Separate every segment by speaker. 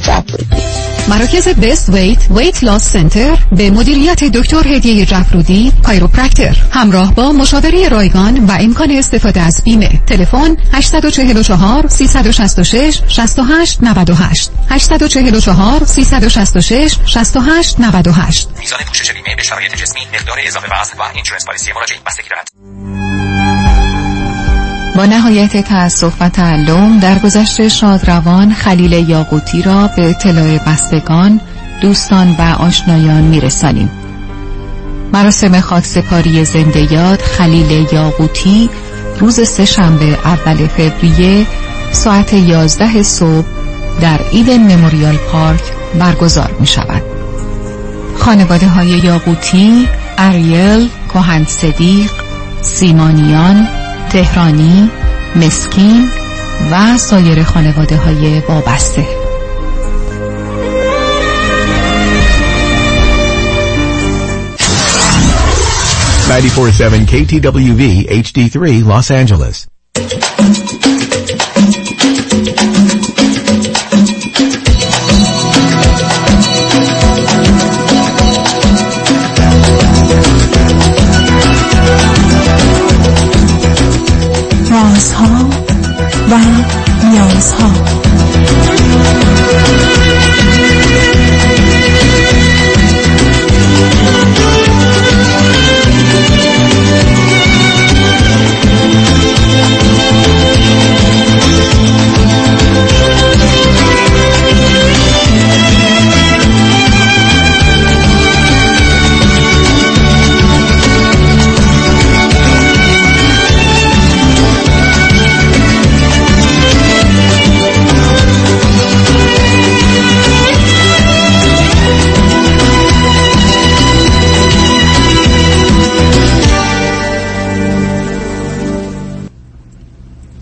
Speaker 1: جفرودی
Speaker 2: مراکز Best Weight Weight Loss Center به مدیریت دکتر هدیه جفرودی chiropractor همراه با مشاوره رایگان و امکان استفاده از بیمه. تلفن 844 366 68 98 844 366 68 98
Speaker 3: میزان پوشش بیمه به شرایط جسمی مقدار اضافه وزن و insurance policy مراجعه. بستگی دارد.
Speaker 4: با نهایت تأسف و تألم درگذشت شادروان خلیل یاقوتی را به اطلاع بستگان دوستان و آشنایان میرسانیم مراسم خاکسپاری زنده یاد خلیل یاقوتی روز سهشنبه اول فوریه ساعت 11 صبح در ایدن مموریال پارک برگزار می شود. خانواده های یاقوتی، اریل، کوهند صدیق، سیمانیان، تهرانی، مسکین و سایر خانواده های وابسته
Speaker 5: KTWV HD3 Los Angeles.
Speaker 6: و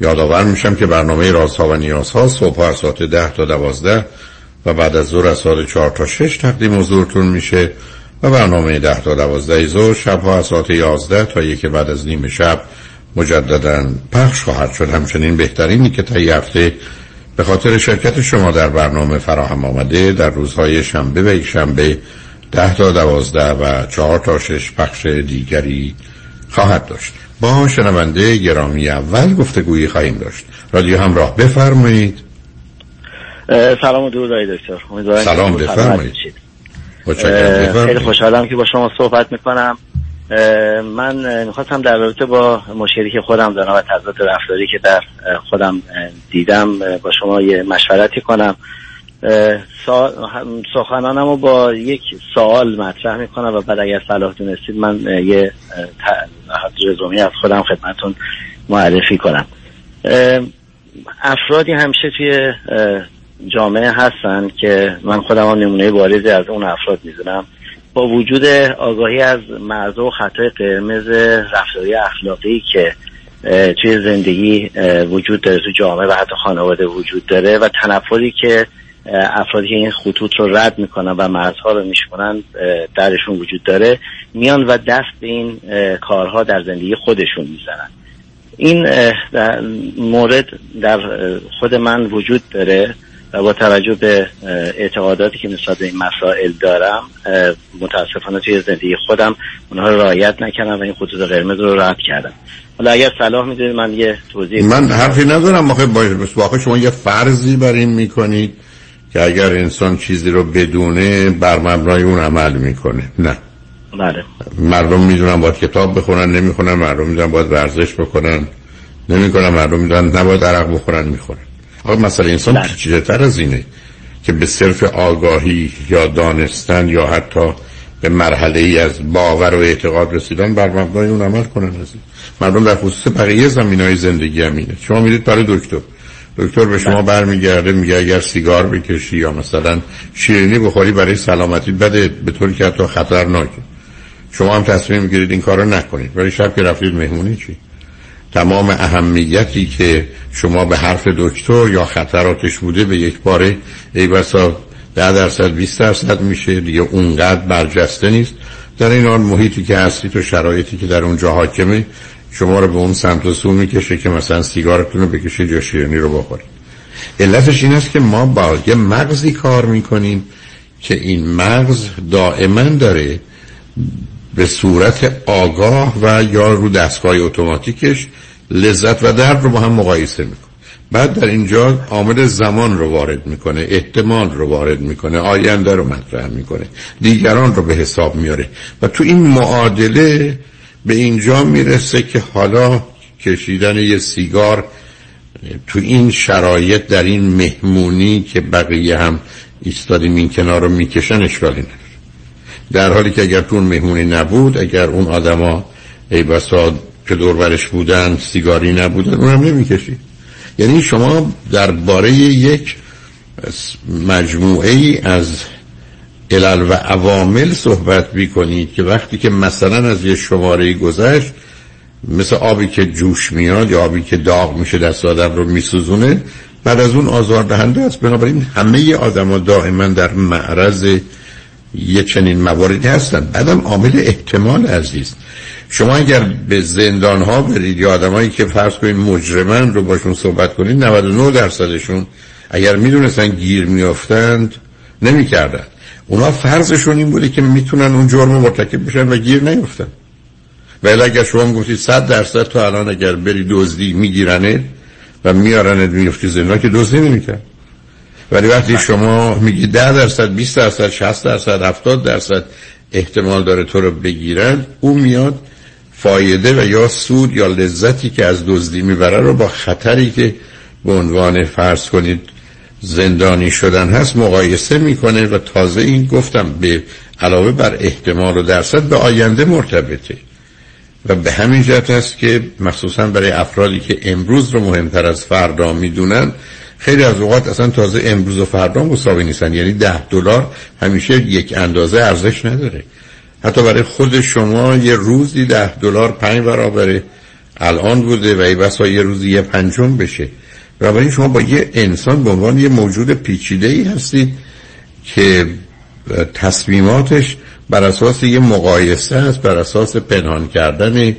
Speaker 7: یادآور میشم که برنامه رازها و نیازها صبح از ساعت ده تا دوازده و بعد از ظهر از ساعت چهار تا شش تقدیم حضورتون میشه و برنامه ده تا دوازده ظهر شبها از ساعت یازده تا یک بعد از نیم شب مجددا پخش خواهد شد. همچنین بهترینی که تا هفته به خاطر شرکت شما در برنامه فراهم آمده در روزهای شنبه و یک شنبه ده تا دوازده و چهار تا شش پخش دیگری خواهد داشت. با شنونده گرامی اول گفتگویی خواهیم داشت. رادیو همراه بفرمایید.
Speaker 8: سلام و درود دکتر.
Speaker 7: سلام بفرمایید.
Speaker 8: خیلی خوشحالم که با شما صحبت می‌کنم. من می‌خواستم در رابطه با مشکلی که خودم دارم و تضاد رفتاری که در خودم دیدم با شما یه مشورتی کنم. سخنانم رو با یک سوال مطرح می‌کنم و بعد اگر صلاح دونستید من یه رزومی از خودم خدمتون معرفی کنم. افرادی همیشه توی جامعه هستن که من خودم هم نمونه بارزی از اون افراد می‌دونم. با وجود آگاهی از مرز و خطای قرمز رفتاری اخلاقی که توی زندگی وجود داره تو جامعه و حتی خانواده وجود داره و تنفری که افرادی که این خطوط رو رد می‌کنن و مرزها رو میشکنن درشون وجود داره میان و دست به این کارها در زندگی خودشون می‌زنن. این مورد در خود من وجود داره و با توجه به اعتقاداتی که نسبت به این مسائل دارم متاسفانه توی زندگی خودم اونها رو رعایت نکردم و این خطوط قرمز رو رد کردم. حالا اگر صلاح می‌دونید من یه توضیح
Speaker 7: من حرفی ندارم واقع شما یه فرضی بر این می‌کنید. که اگر انسان چیزی رو بدونه بر مبنای اون عمل می‌کنه. نه.
Speaker 8: بله.
Speaker 7: مردم می‌دونن باید کتاب بخونن نمی‌خونن مردم می‌دونن باید ورزش بکنن. نمی‌کنن مردم می‌دونن نباید عرق بخورن می‌خورن. آقا مثلا انسان بله. پیچیده تر از اینه که به صرف آگاهی یا دانستن یا حتی به مرحله ای از باور و اعتقاد رسیدن بر مبنای اون عمل کنن. مردم در خصوص بقیه زمین های زندگی همینه شما میرید برای دکتر. دکتر به شما برمیگرده میگه اگر سیگار بکشی یا مثلا شیرینی بخوری برای سلامتی بده به طوری که حتی خطرناکه. شما هم تصمیم می‌گیرید این کارو نکنید. ولی شب که رفتید مهمونی چی؟ تمام اهمیتی که شما به حرف دکتر یا خطراتش بوده به یک باره ای بسا ده درصد 20 درصد میشه دیگه اونقدر برجسته نیست. در این حال محیطی که هستید و شرایطی که در اونجا حاکمه شما رو به اون سمت و سو می‌کشه که مثلا سیگارتون رو بکشید یا شیرینی رو بخورید. علتش این است که ما با یه مغزی کار می‌کنیم که این مغز دائما داره به صورت آگاه و یا رو دستگاه اتوماتیکش لذت و درد رو با هم مقایسه می‌کنه. بعد در اینجا عامل زمان رو وارد می‌کنه احتمال رو وارد می‌کنه آینده رو مطرح می‌کنه دیگران رو به حساب میاره و تو این معادله به اینجا می‌رسه که حالا کشیدن یه سیگار تو این شرایط در این مهمونی که بقیه هم ایستادیم این کنار رو می‌کشن اشکالی نداره. در حالی که اگر تو اون مهمونی نبود اگر اون آدما ای بسا که دوربرش بودن سیگاری نبودن اونم نمی‌کشید یعنی شما درباره یک مجموعه ای از علل و عوامل صحبت بی که وقتی که مثلا از یه شماره گذشت مثل آبی که جوش میاد یا آبی که داغ میشه دست آدم رو میسوزونه بعد از اون آزار دهنده است. بنابراین همه آدما دائما در معرض یه چنین مواردی هستن بعدم عامل احتمال عزیز. شما اگر به زندان ها برید یا آدمایی که فرض کنید مجرمن رو باشون صحبت کنید 99 درصدشون اگر می‌دونستن گیر میافتند نمی‌کردن اونا فرضشون این بوده که می‌تونن اون جرم مرتکب بشن و گیر نیفتن. ولی اگر شما گفتید 100 درصد تو الان اگر بری دزدی میگیرنه و میارنت میفتی زندان که دزدی نمی‌کرد. ولی وقتی شما میگی 10 درصد 20 درصد 60 درصد 70 درصد احتمال داره تو رو بگیرن او میاد فایده و یا سود یا لذتی که از دزدی می‌بره رو با خطری که به عنوان فرض کنید زندانی شدن هست مقایسه می‌کنه و تازه این گفتم به علاوه بر احتمال و درصد به آینده مرتبطه. و به همین جهت هست که مخصوصا برای افرادی که امروز رو مهمتر از فردا می‌دونن خیلی از اوقات اصلا تازه امروز و فردا مساوی نیستن. یعنی ده دلار همیشه یک اندازه ارزش نداره. حتی برای خود شما یه روزی ده دلار پنج برابر الان بوده و ای بسا یه روزی یه پنجم بشه. بنابراین شما با یه انسان به عنوان یه موجود پیچیده ای هستید که تصمیماتش بر اساس یه مقایسه است بر اساس پنهان کردن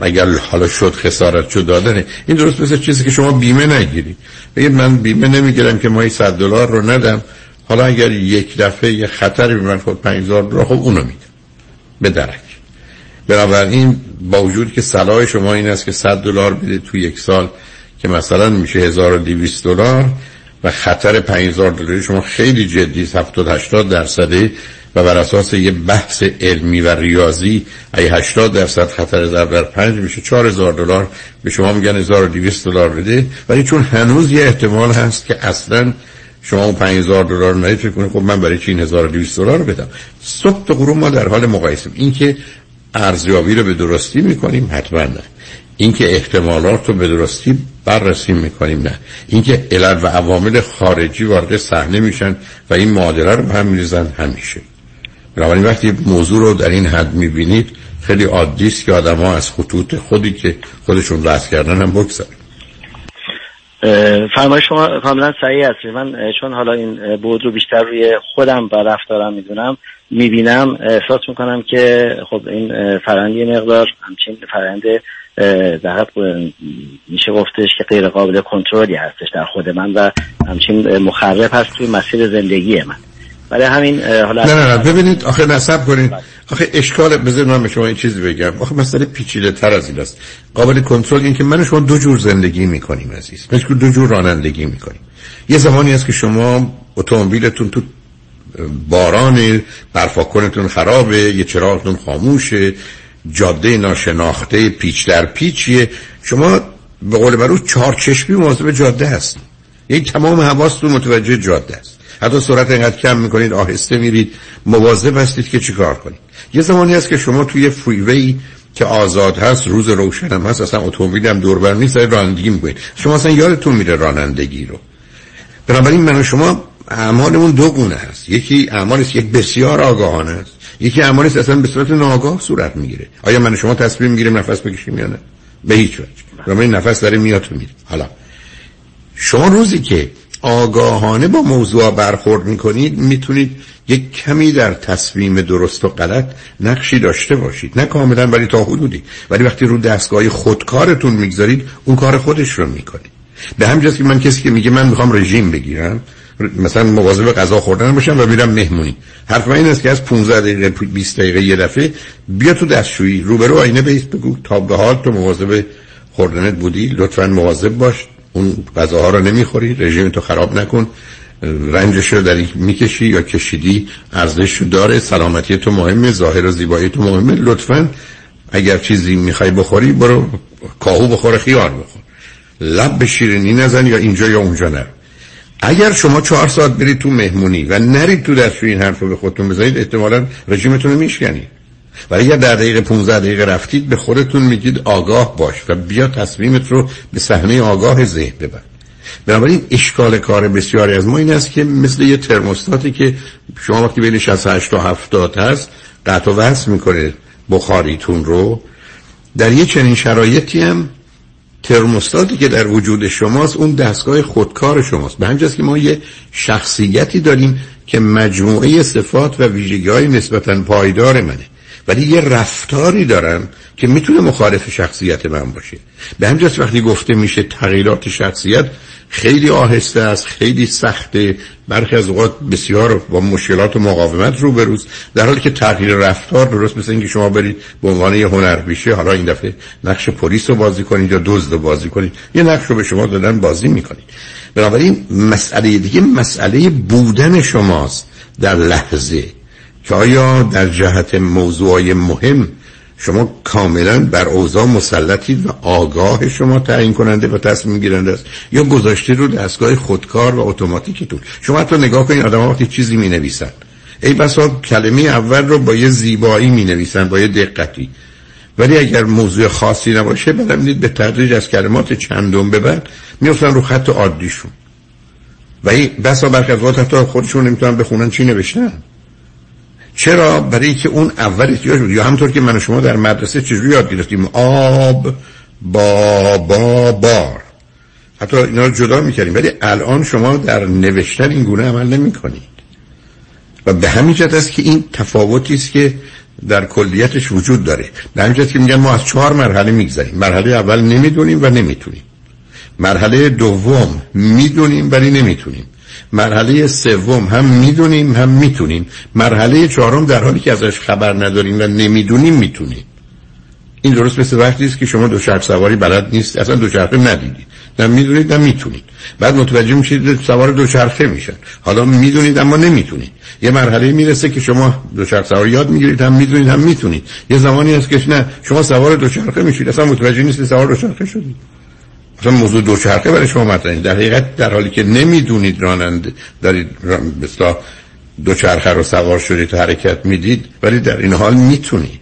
Speaker 7: اگر حالا شد خسارت شد دادنه این درست مثل چیزی که شما بیمه نگیری بگید من بیمه نمی‌گیرم که ماهی صد دلار رو ندم. حالا اگر یک دفعه یه خطری به من خود 5000 دلار خب اونو میدم. به درک. بنابراین با وجود که صلاح شما این است که 100 دلار بده تو یک سال که مثلا میشه 1200 دلار و خطر 5000 دلاری. شما خیلی جدی 70 80 درصده و بر اساس یه بحث علمی و ریاضی ای 80 درصد خطر ضرب در 5 میشه 4000 دلار. به شما میگن 1200 دلار بده. ولی چون هنوز یه احتمال هست که اصلا شما اون 5000 دلار ندید فکر کنید خب من برای چی این 1200 دلار بدم؟ صبح تا غروب ما در حال مقایسه. این که ارزیابی رو به درستی می‌کنیم حتما نه. اینکه احتمالات رو به درستی بررسی می‌کنیم نه. اینکه علل و عوامل خارجی وارد صحنه میشن و این معادله رو هم میریزن همیشه. بنابراین وقتی موضوع رو در این حد می‌بینید خیلی عادی است که آدم ها از خطوط خودی که خودشون رسم کردن هم بگذارن.
Speaker 8: فرمای شما کاملا صحیح هست من چون حالا این بود رو بیشتر روی خودم و رفتارم می‌دونم می‌بینم احساس می‌کنم که خب این فرندی مقدار همچین فرنده در میشه گفتش که غیر قابل کنترلی هستش در خود من و همچین مخرب هست توی مسیر زندگی من. برای همین حالا
Speaker 7: نه نه نه ببینید آخه نصب کنید آخه اشکال بذارید من به شما این چیزی بگم. آخه مسئله پیچیده تر از این است. قابل کنترل این که من شما دو جور زندگی می‌کنیم عزیز. مثل دو جور رانندگی می‌کنیم. یه زمانی است که شما اتومبیلتون تو باران برفاکنتون خرابه یه چراغتون خاموشه. جاده ناشناخته پیچ در پیچیه. شما به قول برو چهار چشمی مواظب جاده هست. یعنی تمام حواستون متوجه جاده است. حتی سرعت اینقدر کم می‌کنید آهسته میرید. مواظب هستید که چیکار کنید. یه زمانی هست که شما توی فریوی که آزاد هست روز روشنم هست اصلا اتومبیلم دوربر نیست رانندگی می‌کنید. شما اصلا یادتون میره رانندگی رو. بنابراین من و شما اعمالمون دو گونه هست. یکی اعمال یک بسیار آگاهانه یکی اعمال است اصلا به صورت ناآگاه صورت می‌گیره. آیا من شما تصمیم می‌گیریم نفس بکشیم یا نه؟ به هیچ وجه. بنابراین نفس داره میاد و میره. حالا شما روزی که آگاهانه با موضوع برخورد می‌کنید می‌تونید یک کمی در تصمیم درست و غلط نقشی داشته باشید. نه کاملا ولی تا حدودی. ولی وقتی رو دستگاه خودکارتون می‌گذارید اون کار خودش رو می‌کنید. به همین که من کسی که میگه من می‌خوام رژیم بگیرم مثلا مواظب غذا خوردن باشم و میرم مهمونی. حرف من این است که از 15 دقیقه 20 دقیقه یه دفعه بیا تو دستشویی روبرو آینه بیست بگو تا به حال تو مواظب خوردنت بودی. لطفا مواظب باش. اون غذاها رو نمی‌خوری رژیم تو خراب نکن. رنجش رو در می‌کشی یا کشیدی ارزش داره. سلامتی تو مهمه ظاهر و زیبایی تو مهمه. لطفا اگر چیزی می‌خوای بخوری برو کاهو بخور خیار بخور. لب به شیرینی نزن یا اینجا یا اونجا نرو. اگر شما چهار ساعت برید تو مهمونی و نرید تو دستشویی این حرف رو به خودتون بزنید احتمالا رژیمتون رو میشکنید. و اگر در دقیقه 15 دقیقه رفتید به خودتون میگید آگاه باش و بیا تصمیمت رو به صحنه آگاه ذهن ببر بنابراین اشکال کار بسیاری از ما این است که مثل یه ترموستاتی که شما وقتی بین 68 تا 70 هست قطع و وصل می‌کنه بخاریتون رو. در یه چنین شرایطی هم ترموستاتی که در وجود شماست اون دستگاه خودکار شماست. به همجاست که ما یه شخصیتی داریم که مجموعه صفات و ویژگی های نسبتا پایدار منه. ولی یه رفتاری دارم که می‌تونه مخالف شخصیت من باشه. به همجاست وقتی گفته میشه تغییرات شخصیت خیلی آهسته است خیلی سخته. برخی از اوقات بسیار با مشکلات و مقاومت رو بروز در حالی که تغییر رفتار درست مثل اینکه شما برید به عنوان یه هنرپیشه حالا این دفعه نقش پلیس رو بازی کنید یا دزد رو بازی کنید یه نقش رو به شما دادن بازی می‌کنید. بنابراین مسئله دیگه مسئله بودن شماست در لحظه. که آیا در جهت موضوعای مهم شما کاملا بر اوضاع مسلطید و آگاه شما تعیین کننده و تصمیم گیرنده است؟ یا گذاشته رو دستگاه خودکار و اتوماتیکتون؟ شما حتی نگاه کنید آدم وقتی چیزی می نویسن ای بسا کلمه اول رو با یه زیبایی می نویسن با یه دقتی. ولی اگر موضوع خاصی نباشه بعدم به تدریج از کلمات چندم به بعد میفتن رو خط عادیشون. و این بسا برخی از حتی خودشون نمی‌تونن بخونن چی نوشتن؟ چرا برای که اون اول احتیاج بود؟ یا همطور که من و شما در مدرسه چجوری یاد گرفتیم؟ آب با با بار. حتی اینا رو جدا می‌کردیم. ولی الان شما در نوشتن این گونه عمل نمی کنید و به همین جهت است که این تفاوتی است که در کلیتش وجود داره. به همین جهت که میگن ما از چهار مرحله می‌گذاریم مرحله اول نمی‌دونیم و نمی‌تونیم. مرحله دوم می‌دونیم ولی نمی‌تونیم. مرحله سوم هم می‌دونیم هم می‌تونیم. مرحله چهارم در حالی که ازش خبر نداریم و نمی‌دونیم می‌تونیم. این درست مثل وقتی است که شما دو چرخ سواری بلد نیست اصلا دو چرخه ندیدید. نه می‌دونید نه می‌تونید. بعد متوجه میشید سوار دو چرخه میشن. حالا می‌دونید اما نمی‌تونید. یه مرحله می‌رسه که شما دو چرخ سواری یاد می‌گیرید هم می‌دونید هم می‌تونید. یه زمانی هست که نه شما سوار دو چرخه میشید اصلا متوجه نیست سوار دو چرخه شدید. مثلا موضوع دوچرخه برای شما مطرحه. در حقیقت در حالی که نمی‌دونید راننده دارید مثلا دوچرخه رو سوار شدید حرکت می‌دید ولی در این حال می‌تونید.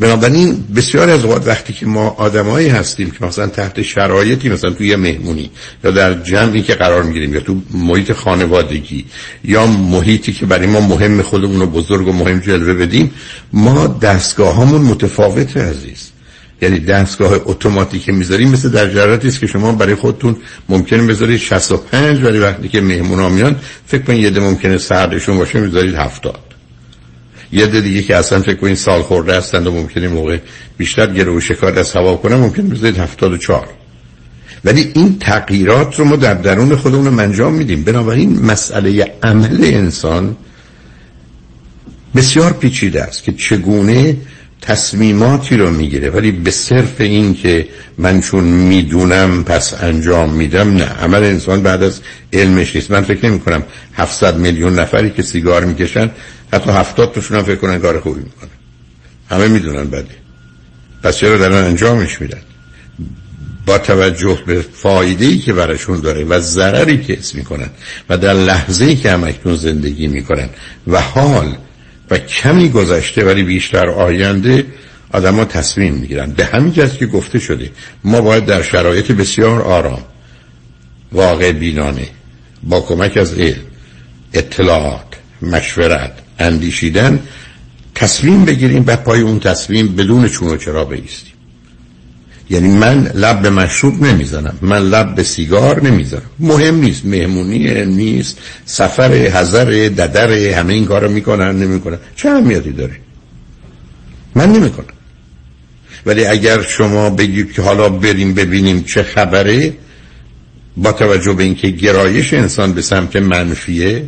Speaker 7: بنابراین بسیار از اوقات وقتی که ما آدمایی هستیم که مثلا تحت شرایطی مثلا توی مهمونی یا در جمعی که قرار می‌گیریم یا تو محیط خانوادگی یا محیطی که برای ما مهم خودمون رو بزرگ و مهم جلوه بدیم ما دستگاه همون متفاوت عزیز. یعنی دستگاه اتوماتیک می‌ذاریم مثل در جراتی است که شما برای خودتون ممکنه بذارید 65 ولی وقتی که مهمونا میان فکر کنید یه ده ممکنه سردشون باشه می‌ذارید 70 یه ده دیگه که اصلا فکر کنید سال خورده هستند و ممکنه موقع بیشتر گرو و شکار از هوا کنه ممکنه بذارید 74 ولی این تغییرات رو ما در درون خودمون انجام میدیم. بنابراین مسئله عمل انسان بسیار پیچیده است که چگونه تصمیماتی رو می‌گیره ولی به صرف این که من چون می‌دونم پس انجام میدم نه. عمل انسان بعد از علمش نیست. من فکر نمی کنم 700 میلیون نفری که سیگار می‌کشن حتی 70 تاشون هم فکر کنن کار خوبی می‌کنن. همه می‌دونن بده پس چرا دارن انجامش میدن؟ با توجه به فایده ای که براشون داره و ضرری که اسم می‌کنن و در لحظه ای که همکنون زندگی می‌کنن و حال و کمی گذشته ولی بیشتر آینده آدما تصمیم می‌گیرن. به همین جهت که گفته شده ما باید در شرایط بسیار آرام واقع بینانه با کمک از علم اطلاعات مشورت اندیشیدن تصمیم بگیریم و پای اون تصمیم بدون چون و چرا بیستیم یعنی من لب به مشروب نمی‌زنم من لب به سیگار نمی‌زنم. مهم نیست مهمونی نیست سفر هزار ددر همه این کار رو می‌کنن نمی‌کنن. چه اهمیتی داره؟ من نمی‌کنم. ولی اگر شما بگید که حالا بریم ببینیم چه خبره با توجه به اینکه گرایش انسان به سمت منفیه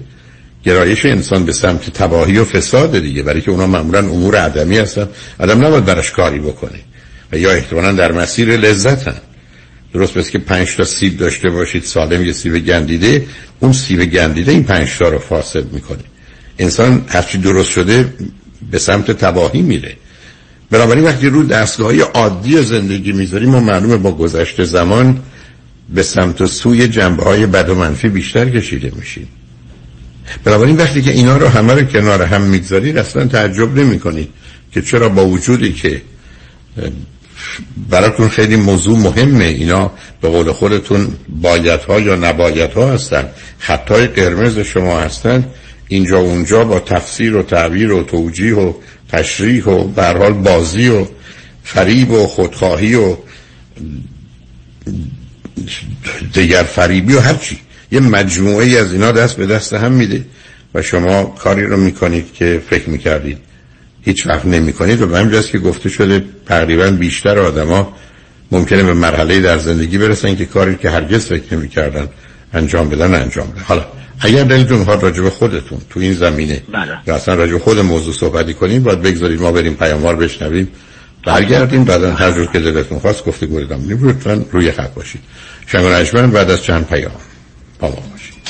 Speaker 7: گرایش انسان به سمت تباهی و فساد دیگه برای که اونا معمولا امور عدمی هستن. آدم نباید براش کاری بکنه. و یا احتمالا در مسیر لذتن. درست بس که پنج تا سیب داشته باشید سالم یه سیب گندیده اون سیب گندیده این پنج تا رو فاسد می‌کنه. انسان هرچی درست شده به سمت تباهی میره. بنابراین وقتی رو دستگاهی عادی زندگی می‌ذاریم ما معلومه با گذشت زمان به سمت و سوی جنبه های بد و منفی بیشتر کشیده میشیم. بنابراین وقتی که اینا رو همه رو کنار هم می‌گذارید اصلا تعجب نمی کنید که چرا با وجودی که براتون خیلی موضوع مهمه. اینا به قول خودتون بایت ها یا نبایت ها هستن. خطای قرمز شما هستن. اینجا اونجا با تفسیر و تعبیر و توجیه و تشریح و برحال بازی و فریب و خودخواهی و دیگر فریبی و هرچی. یه مجموعه از اینا دست به دست هم میده و شما کاری رو می‌کنید که فکر می‌کردید. هیچ وقت نمی کنید و به همجاست که گفته شده تقریبا بیشتر آدما ممکنه به مرحله در زندگی برسن که کاری که هرگز فکر نمی کردن انجام بدن انجام بدن. حالا اگر دلتون خواهد راجع به خودتون تو این زمینه
Speaker 8: بله.
Speaker 7: اصلا راجع به خود موضوع صحبتی کنیم باید بگذارید ما بریم پیاموار بشنویم برگردیم بعدا هر جور که دلتون خواست گفته گویدم لطفا روی خط باشید. شنگ بعد از چند پیام با ما باشید.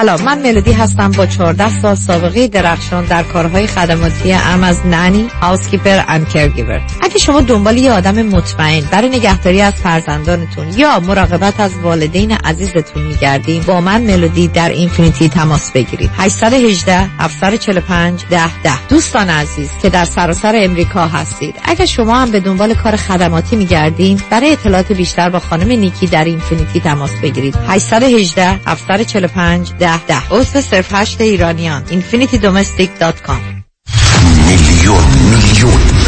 Speaker 1: سلام من ملودی هستم با 14 سال سابقه درخشان در کارهای خدماتی ام از نانی، هاوسکیپر اند کرگیور. اگه شما دنبال یه آدم مطمئن برای نگهداری از فرزندانتون یا مراقبت از والدین عزیزتون میگردین با من ملودی در اینفینیتی تماس بگیرید. 818 745 ده ده دوستان عزیز که در سراسر امریکا هستید. اگه شما هم به دنبال کار خدماتی میگردین برای اطلاعات بیشتر با خانم نیکی در اینفینیتی تماس بگیرید. 818 745 ده. ده عضو صرف هشت ایرانیان. Infinitydomestic.com
Speaker 9: میلیون میلیون.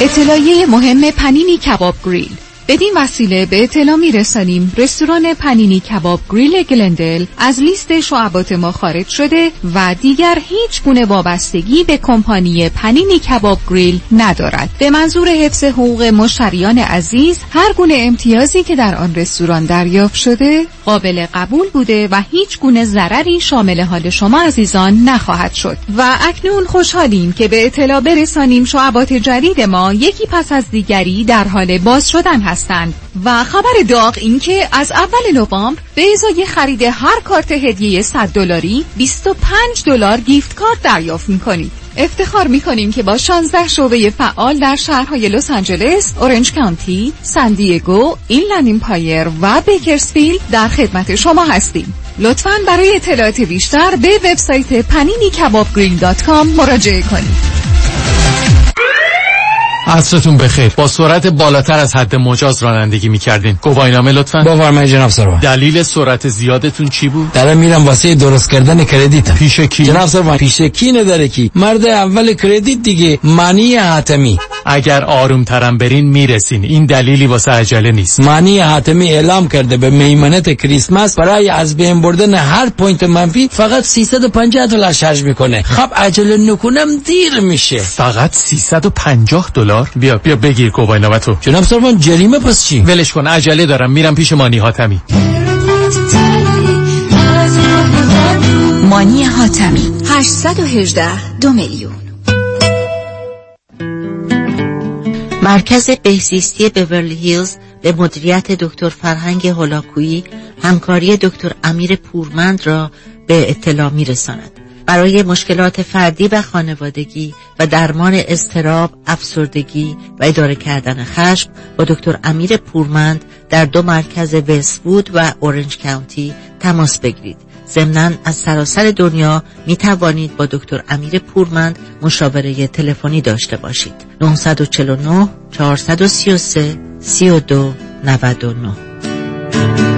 Speaker 2: اطلاعیه مهم پنینی کباب گریل. بدین وسیله به اطلاع می رسانیم رستوران پنینی کباب گریل گلندل از لیست شعبات ما خارج شده و دیگر هیچ گونه وابستگی به کمپانی پنینی کباب گریل ندارد. به منظور حفظ حقوق مشتریان عزیز هر گونه امتیازی که در آن رستوران دریافت شده قابل قبول بوده و هیچ گونه ضرری شامل حال شما عزیزان نخواهد شد. و اکنون خوشحالیم که به اطلاع برسانیم شعبات جدید ما یکی پس از دیگری در حال باز شدن هست هستند و خبر داغ این که از اول نوامبر به ازای خرید هر کارت هدیه 100 دلاری 25 دلار gift card دریافت می‌کنید افتخار می‌کنیم که با 16 شعبه فعال در شهرهای لس آنجلس، اورنج کانتی، سان دیگو، اینلند ایمپایر و بیکرسفیلد در خدمت شما هستیم. لطفاً برای اطلاعات بیشتر به وبسایت کباب مراجعه کنید.
Speaker 10: عصرتون بخیر. با سرعت بالاتر از حد مجاز رانندگی می‌کردین. گواهینامه لطفا.
Speaker 11: بفرمایید جناب سروان.
Speaker 10: دلیل سرعت زیادتون چی بود؟
Speaker 11: دارم میرم واسه درست کردن credit
Speaker 10: پیش کی؟
Speaker 11: جناب سروان پیش کی نداره کی؟ مرد اول credit دیگه مانی حاتمی.
Speaker 10: اگر آروم ترم برین می‌رسین. این دلیلی واسه عجله نیست.
Speaker 11: مانی حاتمی اعلام کرده به میمنت کریسمس برای از بین بردن هر point منفی فقط 350 دلار شارژ می‌کنه. خب عجله نکنم دیر میشه.
Speaker 10: فقط 350 دلار؟ بیا. بیا بگیر گواهینامه تو
Speaker 11: جناب سروان جریمه پس چی؟
Speaker 10: ولش کن عجله دارم میرم پیش مانی حاتمی.
Speaker 12: مانی حاتمی 818 دو میلیون.
Speaker 13: مرکز بهزیستی بورلی هیلز به مدیریت دکتر فرهنگ هولاکویی همکاری دکتر امیر پورمند را به اطلاع می رساند. برای مشکلات فردی و خانوادگی و درمان استراب، افسردگی و اداره کردن خشم با دکتر امیر پورمند در دو مرکز وستوود و اورنج کاونتی تماس بگیرید. ضمناً از سراسر دنیا می توانید با دکتر امیر پورمند مشاوره تلفنی داشته باشید. 949 433 32 99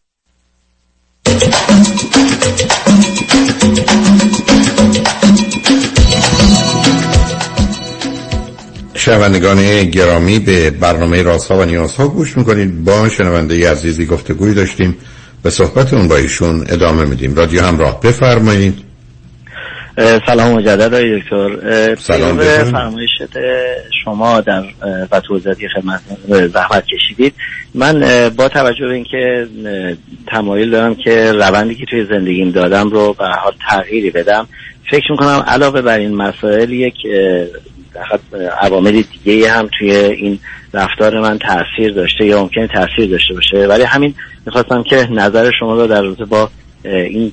Speaker 7: شنوندگان گرامی به برنامه رازها و نیازها گوش می‌کنید. با شنونده عزیزی گفتگوی داشتیم به صحبت اون با ایشون ادامه میدیم. رادیو همراه بفرمایید.
Speaker 8: سلام مجدد آقای دکتر.
Speaker 7: سلام.
Speaker 8: فرمایشات شما در و توضیحاتی خدمت زحمت کشیدید. من با توجه به اینکه تمایل دارم که روندی که توی زندگیم دادم رو به هر حال تغییری بدم فکر می‌کنم علاوه بر این مسائل یک عوامل دیگه هم توی این رفتار من تاثیر داشته یا ممکنه تاثیر داشته باشه. ولی همین می‌خواستم که نظر شما رو در رابطه با این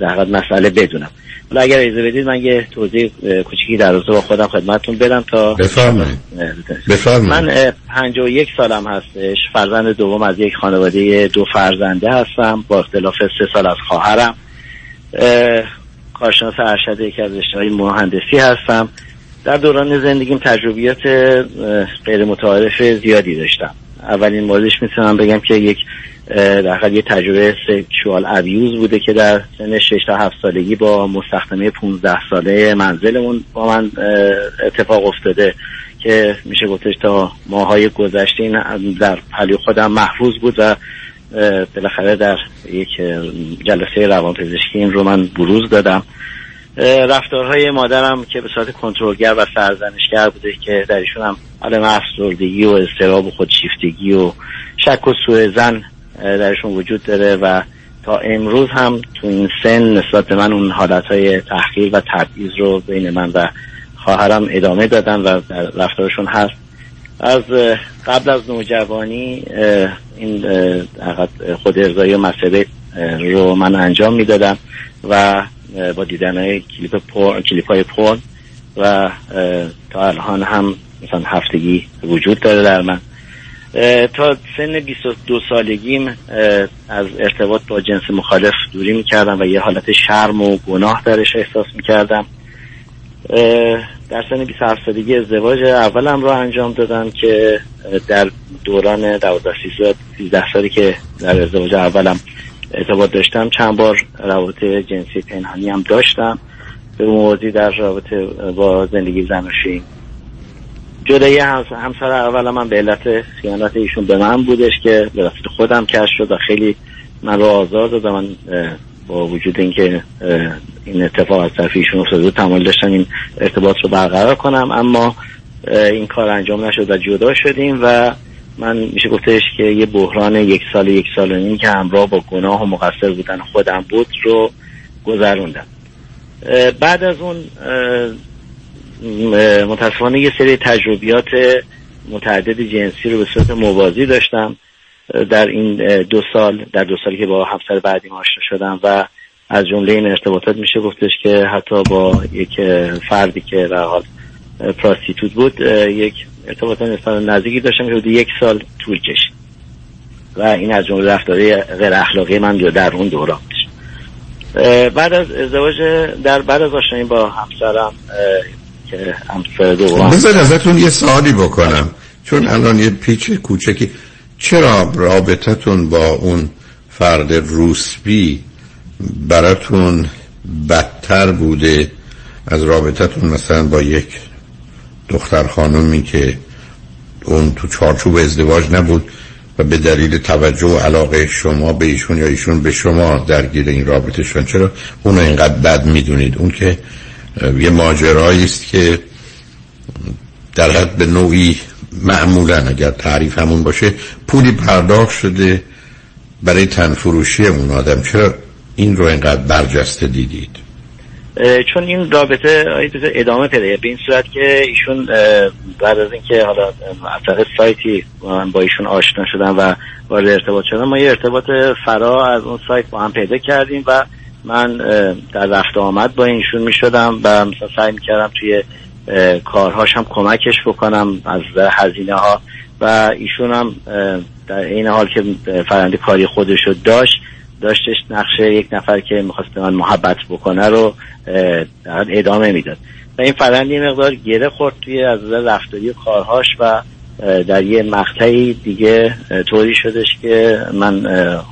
Speaker 8: در مسئله بدونم. حالا اگر اجازه بدید من یه توضیح کوچیکی در رابطه با خودم خدمتتون بدم تا
Speaker 7: بفرمایید.
Speaker 8: من اه، 51 سالم هستش. فرزند دوم از یک خانواده دو فرزنده هستم. با اختلاف سه سال از خواهرم. اه، کارشناس ارشد یکی از رشته‌های مهندسی هستم. در دوران زندگیم تجربیات غیر متعارف زیادی داشتم. اولین موردش می‌تونم بگم که یک در یه تجربه سکشوال ابیوز بوده که در سن 6 تا 7 سالگی با مستخدمه 15 ساله منزلمون با من اتفاق افتاده که میشه گفتش تا ماهای گذشته این در پلی خودم محفوظ بود و بالاخره در یک جلسه روانپزشکی این رو من بروز دادم. رفتارهای مادرم که به صورت کنترلگر و سرزنشگر بوده که در ایشون هم عالم افسردگی و استراب و خودشیفتگی و شک و سوء زن درشون وجود داره و تا امروز هم تو این سن نسبت من اون حالتهای تحقیر و تبعیض رو بین من و خواهرم ادامه دادن و در رفتارشون هست. از قبل از نوجوانی این خود ارزایی و مسئله رو من انجام می‌دادم و با دیدن های کلیپ, پر، کلیپ های پرن و تا الان هم مثلا هفتگی وجود داره در من. تا سن 22 سالگیم از ارتباط با جنس مخالف دوری می‌کردم و یه حالت شرم و گناه درش احساس می‌کردم. در سن 27 سالگی ازدواج اولم رو انجام دادم که در دوران 12 13 سالی که در ازدواج اولم ارتباط داشتم چند بار روابط جنسی پنهانی هم داشتم. به موضوعی در رابطه با زندگی زناشویی جدایی همس- همسر اول من به علت خیانت ایشون به من بودش که به خودم کش شد و خیلی من رو آزار داد من با وجود اینکه این اتفاق از طرف ایشون افتاده بود داشتم این ارتباط رو برقرار کنم. اما این کار انجام نشد و جدا شدیم و من میشه گفتش که یه بحران یک سال یک سال و نیم که همراه با گناه و مقصر بودن خودم بود رو گذروندم. بعد از اون متاسفانه یه سری تجربیات متعدد جنسی رو به صورت موازی داشتم. در این دو سال در دو سالی که با همسر بعدی آشنا شدم و از جمله این ارتباطات میشه گفتش که حتی با یک فردی که در حال پراستیتوت بود یک ارتباط نسبتا نزدیکی داشتم که یک سال طول کشید. و این از جمله رفتاری غیر اخلاقی من در اون دوران بعد از ازدواج در بعد از آشنایی با همسرم همسر دوم
Speaker 7: بذار ازتون یه سوالی بکنم. چون الان یه پیچ کوچکی. چرا رابطتون با اون فرد روسبی براتون بدتر بوده از رابطتون مثلا با یک دختر خانومی که اون تو چارچوب ازدواج نبود و به دلیل توجه و علاقه شما به ایشون یا ایشون به شما درگیر این رابطه شدن چرا اون رو اینقدر بد می‌دونید؟ اون که یه ماجرایی است که در حد به نوعی معمولا اگر تعریف همون باشه پولی پرداخت شده برای تنفروشی اون آدم چرا این رو اینقدر برجسته دیدید
Speaker 8: چون این رابطه ادامه پیدا. به این صورت که ایشون بعد از اینکه حالا از طریق سایتی من با ایشون آشنا شدم و وارد ارتباط شدم ما یه ارتباط فرا از اون سایت با هم پیدا کردیم و من در رفت آمد با ایشون می شدم و مثلا سعی می کردم توی هم کمکش بکنم از هزینه ها و ایشون هم در این حال که فرنده کاری خودش رو داشت داشتش نقشه یک نفر که می‌خواست من محبت بکنه رو ادامه می‌داد. و این فرند یه مقدار گره خورد توی از رفتاری کارهاش و در یه مقطعی دیگه طوری شدش که من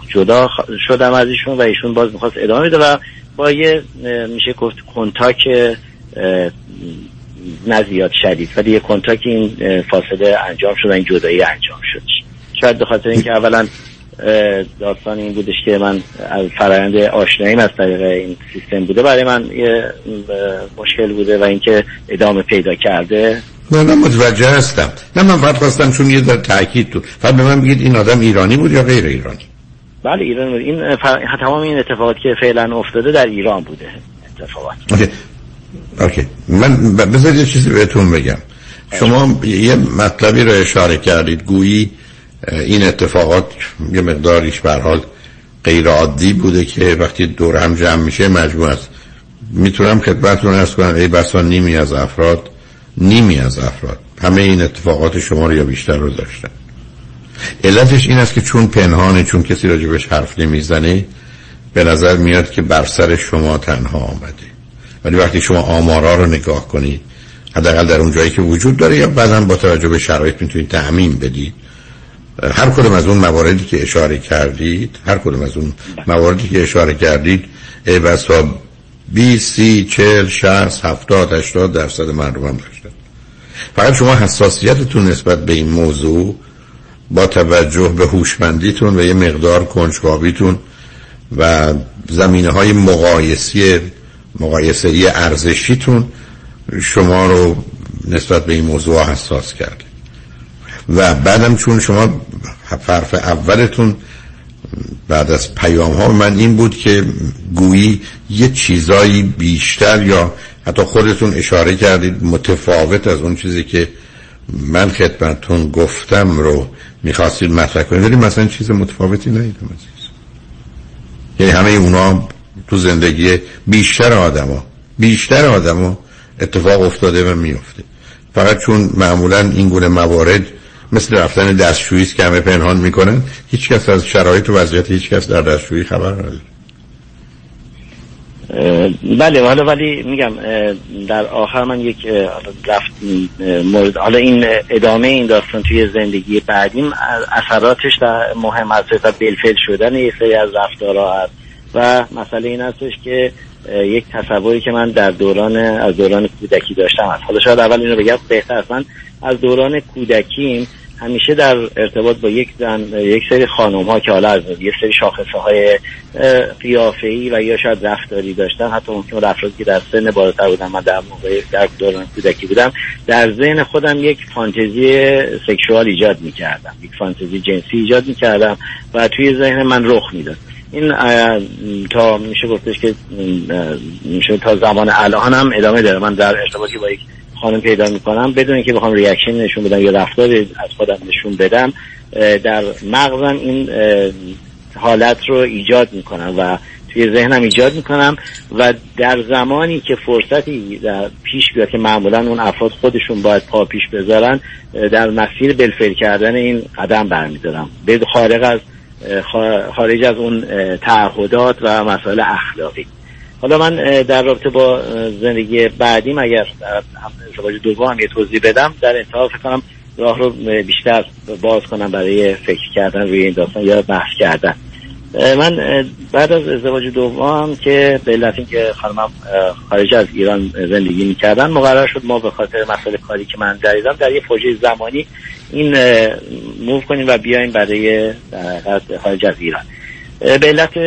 Speaker 8: جدا شدم از ایشون و ایشون باز می‌خواست ادامه بده و با یه میشه گفت کنتاک نه زیاد شدید ولی یه کنتاک این فاصله انجام شد و این جدایی انجام شدش. شاید به خاطر اینکه اولا داستان این بودش که من از فرآیند آشناییم از طریق این سیستم بوده برای من یه مشکل بوده و اینکه ادامه پیدا کرده.
Speaker 7: نه نه متوجه هستم. نه من فقط خواستم چون یه در تاکید تو. فقط به من بگید این آدم ایرانی بود یا غیر ایرانی؟
Speaker 8: بله ایران بود. این فر... تمام این اتفاقاتی که فعلا افتاده در ایران بوده اتفاقات.
Speaker 7: OK. OK. من بذارید یه چیزی بهتون بگم. شما یه مطلبی رو اشاره کردید. گویی این اتفاقات یه مقداریش به حال غیر عادی بوده که وقتی دور هم جمع میشه مجموع است. می‌تونم خدمتتون ارز کنم ای بسا نیمی از افراد نیمی از افراد. همه این اتفاقات شما رو یا بیشتر رو داشتن. علتش این است که چون پنهانه چون کسی راجبش حرف نمی‌زنه به نظر میاد که بر سر شما تنها آمده. ولی وقتی شما آمارا رو نگاه کنید حداقل در اون جایی که وجود داره یا بعدا با توجه به شرایط می‌تونید تعمین بدید. هر کدوم از اون مواردی که اشاره کردید هر کدوم از اون مواردی که اشاره کردید ای بسا 20 30 40 60 70 80 درصد مردم هم داشتن فقط شما حساسیتتون نسبت به این موضوع با توجه به هوشمندیتون و یه مقدار کنجکاویتون و زمینه های مقایسی مقایسه ارزشیتون شما رو نسبت به این موضوع حساس کرده. و بعدم چون شما حرف اولتون بعد از پیام ها من این بود که گویی یه چیزایی بیشتر یا حتی خودتون اشاره کردید متفاوت از اون چیزی که من خدمتتون گفتم رو می‌خواستید مطرح کنید. ولی مثلا چیز متفاوتی ندیدم عزیز. یعنی همه اونا تو زندگی بیشتر آدما بیشتر آدما اتفاق افتاده و میفته فقط چون معمولا این گونه موارد مثل رفتن دستشویی که همه پنهان می‌کنن. هیچ کس از شرایط و وضعیت هیچ کس در دستشویی خبر نداره.
Speaker 8: بله حالا ولی میگم در آخر من یک رفت مورد حالا این ادامه این داستان توی زندگی بعدیم اثراتش در مهم هست و بلفل شدن یه سری از رفتارها هست. و مسئله این هستش که یک تصوری که من در دوران از دوران کودکی داشتم هست. حالا شاید اول اینو بگم بهتر من از دوران کودکیم همیشه در ارتباط با یک زن یک سری خانم ها که حالا از یک سری شاخصه های قیافه ای و یا شاید رفتاری داشتن حتی ممکن افرادی که در سن بالاتر بودن من در موقع در دوران کودکی بودم در ذهن خودم یک فانتزی sexual ایجاد می‌کردم یک فانتزی جنسی ایجاد می‌کردم و توی ذهن من رخ می‌داد. این تا میشه گفتش که میشه تا زمان الان هم ادامه داره. من در ارتباطی با یک خانم پیدا می‌کنم. بدون اینکه بخوام reaction نشون بدم یا رفتار از خودم نشون بدم در مغزم این حالت رو ایجاد می‌کنم و توی ذهنم ایجاد می‌کنم و در زمانی که فرصتی در پیش بیاد که معمولا اون افراد خودشون باید پا پیش بذارن در مسیر بلفل کردن این قدم برمیدارم. به خارج از خارج از اون تعهدات و مسائل اخلاقی. حالا من در رابطه با زندگی بعدیم اگر ازدواج دوم هم یه توضیح بدم در انتها فکر کنم راه رو بیشتر باز کنم برای فکر کردن روی این داستان یا بحث کردن. من بعد از ازدواج دوم که به علت اینکه خانمم خارج از ایران زندگی می‌کردن مقرر شد ما به خاطر مسئله کاری که من دریدم در یه پروژه زمانی این موو کنیم و بیایم برای خارج از ایران. به علت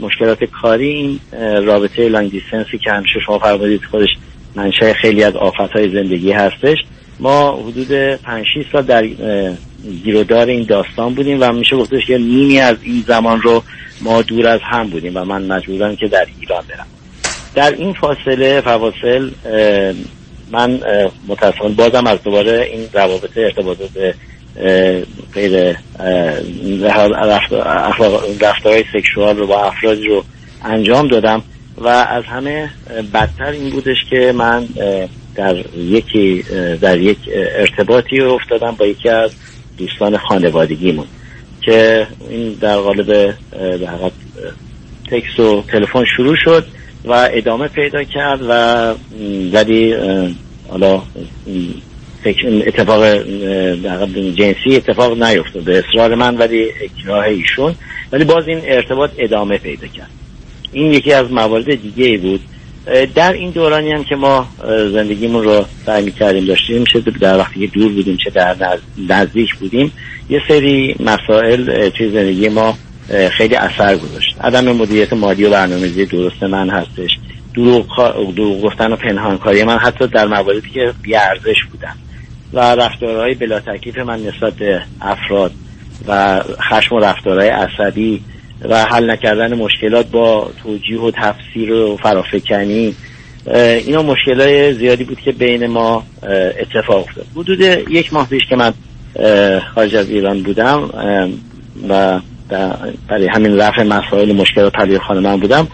Speaker 8: مشکلات کاری این رابطه لانگ دیستنسی که همیشه شما فرمودید خودش منشه خیلی از آفت های زندگی هستش ما حدود 5 سال در گیرودار این داستان بودیم و میشه گفتش که نیمی از این زمان رو ما دور از هم بودیم و من مجبورم که در ایران برم. در این فاصله فواصل من متاسفانه بازم از دوباره این روابط ارتباطات غیر رفتارهای سکشوال رو با افرادی رو انجام دادم و از همه بدتر این بودش که من در یکی در یک ارتباطی افتادم با یکی از دوستان خانوادگیمون که این در قالب در تکس و تلفن شروع شد و ادامه پیدا کرد و ولی حالا اتفاق جنسی اتفاق نیفتاد به اصرار من ولی اکراه ایشون. ولی باز این ارتباط ادامه پیدا کرد. این یکی از موارد دیگه ای بود در این دورانی هم که ما زندگیمون رو سعی کردیم داشتیم چه در وقتی که دور بودیم چه در نزدیک بودیم یه سری مسائل توی زندگی ما خیلی اثر گذاشت. عدم مدیریت مالی و برنامه‌ریزی درست من هستش. دروغ, دروغ گفتن و پنهانکاری من حتی در مواردی که بیارزش بودن. و رفتارهای بلا تکلیف من نسبت افراد و خشم و رفتارهای عصبی و حل نکردن مشکلات با توجیه و تفسیر و فرافکنی اینا مشکلات زیادی بود که بین ما اتفاق افتاد. حدود یک ماه پیش که من خارج از ایران بودم و برای همین رفع مسائل مشکلات پلی خانمم بودم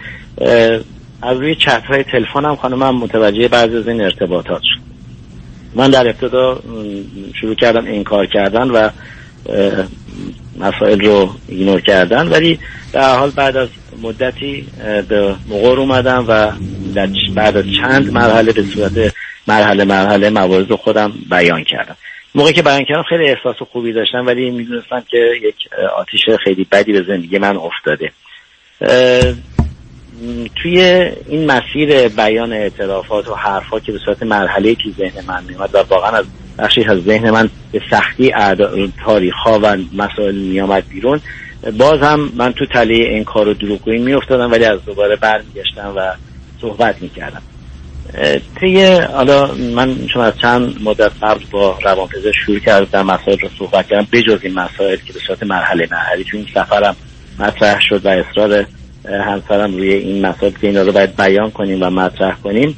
Speaker 8: از روی چت های تلفنم خانمم متوجه بعضی از این ارتباطات شد. من در ابتدا شروع کردم انکار کردن و مسائل رو ایگنور کردن ولی در حال بعد از مدتی به مقر اومدم و بعد از چند مرحله به صورت مرحله مرحله موارد خودم بیان کردم. موقعی که بیان کردم خیلی احساس خوبی داشتم ولی می‌دونستم که یک آتیش خیلی بدی به زندگی من افتاده. توی این مسیر بیان اعترافات و حرفا که به صورت مرحله که ذهن من میومد و واقعا از بخشی از ذهن من به سختی تاریخ ها و مسائل میامد بیرون باز هم من تو تله این کار و دروغگویی میافتادم ولی از دوباره برمیگشتم و صحبت می‌کردم. طی حالا من چون از چند مدت قبل با روانپزشک شروع کردم مسائل رو صحبت کردم بجز این مسائل که به صورت مرحله مرحله چون سفرم مطرح شد و اصرار همسرم روی این مسائل که اینا رو باید بیان کنیم و مطرح کنیم.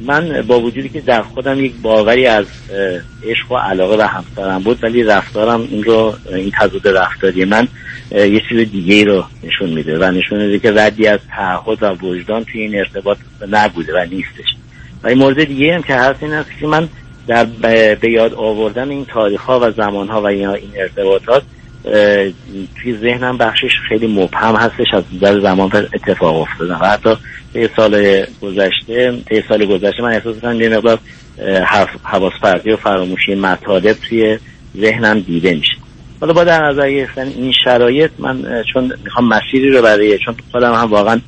Speaker 8: من با وجودی که در خودم یک باوری از عشق و علاقه و همسرم بود ولی رفتارم این رو این تضاد رفتاری من یه چیز دیگه رو نشون میده و نشون میده که ردی از تعهد و وجدان توی این ارتباط نبوده و نیستش. و این مورد دیگه هم که هست این است که من در به یاد آوردن این تاریخ ها و زمان ها و این ارتباطات توی ذهنم بخشش خیلی مبهم هستش از در زمان اتفاق افتادن و حتی طی سال گذشته طی سال گذشته من احساس کنم یه مقدار حواس و فراموشی مطالب توی ذهنم دیده میشه. حالا با در نظر گرفتن این شرایط من چون می‌خوام مسیری رو برای چون خودم هم واقعا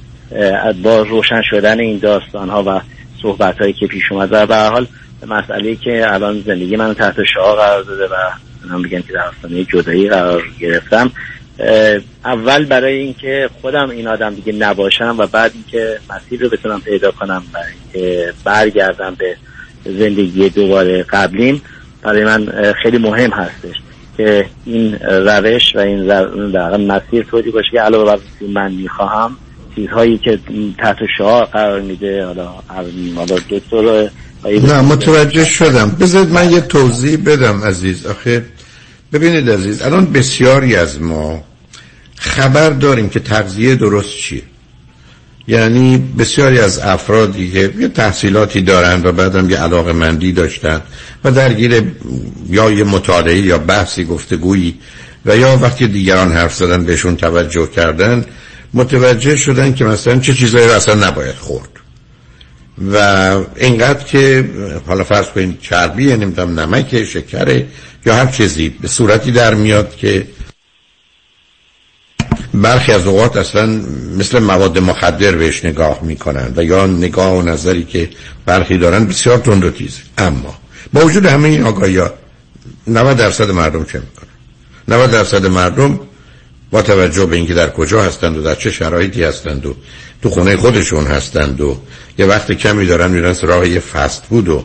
Speaker 8: با روشن شدن این داستان ها و صحبت هایی که پیش اومد و به حال مسئله که الان زندگی من تحت شعا قرار داده و من بگم که در آستانه جدایی قرار گرفتم. اول برای اینکه خودم این آدم دیگه نباشم و بعد اینکه مسیر رو بتونم پیدا کنم و برگردم به زندگی دوباره قبلیم برای من خیلی مهم هستش که این روش و این در مسیر طوری باشه که علاوه بر من می‌خواهم چیزهایی که تحت شعار قرار میده حالا حالا دکتر
Speaker 7: نه متوجه شدم. بذارید من یه توضیح بدم عزیز. آخه ببینید عزیز الان بسیاری از ما خبر داریم که تغذیه درست چیه. یعنی بسیاری از افرادی که یه تحصیلاتی دارن و بعدم یه علاقه مندی داشتن و درگیر یا یه مطالعه یا بحثی گفتگویی و یا وقتی دیگران حرف زدن بهشون توجه کردن متوجه شدن که مثلا چه چیزایی رو اصلا نباید خورد. و اینقدر که حالا فرض کنید چربی نمی‌دونم نمک شکر یا هر چیزی به صورتی در میاد که برخی از اوقات اصلا مثل مواد مخدر بهش نگاه می‌کنن و یا نگاه و نظری که برخی دارن بسیار تند و تیز اما با وجود همه این آگاهی 90 درصد مردم چه می‌کنن؟ 90 درصد مردم با توجه به اینکه در کجا هستند و در چه شرایطی هستند و تو خونه خودشون هستند و یه وقت کمی دارن میرن سراغ یه فست بود و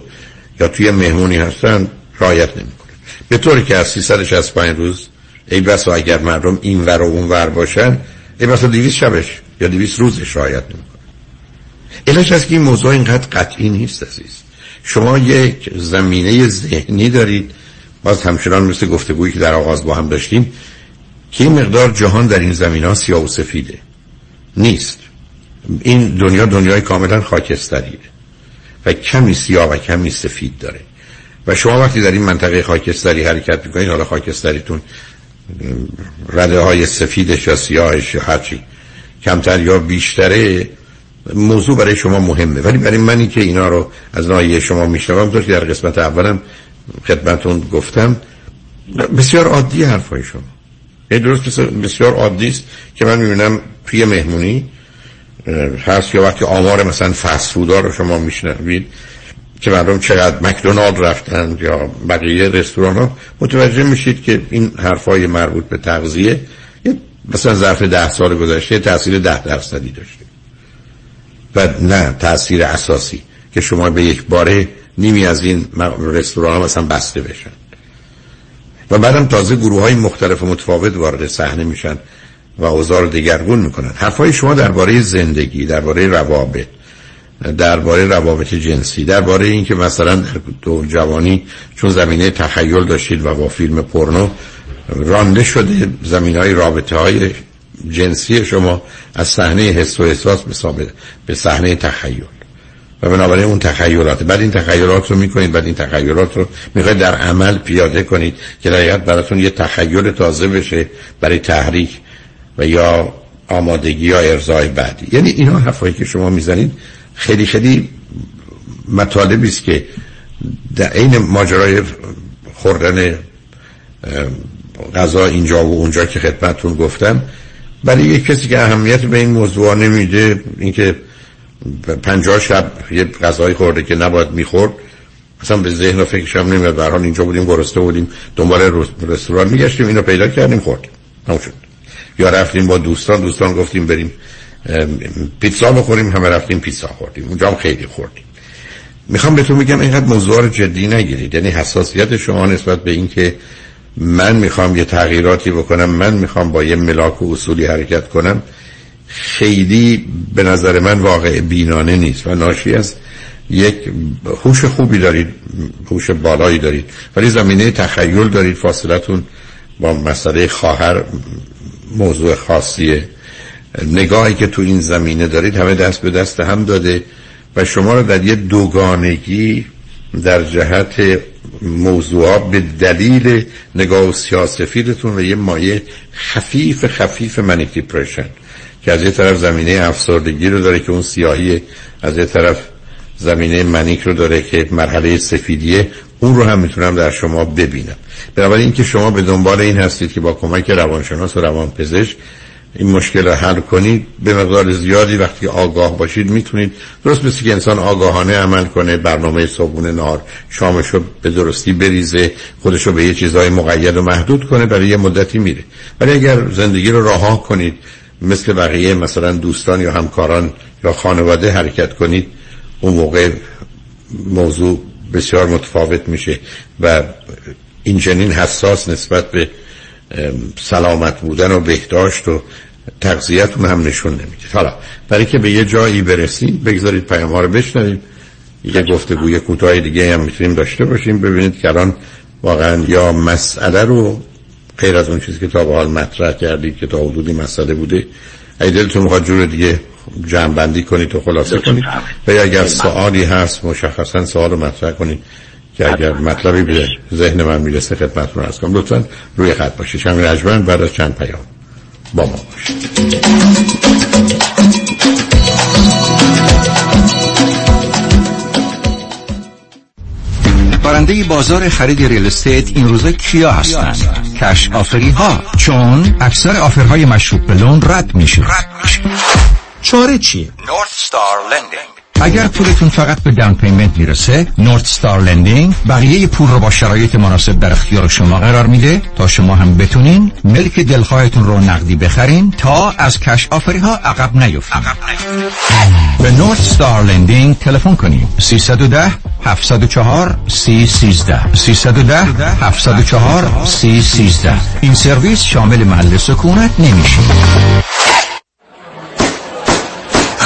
Speaker 7: یا توی مهمونی هستن رایت نمی‌کنن. به طوری که از 365 روز ای بس اگر مردم این ور و اون ور باشن ای بس دیویس شبش یا دیویس روزش رایت نمی‌کنن. علش هست که این موضوع اینقدر قطعی نیست عزیز. شما یک زمینه ذهنی دارید. باز همچنان مثل گفتگویی که در آغاز با هم داشتیم که این مقدار جهان در این زمین ها سیاه و سفیده. نیست. این دنیا دنیای کاملا خاکستریه. و کمی سیاه و کمی سفید داره. و شما وقتی در این منطقه خاکستری حرکت می‌کنید حالا خاکستریتون رده های سفیدش یا سیاهش یا هرچی کمتر یا بیشتره موضوع برای شما مهمه. ولی برای منی که اینا رو از ناحیه شما میشنوم که در قسمت اولم خدمتون گفتم بسیار عادی حرفای شما. یه درست بسیار عادی است که من می‌بینم توی مهمونی هست یا وقتی آمار مثلا فست فودا رو شما میشنوید که مردم چقدر مکدونالد رفتن یا بقیه رستوران ها متوجه میشید که این حرفای مربوط به تغذیه مثلا ظرف ده سال گذشته تاثیر ده درصدی داشته. و نه تاثیر اساسی که شما به یک باره نیمی از این رستوران ها مثلا بسته بشن. و بعدم تازه گروه های مختلف و متفاوت وارد صحنه میشن و اوضاع رو دگرگون می‌کنن. حرفای شما درباره زندگی درباره روابط درباره روابط جنسی درباره اینکه مثلا در دو جوانی چون زمینه تخیل داشتید و با فیلم پورنو رانده شده زمین های رابطه های جنسی شما از صحنه حس و احساس به صحنه تخیل. و بنابراین اون تخیلات. بعد این تخیلات رو می‌کنید بعد این تخیلات رو می‌خواید در عمل پیاده کنید که در براتون یه تخیل تازه بشه برای تحریک و یا آمادگی یا ارزای بعدی. یعنی اینا حرفایی که شما می‌زنید خیلی خیلی مطالبی است که در عین ماجرای خوردن غذا اینجا و اونجا که خدمتتون گفتم برای یک کسی که اهمیت به این موضوع نمیده اینکه پنجاه شب یه غذای خورده که نباید می‌خورد. اصلا به ذهن و فکرش هم نمیاد. به اینجا بودیم گرسته بودیم دنبال رستوران میگشتیم اینو پیدا کردیم خوردیم شد. یا رفتیم با دوستان دوستان گفتیم بریم پیتزا بخوریم همه رفتیم پیتزا خوردیم. اونجا هم خیلی خوردیم. می‌خوام بهتون میگم اینقدر موضوع رو جدی نگیرید. یعنی حساسیت شما نسبت به اینکه من می‌خوام یه تغییراتی بکنم من می‌خوام با یه ملاک و اصولی حرکت کنم. خیلی به نظر من واقع بینانه نیست و ناشی از یک هوش خوبی دارید هوش بالایی دارید. ولی زمینه تخیل دارید. فاصلتون با مسئله خواهر موضوع خاصیه. نگاهی که تو این زمینه دارید همه دست به دست هم داده و شما رو در یه دوگانگی در جهت موضوعات به دلیل نگاه و سیاسفیدتون و یه مایه خفیف خفیف منیک دیپریشن. که از یه طرف زمینه افسردگی رو داره که اون سیاهی از یه طرف زمینه منیک رو داره که مرحله سفیدیه اون رو هم می‌تونم در شما ببینم. بنابراین اینکه شما به دنبال این هستید که با کمک روانشناس و روانپزشک این مشکل رو حل کنید به مقدار زیادی وقتی آگاه باشید می‌تونید درست مثل که انسان آگاهانه عمل کنه برنامه صبحونه نهار شامش رو به درستی بریزه خودش رو به یه چیزهای مقید و محدود کنه برای یه مدتی میره. ولی اگر زندگی رو رها کنید مثل بقیه مثلا دوستان یا همکاران یا خانواده حرکت کنید اون موقع موضوع بسیار متفاوت میشه و این جنین حساس نسبت به سلامت بودن و بهداشت و تغذیتون هم نشون نمیده. حالا برای که به یه جایی برسیم بگذارید پیام ها رو بشنویم. یه گفتگوی کوتاه دیگه هم می‌تونیم داشته باشیم. ببینید که الان واقعا یا مسئله رو غیر از اون چیزی که تا به حال مطرح کردید که تا حدودی مسئله بوده. اگه دلتون می‌خواد جور دیگه جمع بندی کنید و خلاصه کنید. و اگر سوالی هست مشخصا سوال رو مطرح کنید که اگر مطلبی به ذهن من می‌رسه خدمتتون عرض کنم. لطفا روی خط باشید. شمی رجمن بعد از چند پیام با ما باشید.
Speaker 14: برنده بازار خرید real estate این روزا کیا هستند؟ cash offer ی ها چون اکثر offer های مشروط به loan رد میشه چاره چیه؟
Speaker 9: North Star Lending
Speaker 14: اگر پولتون فقط به down payment می‌رسه North Star Lending بقیه پول رو با شرایط مناسب در اختیار شما قرار میده تا شما هم بتونین ملک دلخواهتون رو نقدی بخرین تا از cash offer ی ها عقب نیفتین به North Star Lending تلفن کنید 310 704 3013 310 704 3013 این سرویس شامل محل سکونت نمیشه.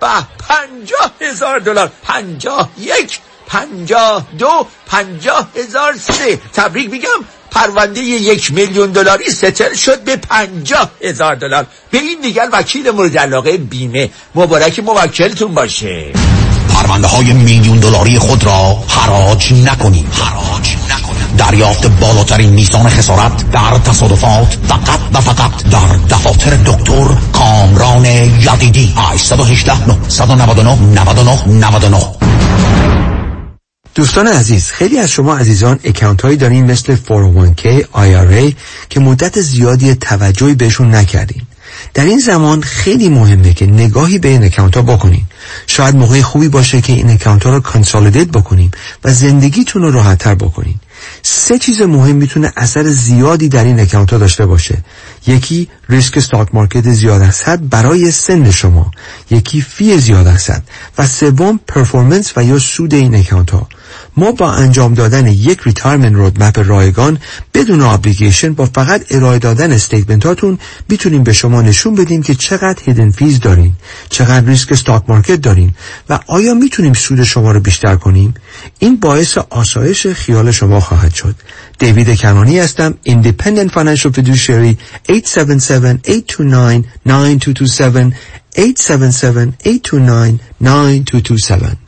Speaker 15: به پنجاه هزار دلار. پنجاه یک پنجاه دو پنجاه هزار سه. تبریک میگم پرونده یک میلیون دلاری ستل شد به پنجاه هزار دلار. به این دیگر وکیل مورد علاقه بیمه. مبارک موکلتون باشه.
Speaker 9: پرونده های میلیون دلاری خود را حراج نکنید حراج دریافت بالاترین میزان خسارت در تصادفات فقط و فقط در دفاتر دکتر کامران یدیدی. 818 999 99 99
Speaker 16: دوستان عزیز خیلی از شما عزیزان اکانت هایی دارین مثل 401k IRA که مدت زیادی توجهی بهشون نکردین. در این زمان خیلی مهمه که نگاهی به این account ها بکنین. شاید موقع خوبی باشه که این account ها رو consolidate بکنیم و زندگیتون رو راحت تر بکنین. سه چیز مهم می‌تونه اثر زیادی در این account داشته باشه. یکی ریسک stock market زیاد است برای سن شما. یکی fee زیاد است و سوم performance و یا سود این account ها. ما با انجام دادن یک retirement roadmap رایگان بدون obligation با فقط ارائه دادن statement هاتون می‌تونیم به شما نشون بدیم که چقدر hidden fees دارین چقدر ریسک stock market دارین و آیا می‌تونیم سود شما رو بیشتر کنیم؟ این باعث آسایش خیال شما خواهد شد. دیوید کنانی هستم Independent Financial Fiduciary 877-829-9227 877-829-9227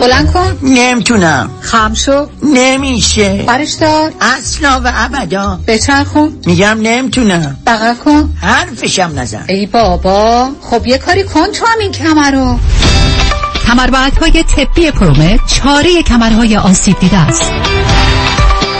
Speaker 17: بلند کن.
Speaker 15: نمی‌تونم.
Speaker 17: خم شو.
Speaker 15: نمیشه.
Speaker 17: برش دار.
Speaker 15: اصلا و ابدا.
Speaker 17: بچرخون
Speaker 15: میگم نمی‌تونم.
Speaker 17: بغل کن.
Speaker 15: حرفشم نزن.
Speaker 17: ای بابا. خب یه کاری کن تو هم این کمر رو.
Speaker 2: کمربندهای طبی پرومت چاره کمرهای آسیب دیده است.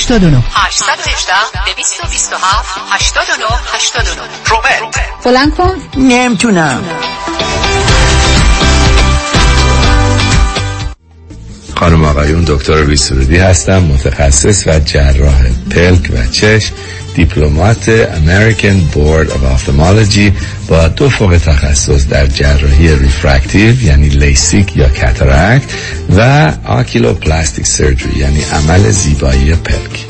Speaker 2: 89
Speaker 18: 818 227 89 89
Speaker 3: پرومت
Speaker 17: بلند کن.
Speaker 15: نمی‌تونم.
Speaker 19: خانم آقایون دکتر ویسرودی هستم متخصص و جراح پلک و چشم. diplomate American Board of Ophthalmology با دو فوق تخصص در جراحی refractive یعنی لیسیک یا cataract و oculoplastic surgery یعنی عمل زیبایی پلک.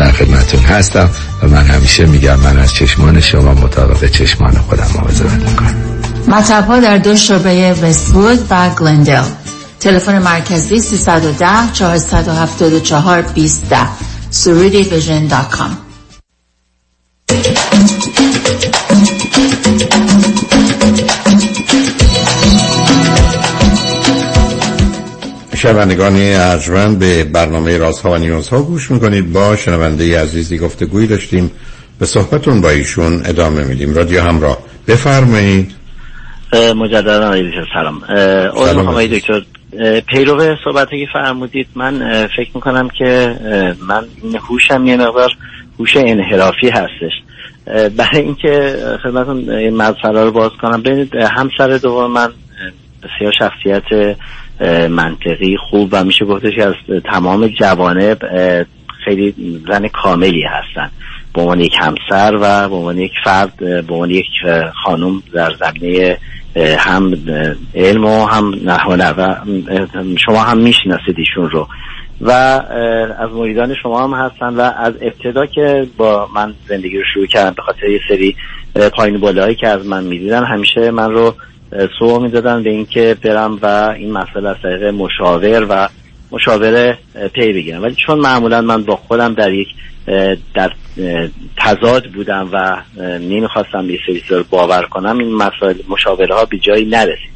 Speaker 19: در خدمتون هستم و من همیشه میگم من از چشمان شما مطابق چشمان خودم مواظبت می‌کنم.
Speaker 20: مطب ها در دو شعبه وستوود و گلندل. تلفن مرکزی 310 474 20 surudivision.com
Speaker 7: شنوندگان ارجمند به برنامه رازها و نیازها گوش می‌کنید. با شنونده عزیزی گفته گویی داشتیم. به صحبتون با ایشون ادامه میدیم. رادیو همراه. بفرمایید.
Speaker 8: مجددا آقای دکتر سلام. سلام آقای دکتر پیرو صحبتی که فرمودید. من فکر می‌کنم که من این هوشم یه مقدار هوش انحرافی هستش. برای اینکه خدمتتون این مسئله رو باز کنم. ببینید همسر دوم من بسیار شخصیت منطقی خوب و میشه گفتش از تمام جوانب خیلی زن کاملی هستن. به عنوان یک همسر و به عنوان یک فرد به عنوان یک خانم در زمینه هم علم و هم نحو و شما هم می‌شناسید ایشون رو. و از مریدان شما هم هستن و از ابتدا که با من زندگی رو شروع کردم به خاطر یه سری پایین بالایی که از من می‌دیدن همیشه من رو سوء می‌دادن به اینکه برم و این مسئله از طریق مشاور و مشاوره پی بگیرم. ولی چون معمولا من با خودم در یک در تضاد بودم و نمی‌خواستم یه سری رو باور کنم این مسائل مشاوره ها به جایی نرسید.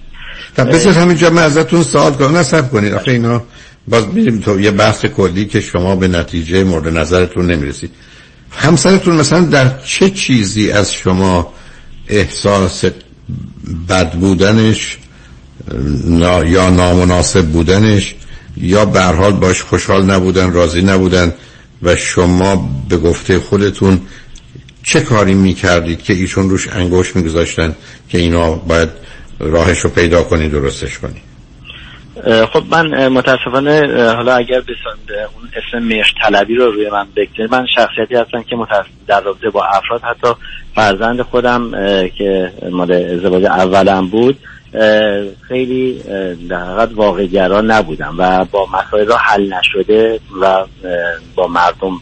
Speaker 7: خب بسید همینجا من ازتون سوال کنم. نصب کنید. آخه اینا باز میریم تو یه بحث کلی که شما به نتیجه مورد نظرتون نمی‌رسید. همسرتون مثلا در چه چیزی از شما احساس بد بودنش یا نامناسب بودنش یا به حال باش خوشحال نبودن راضی نبودن و شما به گفته خودتون چه کاری می‌کردید که ایشون روش انگوش میگذاشتن که اینا باید راهش رو پیدا کنی درستش کنی؟
Speaker 8: خب من متاسفانه حالا اگر اون اسم مهر طلبی رو روی من بگذارید من شخصیتی هستم که در رابطه با افراد حتی فرزند خودم که مال ازدواج اولم بود خیلی در حقیقت واقعگرا نبودم و با مسائل را حل نشده و با مردم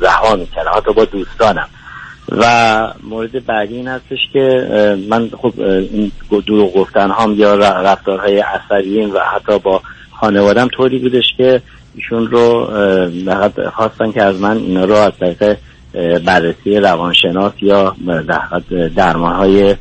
Speaker 8: رها می‌کردم حتی با دوستانم. و مورد بعدی این هستش که من خب این دروغ گفتن هم یا رفتارهای عصبیم و حتی با خانوادم طوری بودش که ایشون رو خواستن که از من اینا رو از طریق بررسی روانشناس یا درمان های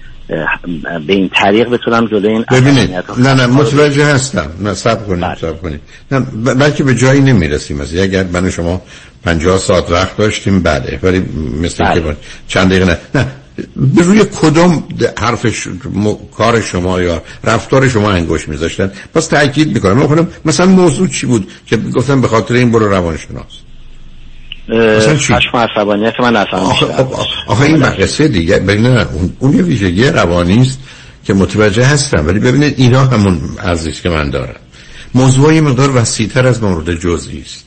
Speaker 8: به این طریق بتونم جلوی این
Speaker 7: ببینید. نه نه متوجه هستم. نه سب کنید سب کنید. نه بلکه به جایی نمی‌رسیم از اگر من شما 50 ساعت وقت داشتیم بله. ولی مثل بله. که چند دقیقه نه. نه به روی کدوم حرف ش... م... کار شما یا رفتار شما انگوش میذاشتن؟ پس تاکید می‌کنم. من مثلا موضوع چی بود که گفتم به خاطر این برو روانشناس.
Speaker 8: خشم عصبانیت من اصلا
Speaker 7: آخه, آخه این قصه دیگه ببینید اون, اون یه ویژگی روانی است که متوجه هستم ولی ببینید اینا همون ارزش که من دارم. موضوع یه مقدار وسیعتر از مورد جزئی است.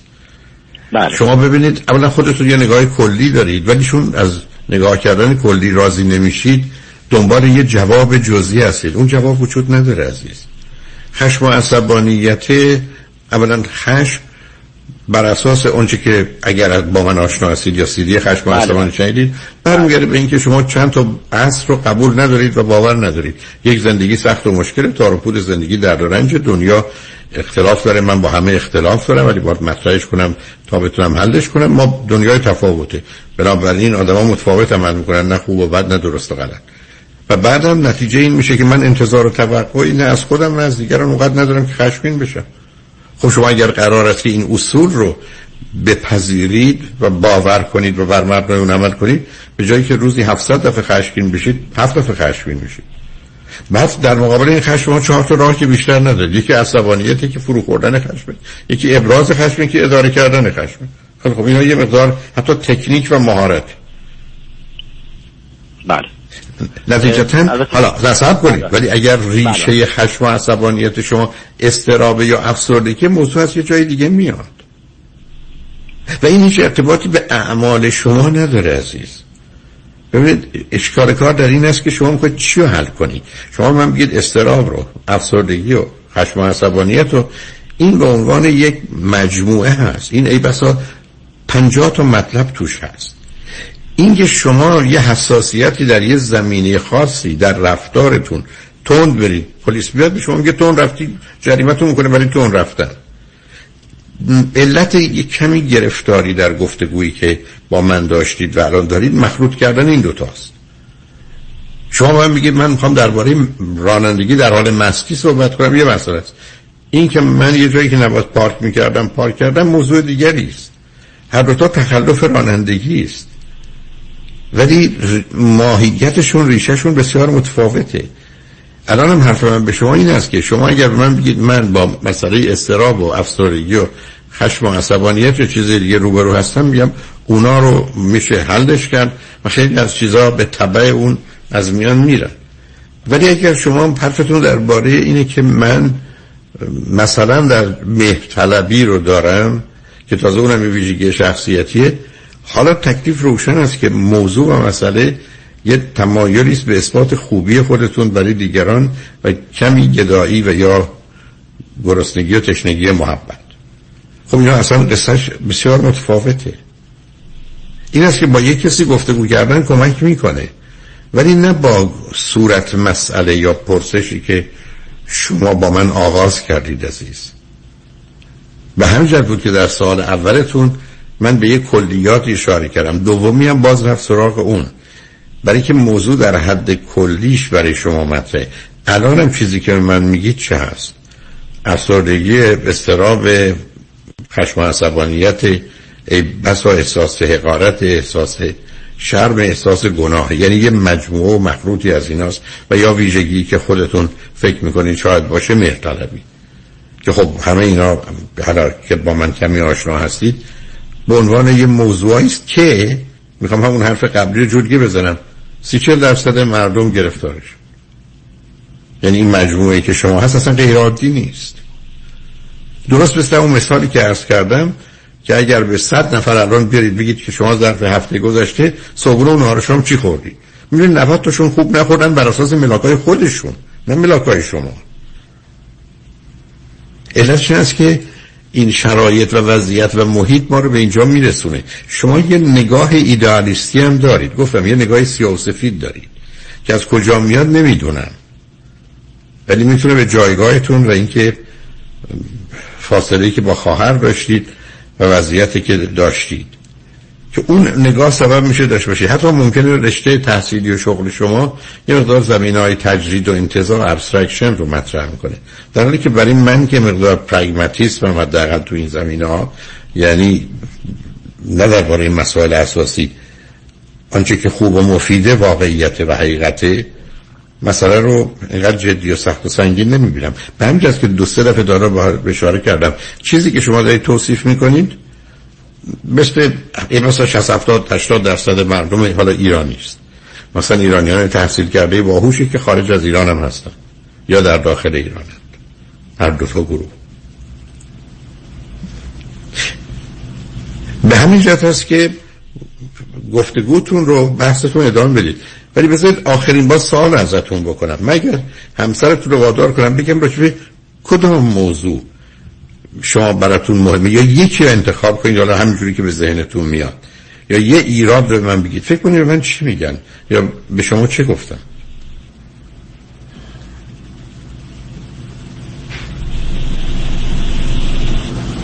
Speaker 8: بله.
Speaker 7: شما ببینید اولا خودتون یه نگاه کلی دارید ولی شون از نگاه کردن کلی راضی نمیشید دنبال یه جواب جزئی هستید. اون جواب وجود نداره عزیز. خشم و عصبانیت اولا خشم بر اساس اونچه که اگر با من آشنا هستید یا سیدی خشم
Speaker 8: بله.
Speaker 7: عصبانی شنیدید برمیگرده به اینکه شما چند تا اصل رو قبول ندارید و باور ندارید. یک زندگی سخت و مشکل تار پود زندگی درد و رنج دنیا. اختلاف داره من با همه اختلاف دارم ولی باید مطرحش کنم تا بتونم حلش کنم. ما دنیای تفاوته. بنابراین آدما متفاوت عمل می‌کنن نه خوب و بد نه درست و غلط. و بعدم نتیجه این میشه که من انتظار و توقعی نه از خودم نه از دیگران اونقدر ندارم که خشمگین بشم. خب شما اگر قرار است که این اصول رو بپذیرید و باور کنید و بر مبنای اون عمل کنید به جایی که روزی 700 دفعه خشمگین بشید 7 دفعه خشمگین بشید بعد در مقابل این خشم ما چهار تا راه که بیشتر نداره یکی عصبانیت یکی فرو خوردن خشم یکی ابراز خشم یکی اداره کردن خشم. خیلی خب اینا یه مقدار حتی تکنیک و مهارت.
Speaker 8: بله.
Speaker 7: نتیجتا حالا نصب کنید ولی اگر ریشه خشم و عصبانیت شما استرابه یا افسردگی موضوع از یه جای دیگه میاد. و این هیچ ارتباطی به اعمال شما نداره عزیز. ببینید اشکال کار در این است که شما می‌خواید چی رو حل کنید شما من بگید استراب رو افسردگی و خشم و عصبانیت رو. این به عنوان یک مجموعه هست. این ای بسا پنجاه تا مطلب توش هست. اینکه شما یه حساسیتی در یه زمینه خاصی در رفتارتون تند برید. پلیس بیاد به شما میگه تند رفتی جریمتون می‌کنه ولی تند رفتن. علت یک کمی گرفتاری در گفتگویی که با من داشتید و الان دارید مخلوط کردن این دوتاست شما من میگید من می‌خوام درباره رانندگی در حال مستی صحبت کنم یه مسئله است. این که من یه جایی که نباید پارک می‌کردم پارک کردم موضوع دیگری است. هر دوتا تخلف رانندگی است. ولی ماهیتشون ریشهشون بسیار متفاوته. الان هم حرف من به شما این است که شما اگر من بگید من با مسئله استراب و افسردگی و خشم و عصبانیت و چیز دیگه روبرو هستم میگم اونا رو میشه حلش کرد و خیلی از چیزها به طبع اون از میان میرن ولی اگر شما حرفتون درباره اینه که من مثلا در مهرطلبی رو دارم که تازه اونم ویژگی شخصیتیه حالا تکلیف روشن است که موضوع و مسئله یه تمایلی است به اثبات خوبی خودتون برای دیگران و کمی گدایی و یا گرسنگی و تشنگی محبت. خب اینا اصلا قصهش بسیار متفاوته. این است که با یک کسی گفتگو کردن کمک می‌کنه. ولی نه با صورت مسئله یا پرسشی که شما با من آغاز کردید عزیز. به همین جهت بود که در سال اولتون من به یک کلیات اشاره کردم. دومی هم باز رفت سراغ اون. برای که موضوع در حد کلیش برای شما مطرحه. الان هم چیزی که من میگید چه هست؟ افسردگی استراب خشم عصبانیت بسا احساس حقارت احساس شرم احساس گناه. یعنی یه مجموعه و مخلوطی از ایناست و یا ویژگی که خودتون فکر می‌کنید شاید باشه مهرطلبی. که خب همه اینا که با من کمی آشنا هستید به عنوان یه موضوعی است که می‌خوام همون حرف قبلی رو جلگی بزنم. سی چل درصد مردم گرفتارش. یعنی این مجموعه که شما هست اصلا غیر عادی نیست. درست مثل اون مثالی که عرض کردم که اگر به صد نفر الان بیارید بگید که شما ظرف هفته گذشته صبحونه و نهار شام چی خوردی؟ می‌بینید 90 تاشون خوب نخوردن بر اساس ملاکای خودشون نه ملاکای شما. علتش این است که این شرایط و وضعیت و محیط ما رو به اینجا میرسونه. شما یه نگاه ایدئالیستی هم دارید. گفتم یه نگاه سیاه دارید که از کجا میاد نمی‌دونم. ولی می‌تونه به جایگاهتون و اینکه فاصله که با خواهر داشتید و وضعیتی که داشتید. که اون نگاه سبب میشه داشت باشید حتی ممکنه رشته تحصیلی و شغل شما یه مقدار زمینه های تجرید و انتزاع abstraction رو مطرح می‌کنه. در حالی که برای من که مقدار پرگماتیسم هم حداقل تو این زمینه ها یعنی نه درباره مسائل اساسی آنچه که خوب و مفیده واقعیت و حقیقته مسئله رو اینقدر جدی و سخت و سنگین نمی‌بینم. به همین که دو سه دفعه دارا به اشاره کردم چیزی که شما دارید توصیف می‌کنید مثل مثلا 60 70 80 درصد مردم حالا ایرانی است. مثلا ایرانیان تحصیل کرده باهوشی که خارج از ایران هم هستن یا در داخل ایران هست. هر دو تا گروه. به همین جهت است که گفتگوتون رو بحثتون ادامه بدید. ولی بذارید آخرین بار سوال ازتون بکنم. مگر همسرتون رو وادار کنم؟ بگم راجبه کدام موضوع شما براتون مهمه. یا یکی رو انتخاب کنید یا همینجوری که به ذهنتون میاد. یا یه ایراد رو من بگید. فکر کنید من چی میگن؟ یا به شما چه گفتم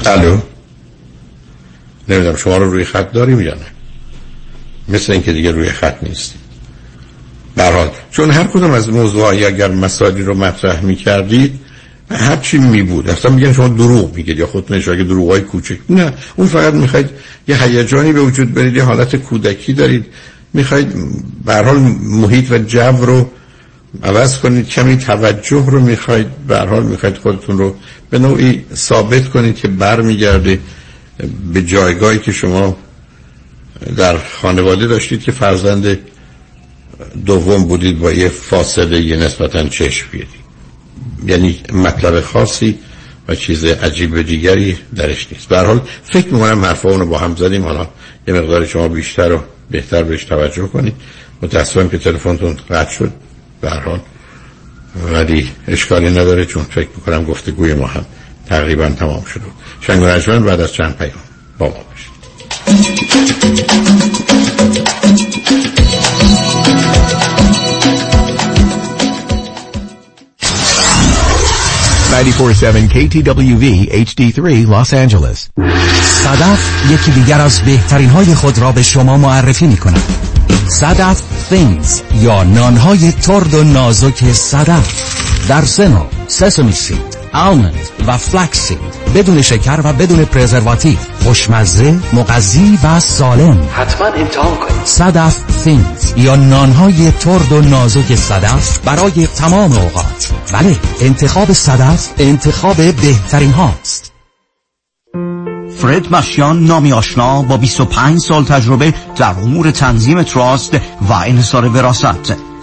Speaker 7: الو؟ نمی‌دونم شما رو روی خط داریم یا نه؟ مثل اینکه دیگه روی خط نیست برحال چون هر کدوم از موضوعی اگر مسائلی رو مطرح می‌کردید هر چی می بود اصلا میگن شما دروغ میگید یا خودتون اگه دروغ های کوچک. نه اون فقط می‌خواید یه هیجانی به وجود برید یه حالت کودکی دارید. می‌خواید به حال محیط و جو رو عوض کنید کمی توجه رو می‌خواید به حال می‌خواید خودتون رو به نوعی ثابت کنید که برمیگرده به جایگاهی که شما در خانواده داشتید که فرزند دوم بودید با یه فاصله یه نسبتا چشم بیدید یعنی مطلب خاصی و چیز عجیب دیگری درش نیست. به حال فکر می‌کنم حرفا اونو با هم زدیم. حالا یه مقدار شما بیشتر و بهتر بهش توجه کنید. متاسفم که تلفنتون قطع شد. به حال. ولی اشکالی نداره چون فکر می‌کنم گفتگوی ما هم تقریبا تمام شد. شنگ بعد از چند پیام با ما باشید.
Speaker 5: 947 KTWV HD3 Los Angeles.
Speaker 21: صدف یکی دیگر از بهترین های خود را به شما معرفی می کند صدف Things یا نانهای ترد و نازک صدف. در سنو سسمی سید آلمند و فلکس بدون شکر و بدون preservative. خوشمزه مغذی و سالم.
Speaker 22: حتما امتحان کنید.
Speaker 21: صدف thins یا نانهای ترد و نازک صدف برای تمام اوقات. بله انتخاب صدف انتخاب بهترین هاست.
Speaker 23: فرد مشیان نامی آشنا با 25 سال تجربه در امور تنظیم trust و انحصار وراست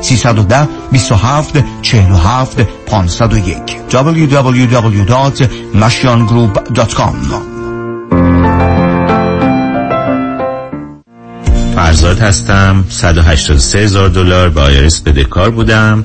Speaker 23: 310 27 47 501 www.mashiangroup.com
Speaker 24: فرزاد هستم. 183 هزار دلار با IRS بدهکار بودم.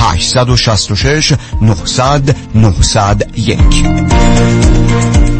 Speaker 23: 866 900 901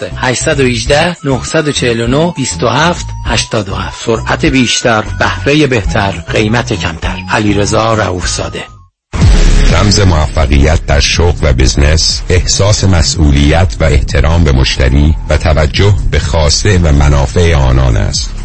Speaker 11: 818 949 27 87 سرعت بیشتر بهره بهتر قیمت کمتر. علیرضا رؤوفزاده.
Speaker 25: رمز موفقیت در شغل و بزنس احساس مسئولیت و احترام به مشتری و توجه به خواسته و منافع آنان است.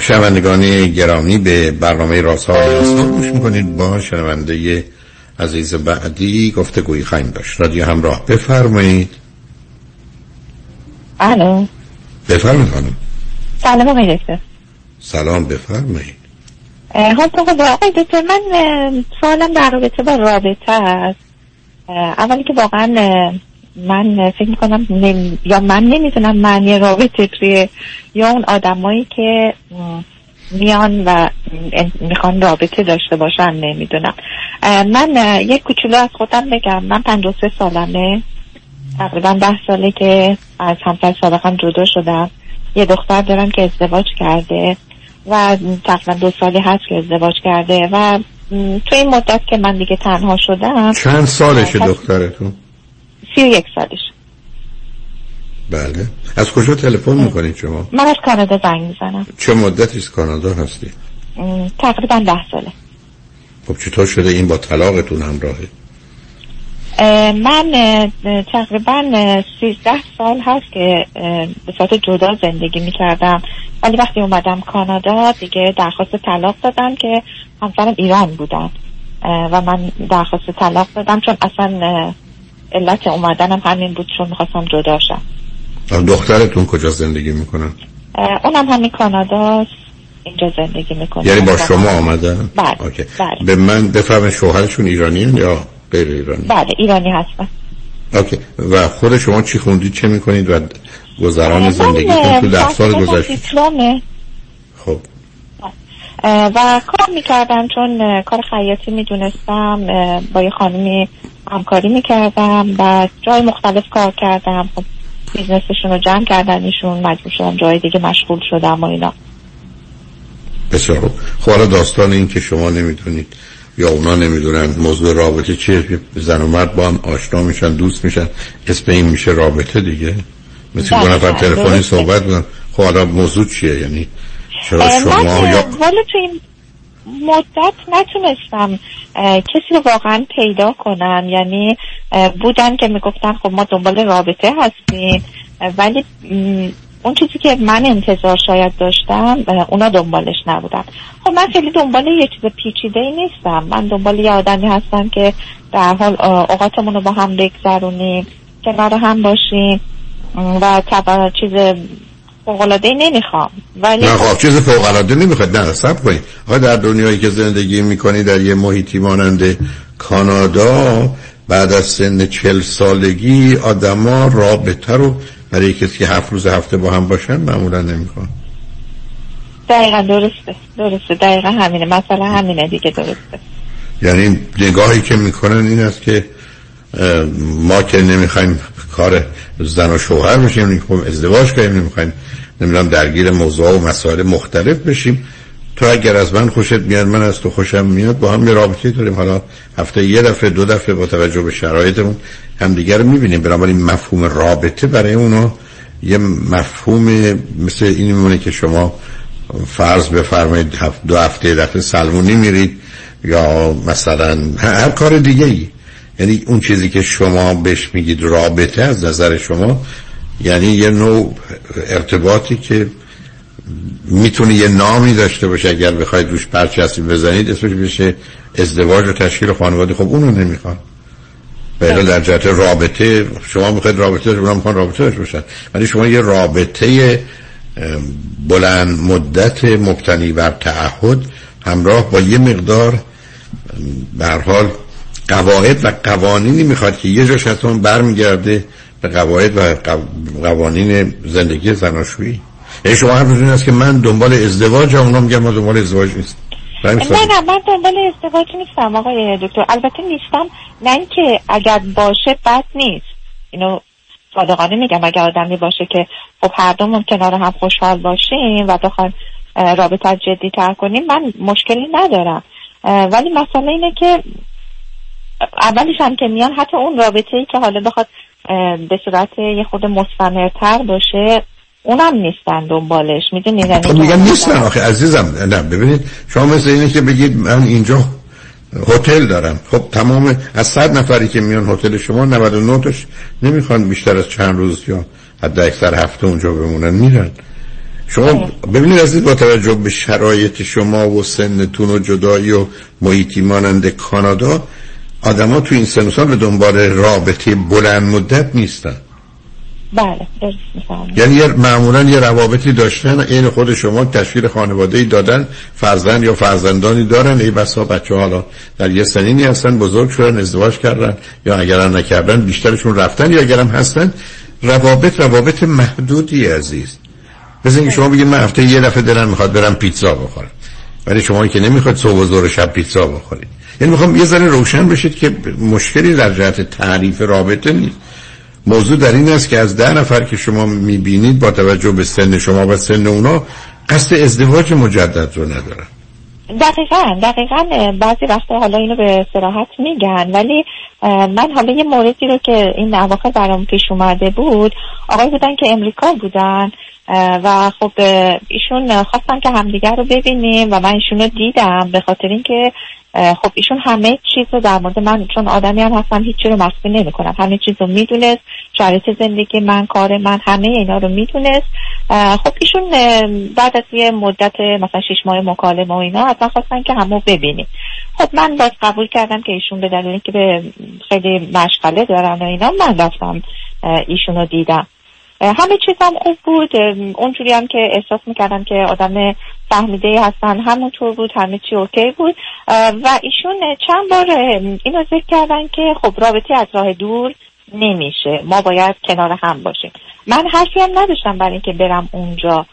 Speaker 7: شنوندگان گرامی به برنامه رازها هستان گوش می‌کنید با شنونده عزیز بعدی گفته گویی خواهیم داشت. رادیو همراه. بفرمایید.
Speaker 26: الو.
Speaker 7: بفرمایید خانم.
Speaker 26: سلام آقای دکتر.
Speaker 7: سلام بفرمایید.
Speaker 26: حال آقای دکتر من سوالم در رابطه با رابطه است. اولی که واقعا من فکر می‌کنم نمی... یا من نمی‌دونم معنی رابطه چیه یا اون آدمایی که میان و می‌خوان رابطه داشته باشن نمی‌دونم. من یک کوچولو از خودم بگم. من 53 سالمه. تقریبا ده ساله که از همسر سابقم جدا شدم. یه دختر دارم که ازدواج کرده و تقریبا دو سالی هست که ازدواج کرده و تو این مدت که من دیگه تنها شدم
Speaker 7: چند سالشه دخترتون؟
Speaker 26: سی و یک سالش
Speaker 7: بله. از کجا تلفن می‌کنید شما؟
Speaker 26: من از کانادا زنگ می‌زنم.
Speaker 7: چه مدتی از کانادا هستی؟
Speaker 26: تقریبا ده ساله.
Speaker 7: خب چطور شده این با طلاقتون همراهه؟
Speaker 26: اه، من تقریبا سیزده سال هست که به صورت جدا زندگی می‌کردم. ولی وقتی اومدم کانادا دیگه درخواست طلاق دادم که همسرم ایران بودن. و من درخواست طلاق دادم چون اصلا علت اومدنم همین بود چون می‌خواستم جدا شم.
Speaker 7: دخترتون کجا زندگی می‌کنن؟
Speaker 26: اونم همین کانادا اینجا زندگی می‌کنه
Speaker 7: یعنی با شما آمدن؟
Speaker 26: بله. بله.
Speaker 7: به من بفرمایید شوهرشون ایرانی یا غیر ایرانی.
Speaker 26: بله ایرانی هستم
Speaker 7: اوکی. و خود شما چی خوندید چه می‌کنید و گذران زندگیتون تو ده سال گذشته؟
Speaker 26: دیپلمه.
Speaker 7: خب.
Speaker 26: و کار می‌کردم چون کار خیاطی می‌دونستم با یه خانمی همکاری می‌کردم و جای مختلف کار کردم. خب بیزنسشون رو جمع کردن ایشون مجبور شدم جای دیگه مشغول شدم و اینا.
Speaker 7: بسیار خب حالا داستان این که شما نمی‌دونید. یا اونا نمی‌دونن موضوع رابطه چیه زن و مرد با هم آشنا میشن دوست میشن. اسم این میشه رابطه دیگه. مثل دو
Speaker 26: بله،
Speaker 7: نفر
Speaker 26: بله،
Speaker 7: تلفنی. صحبت بودن خب حالا موضوع چیه؟ یعنی چرا شما یا
Speaker 26: ولی تو این مدت نتونستم کسی رو واقعا پیدا کنم. یعنی بودن که می‌گفتن خب ما دنبال رابطه هستیم. ولی اون چیزی که من انتظار شاید داشتم اونا دنبالش نبودن. خب من خیلی دنبال یه چیز پیچیده ای نیستم. من دنبال یه آدمی هستم که در حال اوقاتمون رو با هم بگذرونیم کنار هم باشیم و چیز فوق‌العاده‌ای نمی‌خوام. ولی
Speaker 7: نه خب چیز فوق العاده نمی‌خواد نه سب کنید آقا در دنیایی که زندگی می‌کنی در یه محیطی مانند کانادا بعد از سن چل سالگی آدما رابطه رو برای کسی که هفت روز هفته با هم باشن معمولا نمی‌خوان
Speaker 26: دقیقا درسته درسته. دقیقا همینه. مثلا همینه دیگه درسته.
Speaker 7: یعنی نگاهی که می‌کنن این است که ما که نمی‌خوایم کار زن و شوهر بشیم نمی‌خوایم ازدواج کنیم نمی‌خوایم نمی‌دونم درگیر موضوع و مسائل مختلف بشیم. تو اگر از من خوشت میاد من از تو خوشم میاد با هم یه رابطه داریم. حالا هفته یه دفعه دو دفعه با توجه به شرایطمون همدیگه رو می‌بینیم. بنابراین مفهوم رابطه برای اونا یه مفهوم مثل این میمونه که شما فرض بفرمایید دو هفته دفعه سلمونی میرید یا مثلا هر کار دیگه ای یعنی اون چیزی که شما بهش میگید رابطه از نظر شما یعنی یه نوع ارتباطی که می‌تونه یه نامی داشته باشه اگر بخواید روش پرچسبی بزنید اسمش بشه ازدواج و تشکیل خانواده. خب اونو نمی‌خوان. بله در جهت رابطه شما می‌خواید رابطه داشته می‌خوان رابطه داشته باشن. ولی شما یه رابطه بلند مدت مبتنی بر تعهد همراه با یه مقدار به حال قواعد و قوانینی می‌خواد که یه جاش حتما برمیگرده به قواعد و قوانین زندگی زناشویی. شما هم این است که من دنبال ازدواج هم ما دنبال ازدواج نیست
Speaker 26: نه نه من دنبال ازدواج نیستم آقای دکتر. البته نیستم نه اینکه اگر باشه بد نیست. اینو صادقانه میگم اگر آدمی باشه که خب هر دومون کنار هم خوشحال باشیم و بخوایم رابطه جدی تر کنیم من مشکلی ندارم. ولی مسئله اینه که اولش هم که میان حتی اون رابطه ای که حالا بخواد به صورت یه خود مستمرتر باشه اونم نیستن دنبالش می‌دونی؟
Speaker 7: خب میگن نیستن آخه عزیزم. نه ببینید شما مثل اینه که بگید من اینجا هتل دارم. خب تمام از صد نفری که میان هتل شما 99 تاش نمی‌خوان بیشتر از چند روز یا حد اکثر هفته اونجا بمونن میرن. شما ببینید عزیز با توجه به شرایط شما و سنتون و جدایی و محیطی مانند کانادا آدما تو این سن به دنبال رابطه بلند مدت نیستن.
Speaker 26: بله
Speaker 7: یعنی معمولا یه روابطی داشتن این خود شما تشکیل خانواده ای دادن فرزند یا فرزندانی دارن ای بسا بچه حالا در یه سنینی هستن بزرگ شدن ازدواج کردن یا اگر نکردن بیشترشون رفتن یا اگرم هستن. روابط روابط محدودی عزیز. مثل اینکه شما بگید من هفته یه دفعه دلم می‌خواد برم پیتزا بخورم. ولی شما که نمی‌خواد صبح و ظهر شب پیتزا بخورید. یعنی می‌خوام یه ذره روشن بشید که مشکلی در جهت تعریف رابطه نیست. موضوع در این است که از ده نفر که شما می‌بینید با توجه به سن شما و سن اونا قصد ازدواج مجدد رو ندارن.
Speaker 26: دقیقا دقیقا. بعضی وقتا حالا اینو به سراحت میگن. ولی من حالا یه موردی رو که این اواخر برام پیش اومده بود آقای بودن که امریکا بودن و خب ایشون خواستن که همدیگر رو ببینیم و من ایشون رو دیدم به خاطر اینکه خب ایشون همه چیز رو در مورد من چون آدمی هم هستم هیچی رو مخفی نمی کنم همه چیز رو می‌دونست شرایط زندگی من کار من همه اینا رو می‌دونست. خب ایشون بعد از یه مدت مثلا شش ماه مکالمه و اینا اصلا خواستن که همو ببینیم. خب من باز قبول کردم که ایشون به دلیل که به خیلی مشغله دارن و اینا من رفتم ایشون رو دیدم. همه چیزم خوب بود. اونجوری هم که احساس می‌کردم که آدم فهمیده هستن. همونطور بود همه چی اوکی بود. و ایشون چند بار اینو ذکر کردن که خب رابطه از راه دور نمیشه. ما باید کنار هم باشیم. من حرفی هم نداشتم برای اینکه برم اونجا.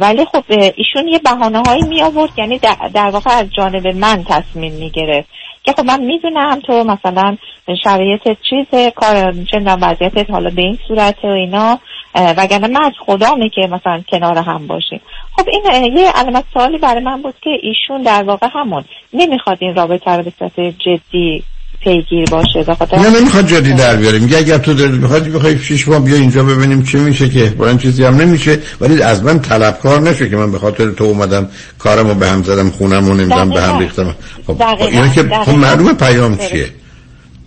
Speaker 26: ولی خب ایشون یه بحانه هایی می آورد یعنی در واقع از جانب من تصمیم می گرفت که خب من می‌دونم تو مثلا شرایط چیز کار چندان وضعیتت حالا به این صورت و اینا وگرنه من از خدامه که مثلا کنار هم باشیم. خب این یه علامت سوالی برای من بود که ایشون در واقع همون نمی‌خواد این رابطه رو به صورت جدی پیگیر باشه بخاطر
Speaker 7: نه نمی‌خواد جدی در بیاره میگه اگر تو دلت می‌خواد بخوای شش ماه بیا اینجا ببینیم چه میشه که برای چیزی هم نمیشه. ولی از من طلبکار نشه که من به خاطر تو اومدم کارمو به هم زدم خونمو نمیدم به هم ریختم. خب اینا که خب معلومه پیام چیه.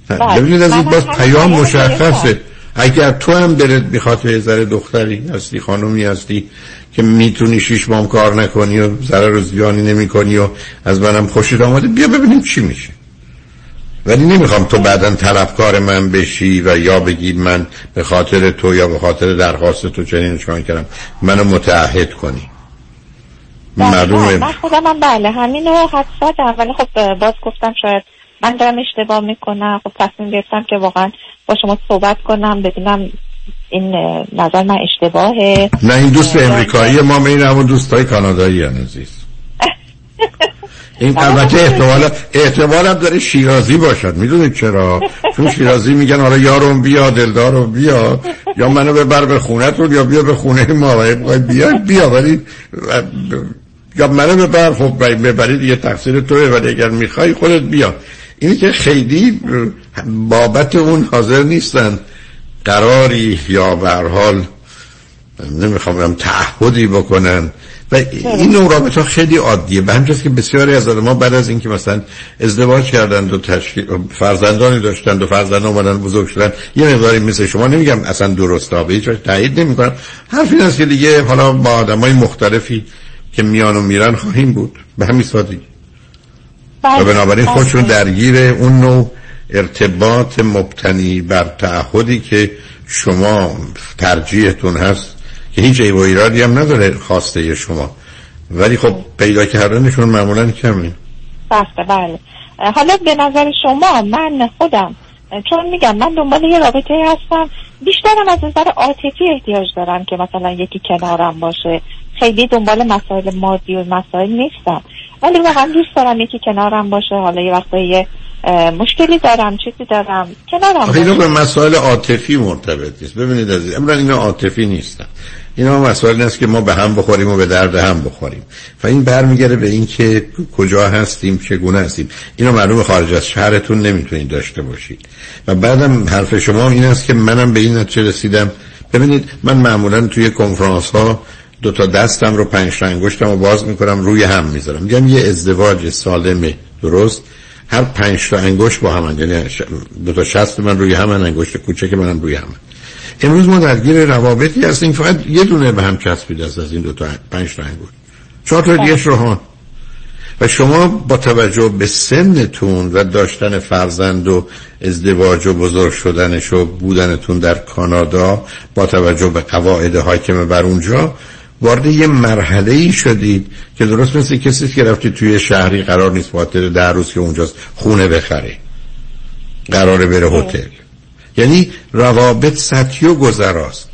Speaker 7: بله. ببینید از این باز پیام مشخصه. اگر تو هم دلت می‌خواد به ذره دختری هستی خانومی هستی که می‌تونی شیش ماه کار نکنی و ضرر و زیانی نمی کنی و از منم خوشید آمده بیا ببینیم چی میشه. ولی نمی‌خوام تو بعدا طلبکار من بشی و یا بگی من به خاطر تو یا به خاطر درخواست تو چنین چون کردم. منو متعهد کنی.
Speaker 26: معلومه. من خودم هم بله همین رو حد ولی خب باز گفتم شاید من دارم اشتباه می‌کنم خب تصمیم گرفتم که واقعا با شما صحبت کنم ببینم این نظر من اشتباهه.
Speaker 7: نه این دوست امریکایی ما این همون دوستای کانادایی عزیز. این البته احتمال احتمال هم داره شیرازی باشد می‌دونید چرا؟ چون شیرازی میگن حالا یارم بیا دلدارم بیا یا منو ببر به خونت یا بیا به خونه ما و بیا بیا ولی یا منو ببر خب ببرید یه تقصیر توه ولی اگر می‌خوای خودت بیا اینی که خیلی بابت اون حاضر نیستن. قراری یا به حال نمی‌خوام تعهدی بکنن. و این نوع رابطه خیلی عادیه. به همجاست که بسیاری از ما بعد از اینکه مثلا ازدواج کردند و تشکیل فرزندانی داشتند و فرزندان اومدن بزرگ شدن یه مقداری مثل شما نمیگم اصلا درست ها به هیچ تایید نمی‌کنم. حرف این است که دیگه حالا با آدمای مختلفی که میان و میرن خواهیم بود. به همین سادگی. و بنابراین خودشون درگیر اون نوع ارتباط مبتنی بر تعهدی که شما ترجیحتون هست که هیچ عیب و ایرادی هم نداره خواسته شما. ولی خب پیدا کردنشون معمولا کمه.
Speaker 26: بسته بله. حالا به نظر شما من خودم چون میگم من دنبال یه رابطه هستم بیشترم از نظر عاطفی احتیاج دارم که مثلا یکی کنارم باشه. خیلی دنبال مسائل مادی و مسائل نیستم. ولی واقعا دوست دارم یکی کنارم باشه. حالا یه وقتا مشکلی دارم چیزی دارم. کنارم
Speaker 7: اینو به مسائل عاطفی مرتبط نیست. ببینید عزیز امرا اینا عاطفی نیستن. اینا مسائل است که ما به هم بخوریم و به درد هم بخوریم. و این برمیگره به این که کجا هستیم چگونه هستیم. اینو معلوم خارج از شهرتون نمی‌تونید داشته باشید. و بعدم حرف شما این است که منم به این نتیجه رسیدم. ببینید من معمولا توی کنفرانس ها دو تا دستم رو پنج انگشتم رو باز می‌کنم روی هم می‌ذارم. میگم یه ازدواج سالم درست. هر پنج تا انگشت با هم یعنی دو تا شست من روی هم انگشت کوچک منم روی هم امروز ما درگیر روابطی هستیم. فقط یه دونه به هم چسبید است از این دو تا پنج تا انگشت. چهار تا دیگه روحان و شما با توجه به سنتون و داشتن فرزند و ازدواج و بزرگ شدنش و بودنتون در کانادا با توجه به قواعد حاکم بر اونجا وارد یه مرحله ای شدید که درست مثل کسی که رفتی توی شهری قرار نیست خاطر در روز که اونجاست خونه بخره. قراره بره هتل. یعنی روابط سطحی و گذراست.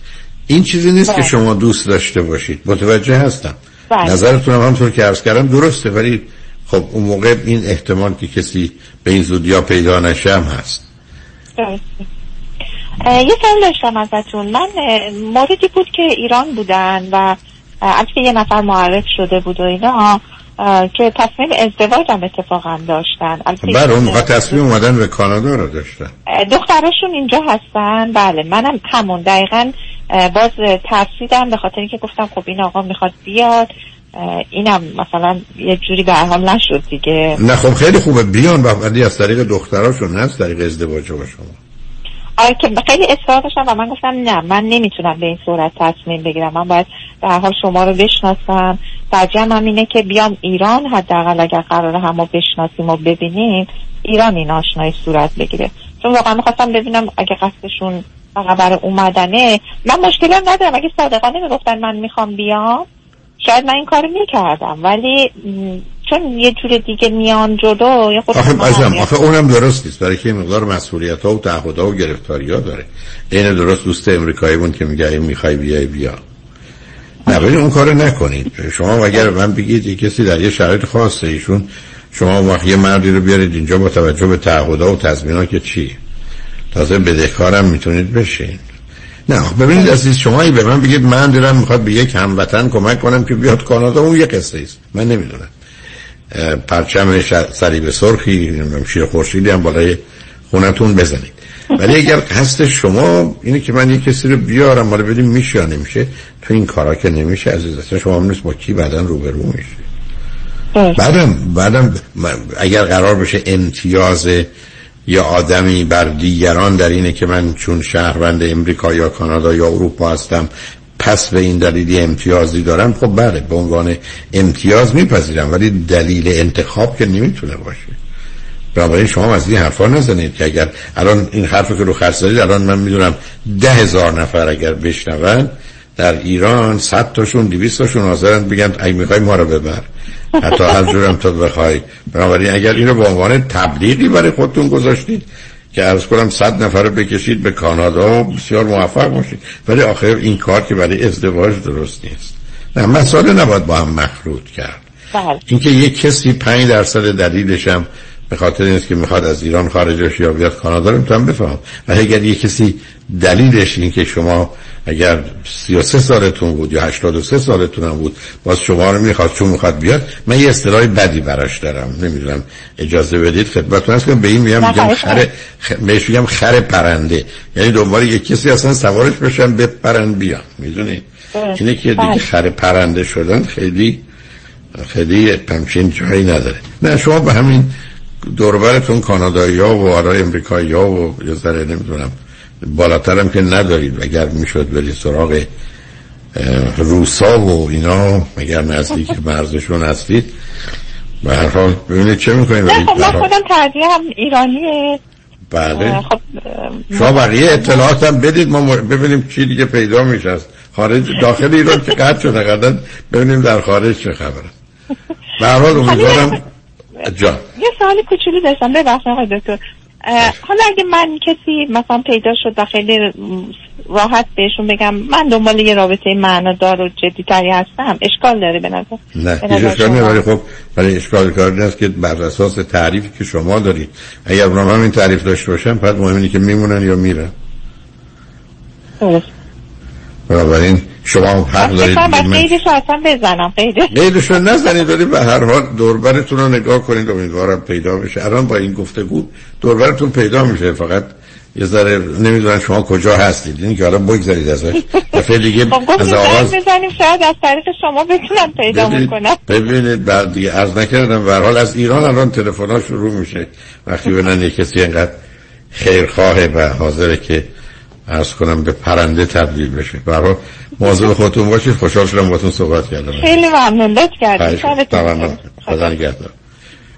Speaker 7: این چیزی نیست که شما دوست داشته باشید. متوجه هستم. نظرتون هم همطور که عرض کردم درسته ولی خب اون موقع این احتمال که کسی به این زودیا پیدا نشه هم هست.
Speaker 26: یه سال داشتم ازتون. من موردی بود که ایران بودن و البته یه نفر معرف شده بود و اینا که تصمیم ازدواج هم اتفاقا داشتن.
Speaker 7: بله اون موقع تصمیم اومدن به کانادا رو داشتن.
Speaker 26: دخترشون اینجا هستن. بله منم همون. دقیقا باز ترسیدم به خاطر اینکه گفتم خب این آقا می‌خواد بیاد. اینم مثلا یه جوری به حال نشد دیگه.
Speaker 7: نه خب خیلی خوبه. بیان ولی از طریق دختراشون نه از طریق ازدواج با شما.
Speaker 26: که خیلی اصرار داشتم و من گفتم نه من نمی‌تونم به این صورت تصمیم بگیرم. من باید به حال شما رو بشناسم. ترجیحم هم اینه که بیام ایران حداقل اگر قرار همو بشناسیم و ببینیم ایران این آشنایی صورت بگیره. چون واقعا می‌خواستم ببینم اگه قصدشون فقط برای اومدنه. من مشکلی هم ندارم. اگه صادقانه می‌گفتن من می‌خوام بیام شاید من این کارو می‌کردم. ولی چون یه جور دیگه میان جلو یه خود
Speaker 7: آخه, آخه اونم درست نیست. برای که مقدار مسئولیت ها و تعهد ها و گرفتاری ها داره. این درست دوست امریکایی بود که میگه می‌خوای بیای بیا. نه اون کارو نکنید. شما اگر من بگید یه کسی در یه شرایط خاصه ایشون شما وقت یه مردی رو بیارید اینجا با توجه به تعهدها و تضمینات که چی؟ تازه بدهکارم می‌تونید بشین. نه ببینید عزیز شما به من بگید من دارم می‌خواد به یک هموطن کمک کنم که بیاد کانادا. اون یه قصه است. من نمی‌دونم. پرچم صلیب سرخی شیر خورشیدی هم بالای خونتون بزنید. ولی اگر قصد شما اینه که من یه کسی رو بیارم مالا بدیم میشه یا نمیشه. تو این کارا که نمیشه عزیز اصلا شما هم نیست با کی بعدا روبرو میشه بعدم بعدم اگر قرار بشه امتیاز یا آدمی بر دیگران در اینه که من چون شهروند امریکا یا کانادا یا اروپا هستم پس به این دلیلی امتیازی دارم خب بله به عنوان امتیاز میپذیرم ولی دلیل انتخاب که نمی‌تونه باشه. بنابراین شما از این حرفا نزنید که اگر الان این حرف که رو خرس دارید الان من می‌دونم ده هزار نفر اگر بشنون در ایران صد تاشون دویست تاشون حاضرن بگن ای می‌خوای ما رو ببر. حتی هر جورم تا بخوای. بنابراین اگر اینو به عنوان تبلیغی برای خودتون گذاشتید که ارز کنم صد نفر رو بکشید به کانادا بسیار موفق باشید. ولی آخر این کار که برای ازدواج درست نیست. نه مسئله نباید با هم مخلوط کرد. بله. اینکه یک کسی پنج درصد دلیلش هم به خاطر اینست که می‌خواد از ایران خارجش یا بیاد کانادا رو می‌تونم بفهم و اگر یک کسی دلیلش این که شما اگر 33 سالتون بود یا 83 سالتون هم بود باز شما رو می‌خواد چون می‌خواد بیاد من یه اصطلاح بدی براش دارم. نمی‌دونم اجازه بدید خدمتتون هست به این میگم میگم خر بهش میگم خر پرنده. یعنی دنبال یک کسی اصلا سوارش بشن بپرن بیان. می‌دونید اینه که
Speaker 26: بله.
Speaker 7: دیگه خر پرنده شدن خیلی خیلی همچین جایی نداره. نه شما به همین دوربرتون کانادایی ها و آرای امریکایی ها و یه ذره نمی‌دونم بالاتر هم که ندارید. اگر می‌شد برید سراغ روسا و اینا مگر نزدیک مرزشون هستید؟ به هر حال ببینید چه می‌کنید؟
Speaker 26: نه خب من خودم ترجیح هم ایرانیه
Speaker 7: بله.
Speaker 26: خب
Speaker 7: شما بقیه اطلاعات هم بدید ما ببینیم چی دیگه پیدا میشه از خارج داخل ایران که قطع شده قدر ببینیم در خارج چه خبره. به هر حال امیدوارم جان.
Speaker 26: یه سوالی کوچولو داشتم. ببخشید آقای دکتر. اه، حالا اگه من کسی مثلا پیدا شد و خیلی راحت بهشون بگم من دنبال یه رابطه معنادار و جدی تری هستم اشکال داره به نظر
Speaker 7: نه هیچ اشکال؟ نیست ولی خب برای اشکال کار این است که بر اساس تعریفی که شما دارید. اگر اونا هم این تعریف داشته باشن پس مهم اینه که میمونن یا میرن.
Speaker 26: درست.
Speaker 7: بنابراین شما حق دارید من-
Speaker 26: قیدش رو اصلا بزنم قیدش.
Speaker 7: قیدشو نزنید ولی به هر حال دوربرتون رو نگاه کنید امیدوارم پیدا بشه. الان با این گفتگو دوربرتون پیدا میشه. فقط یه ذره نمی‌دونم شما کجا هستید. این که حالا بگذارید ازش. دفعه دیگه
Speaker 26: خب
Speaker 7: از آغاز
Speaker 26: بزنیم شاید از طریق شما بتونم پیدا
Speaker 7: ببینید-
Speaker 26: کنم
Speaker 7: ببینید بعد دیگه عرض نکردم. به هر حال از ایران الان تلفن ها شروع میشه. وقتی ببینن کسی اینقدر خیرخواهه و حاضره که عرض کنم به پرنده تبدیل بشه. حال مواظب خودتون باشید. خوشحال شدم باهاتون صحبت کردم.
Speaker 26: خیلی ممنون. لطف کردید.
Speaker 7: تمام. خدا نگهدار.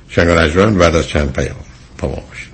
Speaker 7: شنگ و نجوان بعد از چند پیام با ما باشید.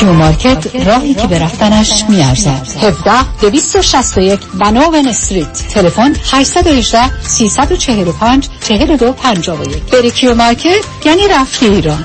Speaker 27: Q Market راهی که به رفتنش میارزد. 17 261 Vanowen Street. تلفن 818 345 42 51 بری Q Market یعنی رفتی ایران.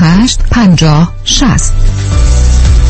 Speaker 2: 50 60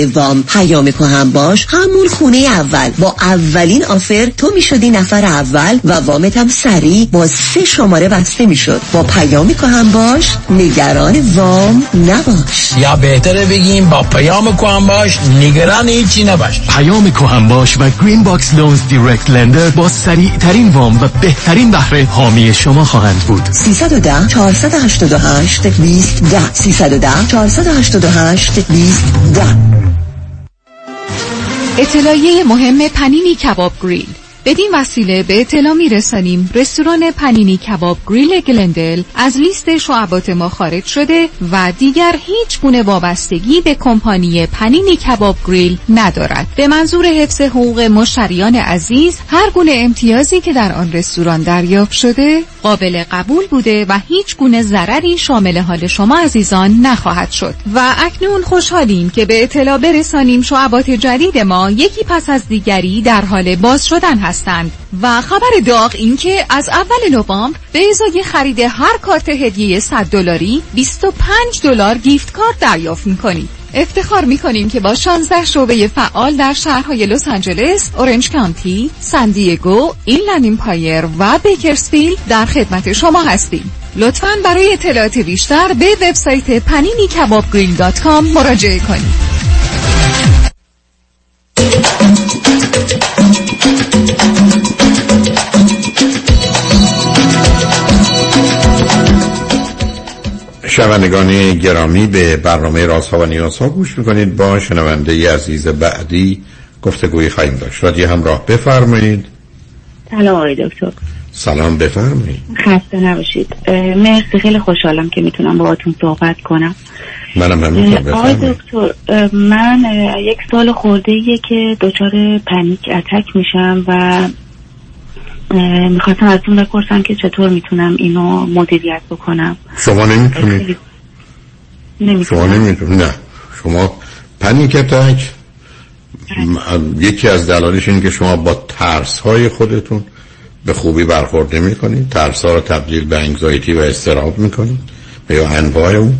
Speaker 28: وام پیام کهن‌باش همون خونه اول. با اولین offer تو می‌شدی نفر اول و وامت هم سریع با سه شماره بسته می‌شد. با پیام کهن‌باش نگران وام نباش.
Speaker 11: یا بهتره بگیم با پیام کهن‌باش نگران هیچی نباش.
Speaker 29: پیام کهن‌باش و Green Box Loans direct lender با سریع ترین وام و بهترین بهره حامی شما خواهند بود.
Speaker 28: 310 488 20 10 310 488 20 10
Speaker 2: اطلاعیه مهم پنینی کباب گریل. بدین وسیله به اطلاع می رسانیم رستوران پنینی کباب گریل گلندل از لیست شعبات ما خارج شده و دیگر هیچ گونه وابستگی به کمپانی پنینی کباب گریل ندارد. به منظور حفظ حقوق مشتریان عزیز هر گونه امتیازی که در آن رستوران دریافت شده قابل قبول بوده و هیچ گونه ضرری شامل حال شما عزیزان نخواهد شد. و اکنون خوشحالیم که به اطلاع برسانیم شعبات جدید ما یکی پس از دیگری در حال باز شدن هستند و خبر داغ این که از اول نوامبر به ازای خرید هر کارت هدیه 100 دلاری 25 دلار gift card دریافت می‌کنید افتخار می کنیم که با 16 شعبه فعال در شهرهای لس آنجلس، Orange County، San Diego، Inland Empire و بیکرسفیلد در خدمت شما هستیم. لطفاً برای اطلاعات بیشتر به وبسایت پنینی مراجعه کنید.
Speaker 7: شنوندگان گرامی به برنامه رازها و نیازها گوش می‌کنید. با شنونده عزیز بعدی گفتگوی خواهیم داشت. رادیو همراه بفرمایید.
Speaker 30: سلام آقای دکتر.
Speaker 7: سلام بفرمایید.
Speaker 30: خسته نباشید. مرسی خیلی خوشحالم که می‌تونم باهاتون صحبت کنم.
Speaker 7: منم همینطور
Speaker 30: آقای دکتر من یک سال خورده ایه که دچار پنیک اتک میشم و می‌خواستم ازتون بپرسم که چطور می‌تونم اینو مدیریت بکنم.
Speaker 7: شما نمی‌تونید شما نمی‌تونید نه. شما پنیک اتک یکی از دلایلش این که شما با ترس های خودتون به خوبی برخورد نمی کنید ترس ها رو تبدیل به انگزایتی و استراب می کنید یا انواع اون.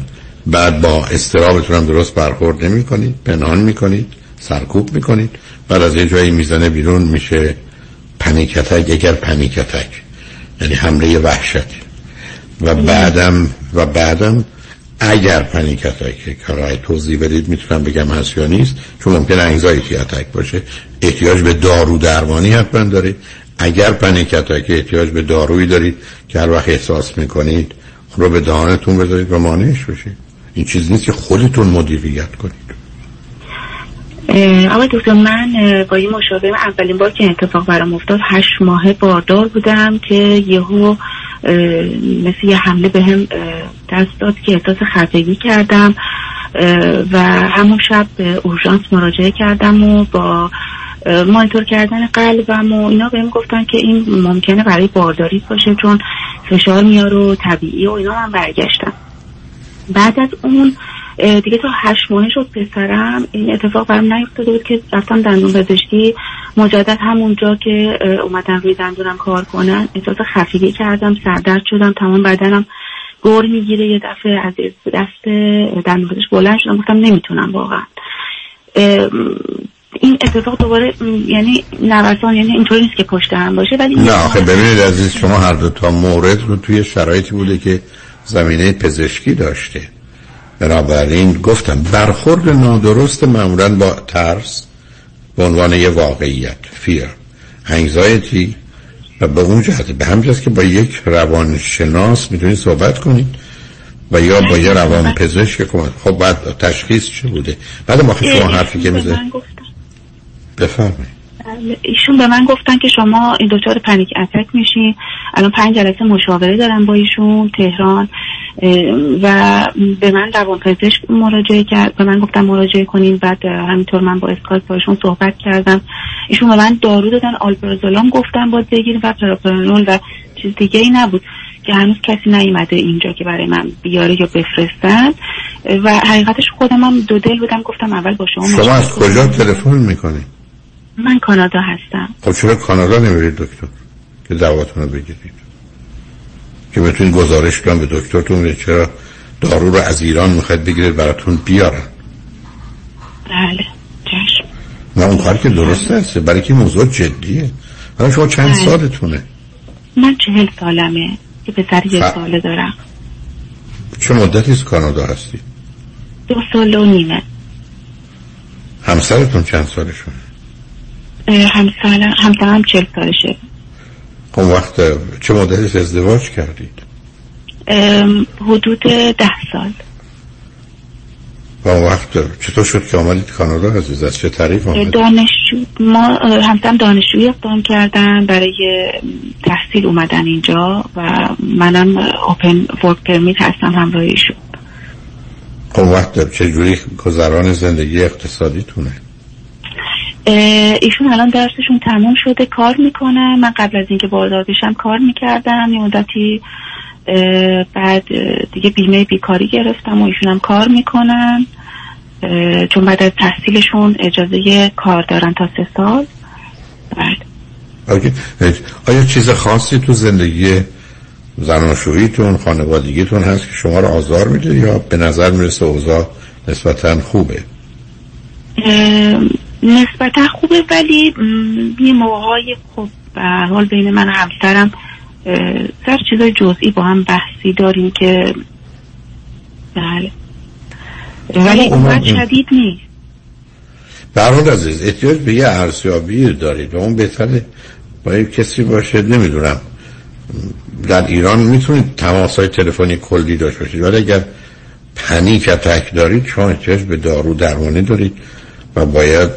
Speaker 7: بعد با استرابتون هم درست برخورد نمی کنید پنهان می کنید سرکوب می کنید بعد از یه جایی می‌زنه بیرون میشه panic attack اگر panic attack یعنی حمله وحشت. و بعدم و بعدم اگر panic attack که رای توضیح بدید می‌تونم بگم هست یا نیست چون ممکن anxiety attack باشه. احتیاج به دارو درمانی حتما دارید. اگر panic attack احتیاج به دارویی دارید که هر وقت احساس می‌کنید رو به دهانتون بذارید و مانعش بشید. این چیز نیست که خودتون مدیریت کنید.
Speaker 30: آقای دکتر من با این مشابه اولین بار که اتفاق برام افتاد هشت ماه باردار بودم که یهو مثل یه حمله به هم دست داد که احساس خفگی کردم و همون شب به اورژانس مراجعه کردم و با مانیتور کردن قلبم و اینا بهم گفتن که این ممکنه برای بارداری باشه چون فشار میاره و طبیعی و اینا من برگشتم. بعد از اون دیگه تا هشت ماه شد پسرم. این اتفاق برام نیفتاده بود که رفتم دندون پزشکی. مجدد همونجا که اومدن روی دندونم کار کنن. احساس خفیگی کردم سردرد شدم. تمام بدنم گور می‌گیره. یه دفعه از دست دندون پزشک بلند شدم. گفتم نمی‌تونم واقعا. این اتفاق دوباره یعنی نوسان یعنی اینطوری نیست که پشت هم باشه ولی
Speaker 7: نه آخه ببینید عزیز شما هر دو تا مورد رو توی شرایطی بوده که زمینه پزشکی داشته. بنابراین گفتم برخورد نادرست معمولا با ترس به عنوان یه واقعیت فیر. انگزایتی و به اون جهت به همجاست که با یک روانشناس می‌تونید صحبت کنید و یا با یه روان پزشک کمک. خب بعد تشخیص چه بوده؟ بعد ما شما حرفی که میزه بفرمایید.
Speaker 30: ایشون به من گفتن که شما این دچار پنیک اتک میشین. الان پنج جلسه مشاوره دارم با ایشون تهران و به من روان پزشک مراجعه کرد. به من گفتم مراجعه کنین. بعد همینطور من با اسکایپ باشون صحبت کردم. ایشون به من دارو دادن آلپرازولام گفتن باید بگیر و پراپرانول و چیز دیگه ای نبود که هنوز کسی نیومده اینجا که برای من بیاره یا بفرستن. و حقیقتش خودم هم دو دل بودم. گفتم اول با شما
Speaker 7: شما از کجا تلفن می‌کنید
Speaker 30: من کانادا هستم.
Speaker 7: خب چرا کانادا نمیرید دکتر که دعواتون رو بگیرید. که بتونید گزارش کنم به دکترتون چرا دارو رو از ایران می‌خواید بگیرید براتون بیارن.
Speaker 30: بله چشم.
Speaker 7: نه اون کار که درسته هست برای که موضوع جدیه. حالا شما چند بله. سالتونه؟
Speaker 30: من چهل سالمه. که پسر یک
Speaker 7: ف-
Speaker 30: ساله دارم.
Speaker 7: چه مدتی از کانادا هستی؟
Speaker 30: دو سال و نیمه.
Speaker 7: همسرتون چند سالشون
Speaker 30: اه، همسرم همسرم چهل سالشه.
Speaker 7: اون وقت چه مدتی از ازدواج کردید؟
Speaker 30: حدود ده سال.
Speaker 7: و اون وقت چطور شد که آمدید کانادا عزیز؟ از چه طریق آمدید؟
Speaker 30: دانشجو ما همسرم دانشجویی اقدام کردن. برای تحصیل اومدن اینجا و منم اوپن ورک پرمیت هستم همراه ایشون
Speaker 7: اون وقت چجوری گذران زندگی اقتصادیتونه؟
Speaker 30: اه، ایشون الان درسشون تموم شده کار می‌کنن من قبل از اینکه باردار بشم کار می‌کردم. یه مدتی بعد دیگه بیمه بیکاری گرفتم و ایشون هم کار می‌کنن. چون بعد از تحصیلشون اجازه کار دارن تا سه سال. بعد.
Speaker 7: آیا چیز خاصی تو زندگی زناشوییتون خانوادگیتون هست که شما رو آزار میده یا به نظر می‌رسه اوضاع نسبتا خوبه؟
Speaker 30: نسبتا خوبه ولی یه موقعهای خب به حال بین من و همسرم سر چیزای جزئی با هم بحثی داریم که بله. ولی اونقدر شدید نیست.
Speaker 7: به هر حال عزیز احتیاج به یه ارزیابی دارید و اون بهتره. با یه کسی باشه نمی‌دونم. در ایران می‌تونید تماس های تلفنی کلی داشته باشید ولی اگر پنیک اتک دارید شما احتیاج به دارو درمانی دارید. و باید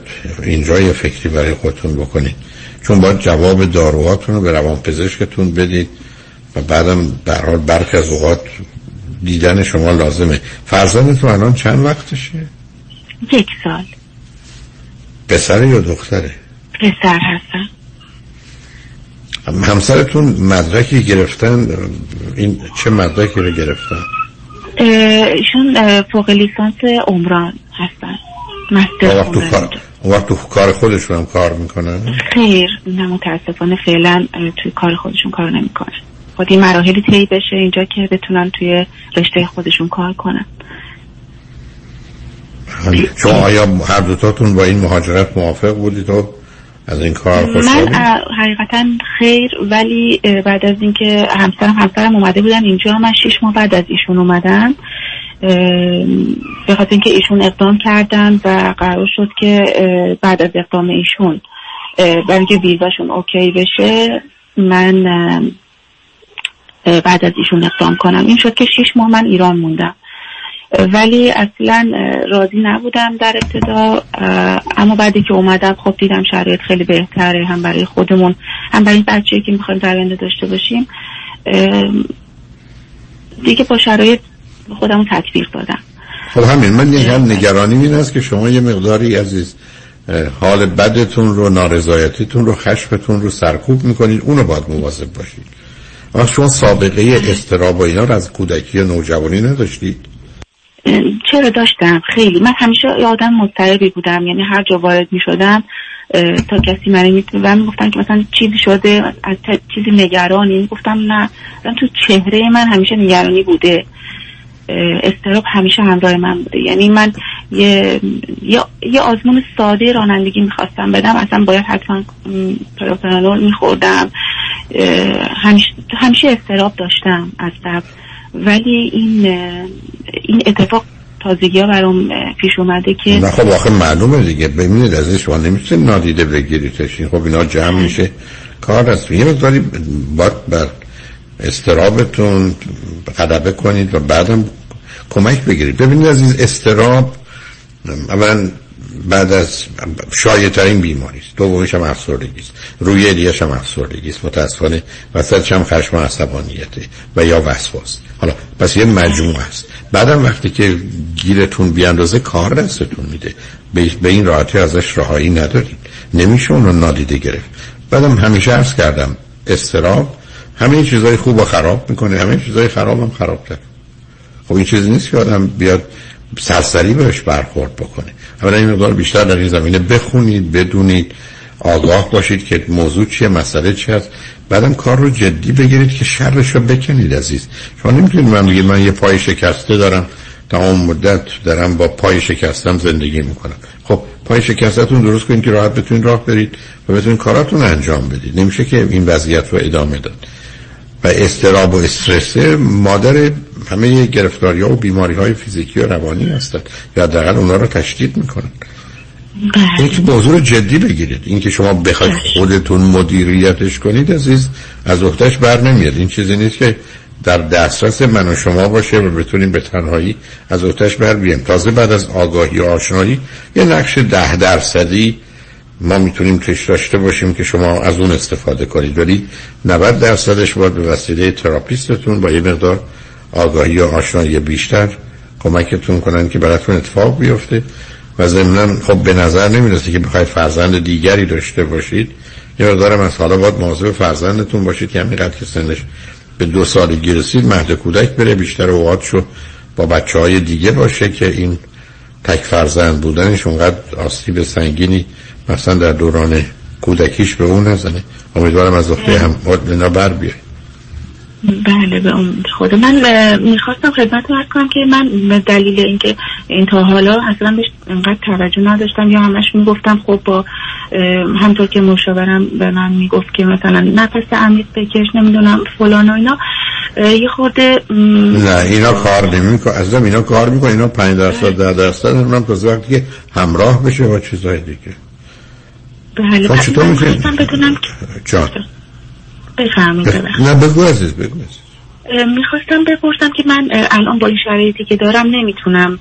Speaker 7: اینجا یه فکری برای خودتون بکنید. چون باید جواب داروهاتون رو به روان پزشکتون بدید و بعدم در حال برخی از اوقات دیدن شما لازمه. فرزندتون الان چند وقتشه؟
Speaker 30: یک سال.
Speaker 7: پسر یا دختره؟
Speaker 30: پسر هستم.
Speaker 7: همسرتون مدرکی گرفتن؟ این چه مدرکی رو گرفتن؟
Speaker 30: ایشون فوق لیسانس عمران هستن. مستر
Speaker 7: وقت تو کار وقت تو کار خودشون هم کار می‌کنن؟
Speaker 30: خیر نه متاسفانه فعلا توی کار خودشون کار نمی‌کنن. خود این مراحلی طی بشه اینجا که بتونن توی رشته خودشون کار کنن.
Speaker 7: شما آیا هر دوتاتون با این مهاجرت موافق بودید و از این کار
Speaker 30: من
Speaker 7: خوشحال
Speaker 30: اه، حقیقتا خیر ولی بعد از اینکه همسرم همسرم اومده بودن اینجا من شش ماه بعد از ایشون اومدم. به خاطر اینکه ایشون اقدام کردن و قرار شد که بعد از اقدام ایشون برای اینکه ویزاشون اوکی بشه من بعد از ایشون اقدام کنم. این شد که شش ماه من ایران موندم. ولی اصلا راضی نبودم در ابتدا اما بعدی که اومدم خب دیدم شرایط خیلی بهتره هم برای خودمون هم برای بچه که می‌خوایم در داشته باشیم. دیگه با شرایط خودمون تطبیق دادم.
Speaker 7: خب همین من یه نگرانی این است که شما یه مقداری عزیز حال بدتون رو نارضایتیتون رو خشمتون رو سرکوب می‌کنید اونو باید مواظب باشید وقت شما سابقه استراب و اینا رو از کودکی و نوجوانی نداشتید؟
Speaker 30: چرا داشتم؟ خیلی. من همیشه یه آدم مضطربی بودم یعنی هر جا وارد می شدم تا کسی من می و می‌گفتن که مثلا چیزی شده از چیزی نگرانی. گفتم نه تو چهره من همیشه نگرانی بوده. استراب همیشه همراه من بوده. یعنی من یه یه, یه آزمون ساده رانندگی می‌خواستم بدم. اصلا باید حتما پروپرانول میخوردم. همیشه, همیشه استراب داشتم از قبل. ولی این این اتفاق تازگی ها برام پیش اومده که
Speaker 7: نه خب آخه معلومه دیگه. ببینید از شما نمیشه نادیده بگیریدش. این خب اینا جمع میشه. کار است یه مقداری باید بر استرابتون غلبه کنید و بعدم کمک بگیرید. ببینید عزیز استراب اولا بعد از شایع ترین بیماری است. دومیش هم افسردگی است. روی دیگه هم افسردگی است. متاسفانه وسطش هم خشم و عصبانیته و یا وسواس حالا پس یه مجموعه است. بعدم وقتی که گیرتون بیاندازه کار دستتون میده. به این راحتی ازش رهایی ندارید. نمیشه اون رو نادیده گرفت. بعدم همیشه عرض کردم استراب همه چیزای خوب و خراب می‌کنه. همه چیزای خراب هم خراب کرد. خب این چیزی نیست که آدم بیاد سرسری بهش برخورد بکنه. اولا این مقدار بیشتر در این زمینه بخونید بدونید آگاه باشید که موضوع چیه مسئله چی هست. بعدم کار رو جدی بگیرید که شرش رو بکنید عزیز. شما نمی‌تونید من بگید من یه پای شکسته دارم تمام مدت دارم با پای شکستم زندگی می‌کنم. خب پای شکستتون درست کنید که راحت بتونید راه برید و بتونید کاراتون انجام بدید. نمیشه که این وضعیت رو ادامه داد. و استراب و استرس مادر همه گرفتاری ها و بیماری های فیزیکی و روانی هستند. یا حداقل اونا رو تشدید می‌کنن. این که موضوع جدی بگیرید. اینکه شما بخواید خودتون مدیریتش کنید عزیز از اختش بر نمیاد. این چیزی نیست که در دسترس من و شما باشه و بتونیم به تنهایی از اختش بر بیم تازه بعد از آگاهی و آشنایی یه نقش ده درصدی ما می‌تونیم توش داشته باشیم که شما از اون استفاده کنید ولی 90 درصدش باید به وسیله تراپیستتون با یه مقدار آگاهی و آشنایی بیشتر کمکتون کنن که براتون اتفاق بیفته. و ضمنا خب به نظر نمی‌رسه که بخواید فرزند دیگری داشته باشید. یه مقدارم از حالا باید مواظب فرزندتون باشید که همینقدر که سنش به دو سالگی رسید مهد کودک بره بیشتر اوقاتشو با بچه های دیگه باشه که این تک فرزند بودنش اونقدر آسیب سنگینی مثلا در دوران کودکیش به اون نزنه. امیدوارم از اخته هم اینا بر بیای.
Speaker 30: بله به اون خود. من می‌خواستم خدمت رو کنم که من به دلیل اینکه این تا حالا اصلا بهش انقدر توجه نداشتم یا همش می‌گفتم خب با همطور که مشاورم به من می‌گفت که مثلا نفس عمیق بکش نمی‌دونم فلان و اینا یه خورده
Speaker 7: نه اینا کار نمی‌کنه از اینا کار می‌کنه اینا 5 درصد 10 درصد اونم تا وقتی که همراه بشه با چیزای دیگه.
Speaker 30: بله
Speaker 7: خب چطور می‌کنه
Speaker 30: بدونم
Speaker 7: جان.
Speaker 30: بفرمایید
Speaker 7: نه بگو عزیز بگو
Speaker 30: می‌خواستم بپرسم که من الان با این شرایطی که دارم نمی‌تونم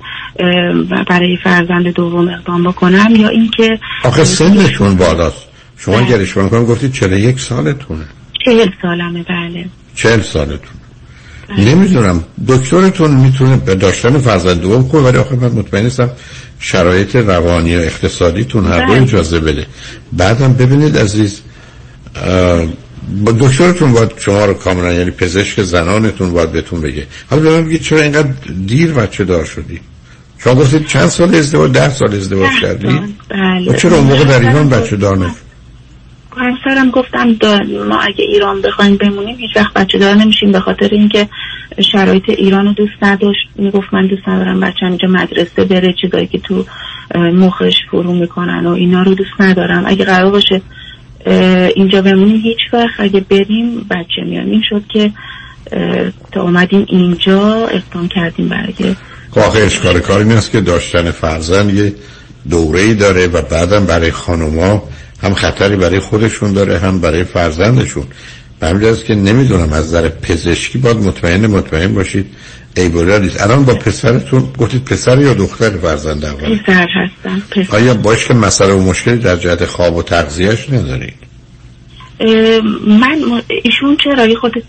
Speaker 30: برای فرزند دوم اقدام بکنم یا اینکه
Speaker 7: آخه سنشون بالاست. شما اگر اشتباه کنم گفتید 41 سالتونه.
Speaker 30: 40 سالمه بله.
Speaker 7: 40 سالتون نمی‌دونم. دکترتون می‌تونه به داشتن فرزند دوم خوبه ولی آخه من مطمئن نیستم شرایط روانی و اقتصادیتون هر دو اجازه بده. بعدم ببینید عزیز با دکترتون باید شما رو کاملا یعنی پزشک زنانتون باید بهتون بگه. حالا به من بگید چرا اینقدر دیر بچه دار شدی؟ شما گفتید چند سال ازدواج ده سال ازدواج کردی؟
Speaker 30: بله.
Speaker 7: و چرا اون موقع در ایران بچه دار نشد؟
Speaker 30: همسرم گفتم ما اگه ایران بخوایم بمونیم هیچ وقت بچه دار نمیشیم به خاطر اینکه شرایط ایران رو دوست نداشت. می‌گفت من دوست ندارم بچه اینجا مدرسه بره چیزایی که تو مخش فرو می‌کنن و اینا رو دوست ندارم. اگه قرار باشه اینجا بمونیم هیچ وقت. اگه بریم بچه میان. این شد که تا اومدیم اینجا اقدام کردیم برای
Speaker 7: آخه اشکال کار این است که داشتن فرزند یه دوره داره و بعدم برای خانوما هم خطری برای خودشون داره هم برای فرزندشون. به همین که نمی‌دونم از نظر پزشکی باید مطمئن مطمئن باشید. ایبولا نیست. الان با پسرتون گفتید پسر یا دختر فرزند اول؟
Speaker 30: پسر هستم. پسر.
Speaker 7: آیا باش که مسئله و مشکلی در جهت خواب و تغذیهش ندارید؟
Speaker 30: من ایشون چرا خود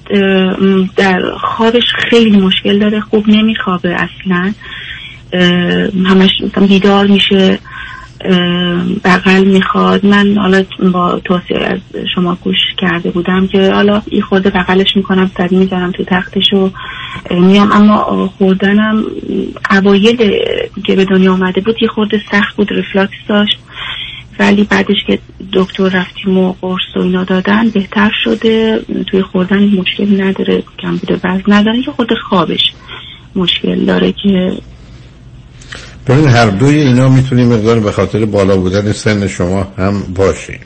Speaker 30: در خوابش خیلی مشکل داره خوب نمیخوابه اصلا. همش بیدار میشه. بغل می‌خواد. من حالا با توصیه از شما گوش کرده بودم که حالا این خورده بغلش می‌کنم سری می‌ذارم تو تختش و میام. اما خوردنم اوایل که به دنیا آمده بود یه خورده سخت بود رفلاکس داشت. ولی بعدش که دکتر رفتیم و قرص و اینا دادن بهتر شده. توی خوردن مشکل نداره کم بوده وزن نداره. یه خورده خوابش مشکل داره که
Speaker 7: ببین هر دوی اینا می‌تونیم مقدار به خاطر بالا بودن سن شما هم باشیم.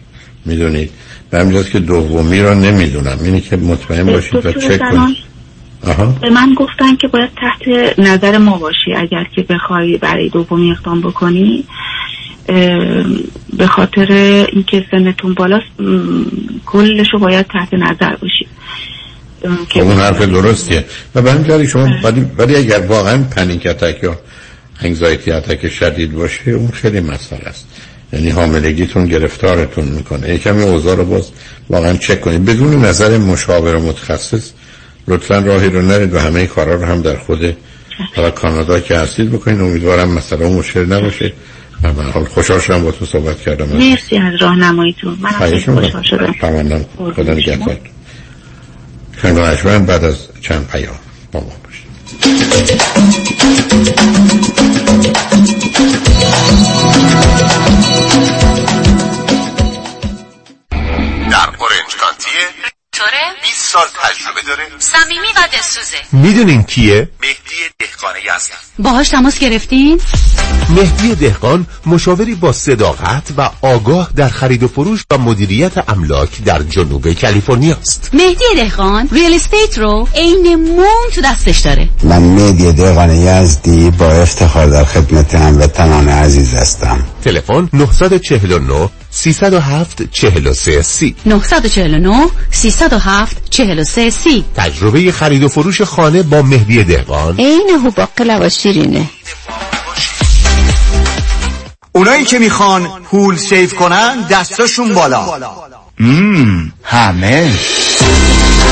Speaker 7: می‌دونید؟ به همینجاست که دومی رو نمی‌دونم. اینی که مطمئن باشید و چک کنید.
Speaker 30: به من گفتن که باید تحت نظر ما باشی اگر که بخوای برای دومی اقدام بکنی. به خاطر اینکه سنتون بالاست کلشو باید تحت نظر باشی.
Speaker 7: خب اون حرف درستیه. و به همین شما ولی اگر واقعا پنیک اتک یا انگزایتی اتک شدید باشه اون خیلی مسئله است. یعنی حاملگیتون گرفتارتون می‌کنه. یکمی اوضاع رو باز واقعا چک کنید. بدون نظر مشاور و متخصص لطفا راهی رو نرید و همه کارا رو هم در خود حالا کانادا که هستید بکنید. امیدوارم مثلا مشکل نباشه. و من حال خوشحال شدم با تو صحبت کردم.
Speaker 30: مرسی از راهنماییتون. من خیلی خوشحال شدم.
Speaker 7: تمام خدا نگهدار. خانم بعد از چند پیام. با ما.
Speaker 31: در اورنج کانتیه
Speaker 32: طوره
Speaker 31: 20 سال تجربه داره
Speaker 32: صمیمی و دلسوزه
Speaker 31: می‌دونین کیه؟ مهدی دهقانی هستم
Speaker 27: باهاش تماس گرفتین؟
Speaker 33: مهدی دهقان مشاوری با صداقت و آگاه در خرید و فروش و مدیریت املاک در جنوب کالیفرنیا است.
Speaker 27: مهدی دهقان ریال استیت رو عین موم تو دستش داره.
Speaker 32: من مهدی دهقان یزدی با افتخار در خدمت هموطنان عزیز هستم.
Speaker 33: تلفن 949 307 43 سی.
Speaker 27: 949 307 43 سی.
Speaker 33: تجربه خرید و فروش خانه با مهدی دهقان.
Speaker 27: عین هوباقلا و شیرینه.
Speaker 23: اونایی که می‌خوان پول سیف کنن دستاشون بالا. مم. همه.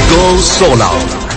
Speaker 23: Go solar.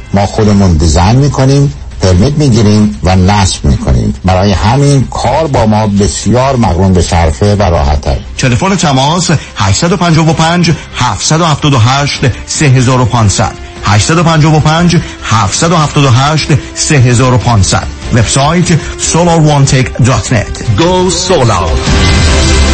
Speaker 32: ما خودمون design می‌کنیم permit می‌گیریم و نصب می‌کنیم. برای همین کار با ما بسیار مقرون به صرفه و راحت
Speaker 23: تلفن تماس 855 778 3500 855 778 3500 وبسایت solarone.net
Speaker 33: Go Solar.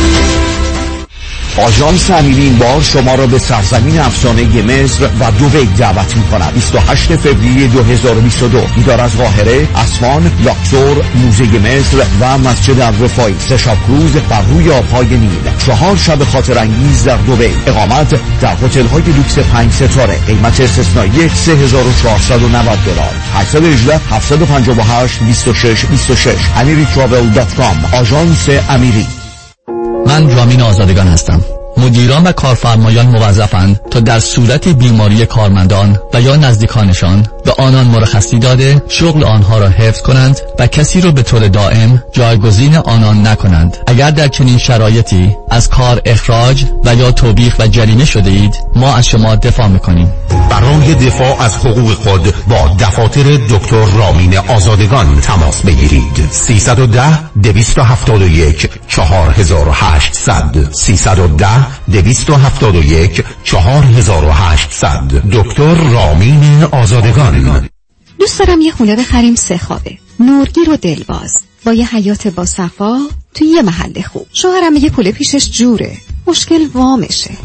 Speaker 23: آژانس امیری این بار شما را به سرزمین افسانه مصر و دوبی دعوت می کند 28 فوریه 2022 دیدار از قاهره اسوان لاکسور موزه مصر و مسجد الرفایی سه شب کروز بر روی آبهای نیل. چهار شب خاطر انگیز در دوبی اقامت در هتل های لوکس 5 ستاره. قیمت استثنایی 3490 دلار. 818 758 26 26 amiritravel.com آژانس امیری.
Speaker 34: من رامین آزادگان هستم. مدیران و کارفرمایان موظفند تا در صورت بیماری کارمندان و یا نزدیکانشان به آنان مرخصی داده شغل آنها را حفظ کنند و کسی را به طور دائم جایگزین آنان نکنند. اگر در چنین شرایطی از کار اخراج و یا توبیخ و جریمه شده اید ما از شما دفاع می‌کنیم.
Speaker 33: برای دفاع از حقوق خود با دفاتر دکتر رامین آزادگان تماس بگیرید. 310 271 4800 310 271 4800 دکتر رامین آزادگان.
Speaker 2: دوست دارم یه خونه بخریم سه خوابه. نورگیر و دلباز با یه حیات با صفا توی یه محل خوب. شوهرم یه پول پیشش جوره. مشکل وامشه.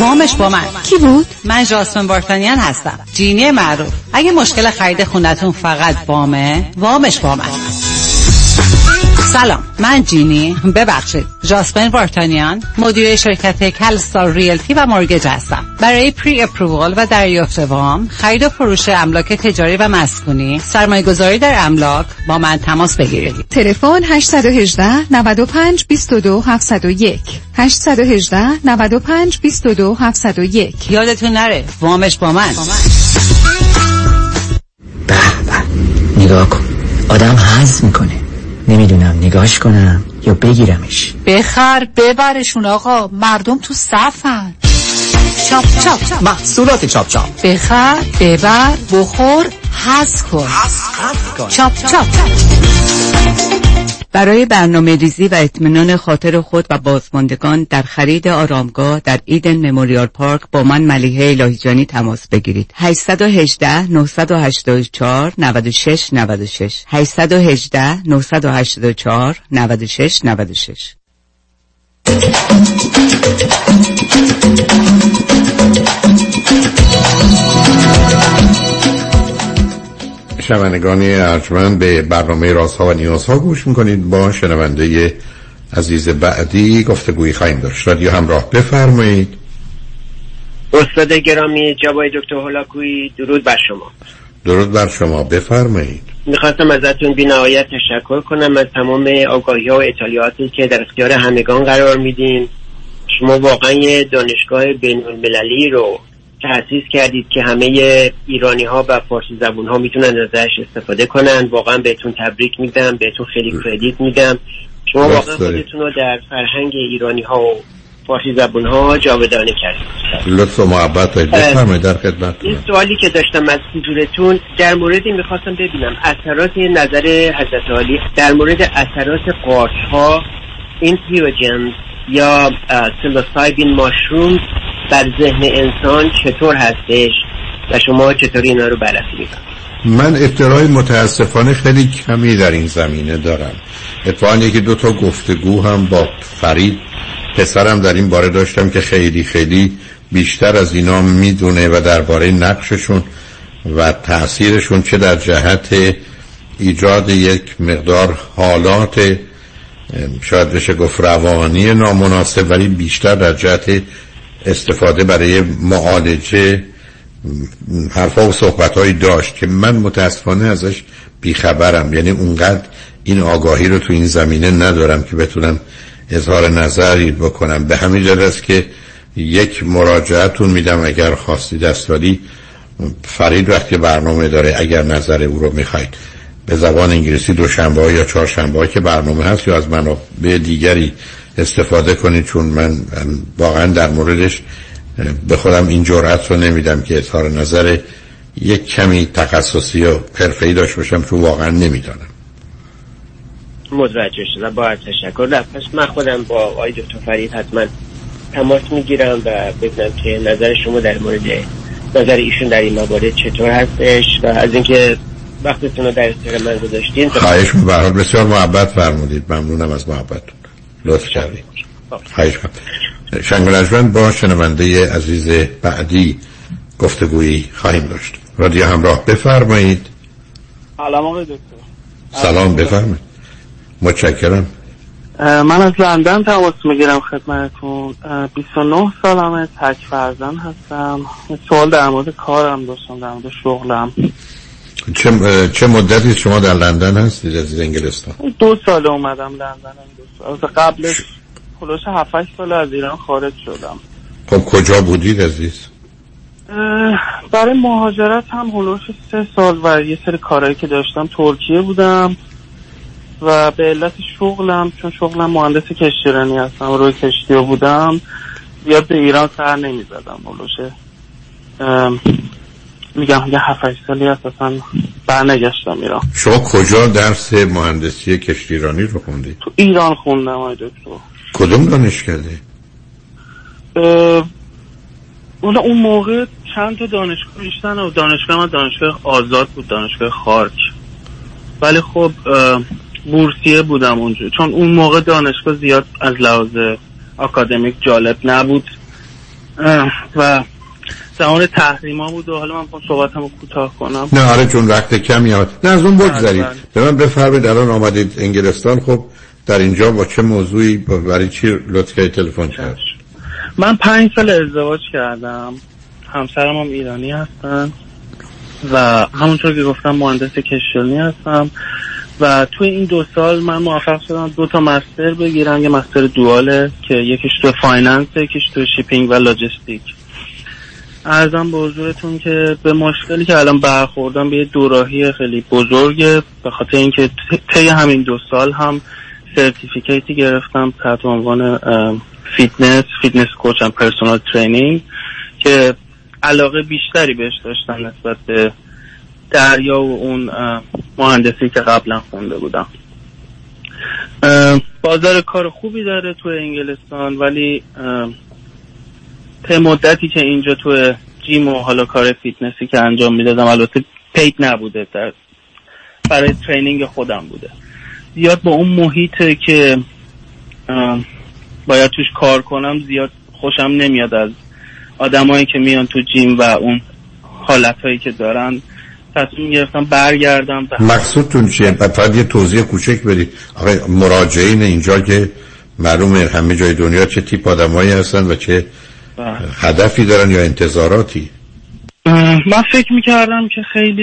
Speaker 35: وامش با من.
Speaker 2: کی بود؟
Speaker 35: من جاسمن بارتانیان هستم. جینی معروف. اگه مشکل خرید خونتون فقط وامه وامش با من. سلام من جینی. ببخشید جاسپن وارتانیان مدیر شرکت کلستار ریلتی و مورگج هستم. برای پری اپرووال و دریافت وام خرید و فروش املاک تجاری و مسکونی سرمایه گذاری در املاک با من تماس بگیرید.
Speaker 2: تلفن 818 95 22 701 818 95 22 701
Speaker 35: یادتون نره وامش با من.
Speaker 36: به به نگاه کن. آدم حز می‌کنه. نمی‌دونم نگاش کنم یا بگیرمش.
Speaker 35: بخر ببرشون آقا. مردم تو صفن. چاپ چاپ
Speaker 36: محصولات چاپ چاپ.
Speaker 35: بخر ببر بخور حز کن. چاپ چاپ. برای برنامه ریزی و اطمینان خاطر خود و بازماندگان در خرید آرامگاه در ایدن مموریال پارک با من ملیحه الهیجانی تماس بگیرید. 818 984 96 96 818 984 96 96
Speaker 7: شنوندگان ارجمند به برنامه رازها و نیازها گوش می‌کنید. با شنونده عزیز بعدی گفتگویی خواهیم داشت. رادیو همراه بفرمایید.
Speaker 37: استاد گرامی جوای دکتر هولاکویی درود بر شما.
Speaker 7: درود بر شما بفرمایید.
Speaker 37: می‌خواستم ازتون بی نهایت تشکر کنم از تمام آگاهی ها و اطلاعاتی که در اختیار همگان قرار میدین. شما واقعا یه دانشگاه بین المللی رو تأسیس کردید که همه ایرانی ها و فارسی زبون ها می‌تونن ازش استفاده کنن. واقعا بهتون تبریک میدم بهتون خیلی کردیت میدم شما واقعا خودتون رو در فرهنگ ایرانی ها و فارسی زبون ها جاودانه کردیم
Speaker 7: لطف و محبت دارید. بفرمایید در خدمت.
Speaker 37: این سوالی که داشتم از حضورتون در مورد این می‌خواستم ببینم اثرات نظر حضرت عالی در مورد اثرات قارچ ها اینتیوجنز یا سیلوسایبین ماشروم بر ذهن انسان چطور هستش و شما چطور اینا رو بررسی می‌کنید؟
Speaker 7: من اطلاع متاسفانه خیلی کمی در این زمینه دارم. اتفاقا یکی دو تا گفتگو هم با فرید پسرم در این باره داشتم که خیلی خیلی بیشتر از اینا می‌دونه و درباره نقششون و تاثیرشون چه در جهت ایجاد یک مقدار حالات شاید بشه گفت روانی نامناسب ولی بیشتر در جهت استفاده برای معالجه حرفا و صحبت داشت که من متاسفانه ازش بیخبرم. یعنی اونقدر این آگاهی رو تو این زمینه ندارم که بتونم اظهار نظری بکنم. به همین جد است که یک مراجعتون میدم اگر خواستی دستالی فرید وقتی برنامه داره اگر نظر او رو می‌خواید. به زبان انگلیسی دوشنبه یا چهارشنبه که برنامه هست یا از منابع دیگری. استفاده کنید چون من واقعا در موردش به خودم این جرأت رو نمیدم که اظهار نظر یک کمی تخصصی و حرفه‌ای داشته باشم چون واقعا نمی‌دانم.
Speaker 37: متوجه شدم. با تشکر. نه پس من خودم با آقای دکتر فرید حتما تماس می‌گیرم و ببینم که نظر شما در مورد نظر ایشون در این موارد چطور هستش و از اینکه وقتتون رو در اختیار من گذاشتین.
Speaker 7: خواهش به بسیار محبت فرمودید. ممنونم از محبتتون. لطف کردید خواهش شنگل با شنونده عزیز بعدی گفتگویی خواهیم داشت. رادیو همراه بفرمایید.
Speaker 38: سلام آقای دکتر.
Speaker 7: سلام بفرمایید. متشکرم.
Speaker 38: من از لندن تماس می‌گیرم خدمتتون. 29 سالمه تک فرزن هستم. سوال در مورد کارم داشتم در مورد شغلم.
Speaker 7: چه, چه مدتی شما در لندن هستید از انگلستان؟
Speaker 38: دو سال اومدم لندن دو سال قبلش خلاص 7 سال از ایران خارج شدم.
Speaker 7: خب کجا بودید عزیز؟
Speaker 38: برای مهاجرت هم هلوش سه سال و یه سری کارهایی که داشتم ترکیه بودم و به علت شغلم چون شغلم مهندس کشتیرانی هستم روی کشتی بودم زیاد به ایران سر نمی زدم میگم یه هفت سالی اصلا برنگشتم ایران.
Speaker 7: شما کجا درس مهندسی کشتیرانی رو خوندید؟
Speaker 38: تو ایران خوندم های دکتر.
Speaker 7: کدوم دانشکده؟
Speaker 38: اولا اون موقع چند تا دانشگاه بیشتن و دانشگاه من دانشگاه آزاد بود دانشگاه خارج. ولی خب بورسیه بودم اونجا. چون اون موقع دانشگاه زیاد از لحاظ اکادمیک جالب نبود. و زمان تحریما بود و حالا من با صحبتمو کوتاه کنم.
Speaker 7: نه آره چون وقت کمی آمد. نه از اون بگذارید بله، بله. به من بفرمایید الان آمدید انگلستان. خب در اینجا با چه موضوعی برای چی لطفی تلفن کرد؟
Speaker 38: من پنج سال ازدواج کردم. همسرم هم ایرانی هستن و همونطور که گفتم مهندس کشتیرانی هستم. و توی این دو سال من موفق شدم دو تا master بگیرم. یه master دوبله که یکیش تو finance یکیش تو shipping و لاجستیک. عرضم به حضورتون که به مشکلی که الان برخوردم به یه دوراهی خیلی بزرگه. به خاطر اینکه طی همین دو سال هم certificate ی گرفتم تحت عنوان fitness fitness coach و personal training که علاقه بیشتری بهش داشتم نسبت به دریا و اون مهندسی که قبلا خونده بودم. بازار کار خوبی داره تو انگلستان ولی طی مدتی که اینجا تو gym و حالا کار فیتنسی که انجام می‌دادم البته paid نبوده در برای training خودم بوده زیاد با اون محیطه که باید توش کار کنم زیاد خوشم نمیاد از آدمایی که میان تو جیم و اون حالتهایی که دارن تصمیم گرفتم برگردم
Speaker 7: مقصودتون چیه؟ فقط یه توضیح کوچک بدید آقای مراجعین اینجا که معلومه همه جای دنیا چه تیپ آدمایی هستن و چه. هدفی دارن یا انتظاراتی؟
Speaker 38: من فکر می‌کردم که خیلی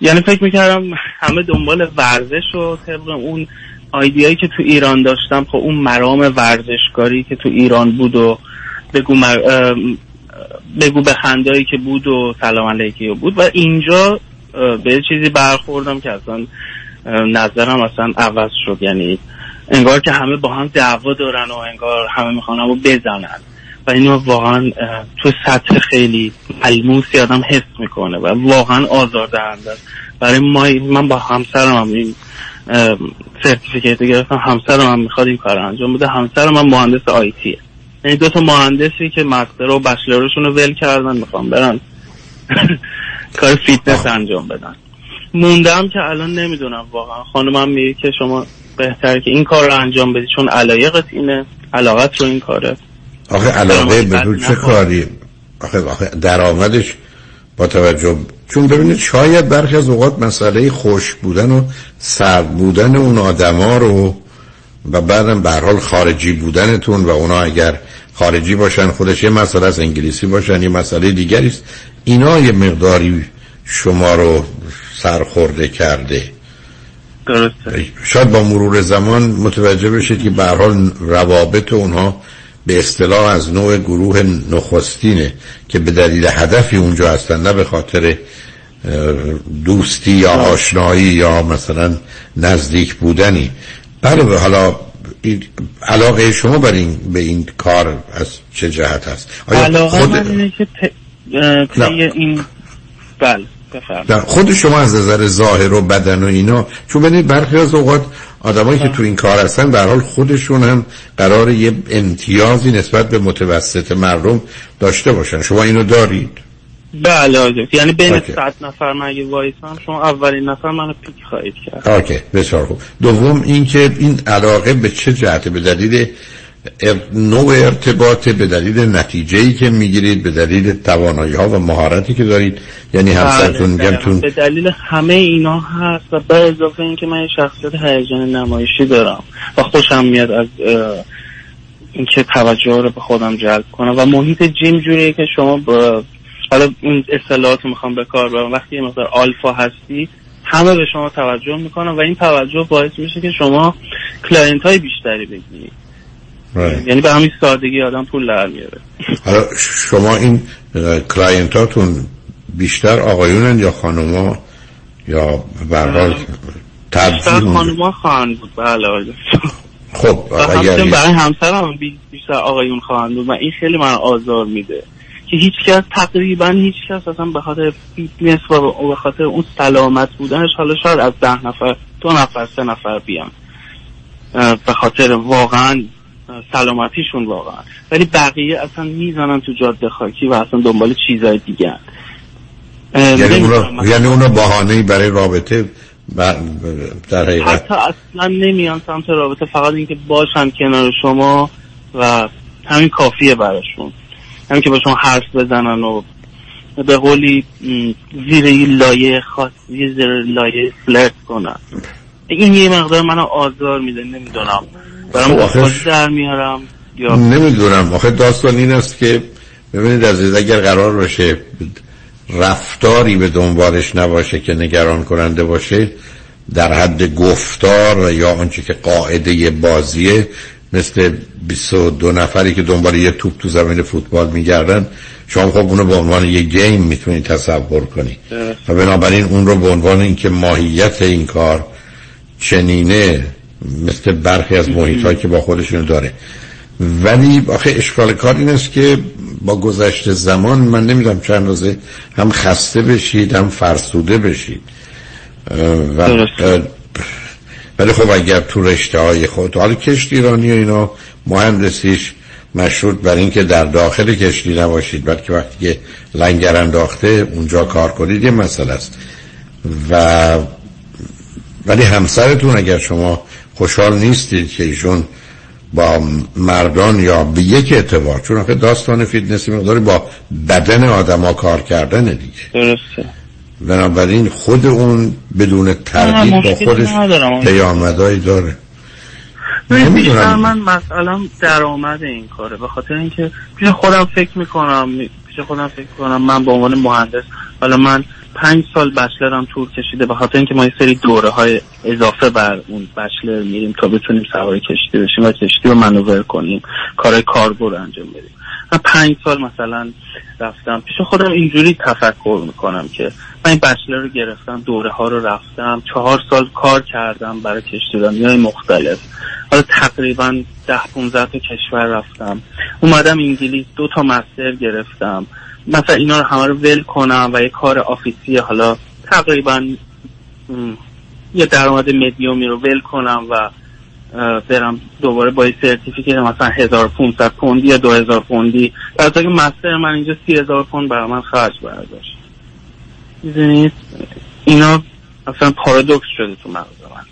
Speaker 38: یعنی فکر می‌کردم همه دنبال ورزش و طبق اون آیدیایی که تو ایران داشتم خب اون مرام ورزشکاری که تو ایران بود و بگو, مر... بگو به خندایی که بود و سلام علیکی بود. و اینجا به چیزی برخوردم که اصلا نظرم اصلا عوض شد. یعنی انگار که همه با هم دعوا دارن و انگار همه می‌خوان رو بزنن. و اینو واقعا تو سطح خیلی ملموسی آدم حس می‌کنه و واقعا آزار دهنده برای ما من با همسرم هم این certificate گرفتم. همسرم هم می‌خواد این کار انجام بده. همسرم من مهندس IT یه یعنی دو تا مهندسی که master و bachelor شون رو ول کردن می‌خوام برن کار فیتنس انجام بدن. موندم که الان نمی‌دونم واقعا. خانمم میگه که شما بهتره که این کار رو انجام بدی چون علایقت اینه علاقت رو این کاره.
Speaker 7: آخه علاقه به چه کاری؟ آخه, آخه درآمدش با توجه چون ببینید شاید برخی از اوقات مسئله خوش بودن و سرد بودن اون آدما رو و بعدم به حال خارجی بودنتون و اونا اگر خارجی باشن خودش یه مسئله از انگلیسی باشن یه مسئله دیگری است اینا یه مقداری شما رو سرخورده کرده.
Speaker 38: درسته.
Speaker 7: شاید با مرور زمان متوجه بشید که به حال روابط اونها به اصطلاح از نوع گروه نخستینه که به دلیل هدفی اونجا هستن نه به خاطر دوستی یا آشنایی یا مثلا نزدیک بودنی. بله حالا علاقه شما بر این به این کار از چه جهت هست؟
Speaker 38: آیا خود... من اینه که ت... این بله.
Speaker 7: در خود شما از نظر ظاهر و بدن و اینا چون ببینید برخی از اوقات آدمایی که تو این کار هستن به حال خودشون هم قرار یه امتیازی نسبت به متوسط مردم داشته باشن. شما اینو دارید؟
Speaker 38: بله یعنی بین صد نفر من اگه وایسم شما اولین نفر منو پیک خواهید کرد.
Speaker 7: اوکی بسیار خوب. دوم اینکه این علاقه به چه جهته؟ به دلیل نوع ارتباط به دلیل نتیجه ای که می‌گیرید به دلیل توانایی ها و مهارتی که دارید. یعنی
Speaker 38: بله،
Speaker 7: همسرتون میگم تون
Speaker 38: به دلیل همه اینا هست و به اضافه اینکه من شخصیت هیجان نمایشی دارم و خوشم میاد از اینکه توجه رو به خودم جلب کنم و محیط gym جوریه که شما با حالا این اصطلاحات می‌خوام به کار برم وقتی یه مقدار آلفا هستی همه به شما توجه می‌کنن و این توجه باعث میشه که شما client های بیشتری بگیرید. یعنی به همین سادگی آدم پول در میاره.
Speaker 7: حالا شما این client اتون بیشتر آقایونن یا خانوما یا برحال
Speaker 38: بیشتر خانوما خواهند بود. بله
Speaker 7: خب
Speaker 38: اگر برای همسرم بیشتر آقایون خواهند بود. و این خیلی من آزار میده که هیچ کس تقریبا هیچ کس اصلا به خاطر فیتنس و به خاطر اون سلامت بودنش حالا شاید از ده نفر دو نفر سه نفر بیان. به خاطر واقعا سلامتیشون واقعا. ولی بقیه اصلا می‌زنن تو جاده خاکی و اصلا دنبال چیزای دیگه
Speaker 7: یعنی اونو یعنی اونو بهانه برای رابطه در حقیقت
Speaker 38: حتی اصلا نمیان سمت رابطه فقط اینکه باشن کنار شما و همین کافیه براشون. همین که با شما حرف بزنن و به قولی زیر یه لایه خاص زیر لایه فلرت کنن. این یه مقدار منو آزار میده نمی‌دونم. برام خب در میارم یا
Speaker 7: نمی‌دونم. آخه داستان این است که ببینید عزیز اگر قرار باشه رفتاری به دنبالش نباشه که نگران کننده باشه در حد گفتار یا آنچه که قاعده بازیه مثل 22 نفری که دنبال یه توپ تو زمین فوتبال میگردن شما خب اونو به عنوان یه گیم می‌تونید تصور کنید و بنابراین اون رو به عنوان اینکه ماهیت این کار چنینه مثل برخی از محیط که با خودشون داره. ولی آخه اشکال کار این است که با گذشت زمان من نمی‌دونم چند روزه هم خسته بشید هم فرسوده بشید. و ولی خب اگر تو رشته های خود حالا کشتی ایرانی و اینا مهندسیش مشروط بر اینکه در داخل کشتی نباشید بلکه وقتی که لنگر انداخته اونجا کار کنید یه مسئله است. و ولی همسرتون اگر شما خوشحال نیستید که ایشون با مردان یا به یک اعتبار چون آخه داستان فیتنسی مقداری با بدن آدما کار کردن دیگه.
Speaker 38: درسته.
Speaker 7: بنابراین خود اون بدون تردید با خودش پیامدهایی داره.
Speaker 38: نمی‌دونم. من مثلا درآمد این کاره. به خاطر اینکه پیش خودم فکر می‌کنم پیش خودم فکر کنم من به عنوان مهندس حالا من پنج سال بچلرم طول کشیده به خاطر اینکه ما یه سری دوره های اضافه بر اون بچلر میریم تا بتونیم سوار کشتی بشیم و کشتی رو منوور کنیم کارهای کاربر انجام بدیم. من پنج سال مثلا رفتم. پیش خودم اینجوری تفکر می‌کنم که من این بچلر رو گرفتم دوره ها رو رفتم چهار سال کار کردم برای کشتیرانی های مختلف. حالا تقریبا ده 15 تا کشور رفتم. اومدم انگلیس دو تا master گرفتم. مثلا اینا رو همه رو ول کنم و یه کار office ی حالا تقریبا یه درآمد مدیومی رو ول کنم و برم دوباره با یه certificate مثلا 1500 پوندی یا 2000 پوندی. در حالی که master من اینجا 30000 پوند برای من خرج برداشت. می‌دونید؟ اینا اصلا پارادوکس شده تو مغز من.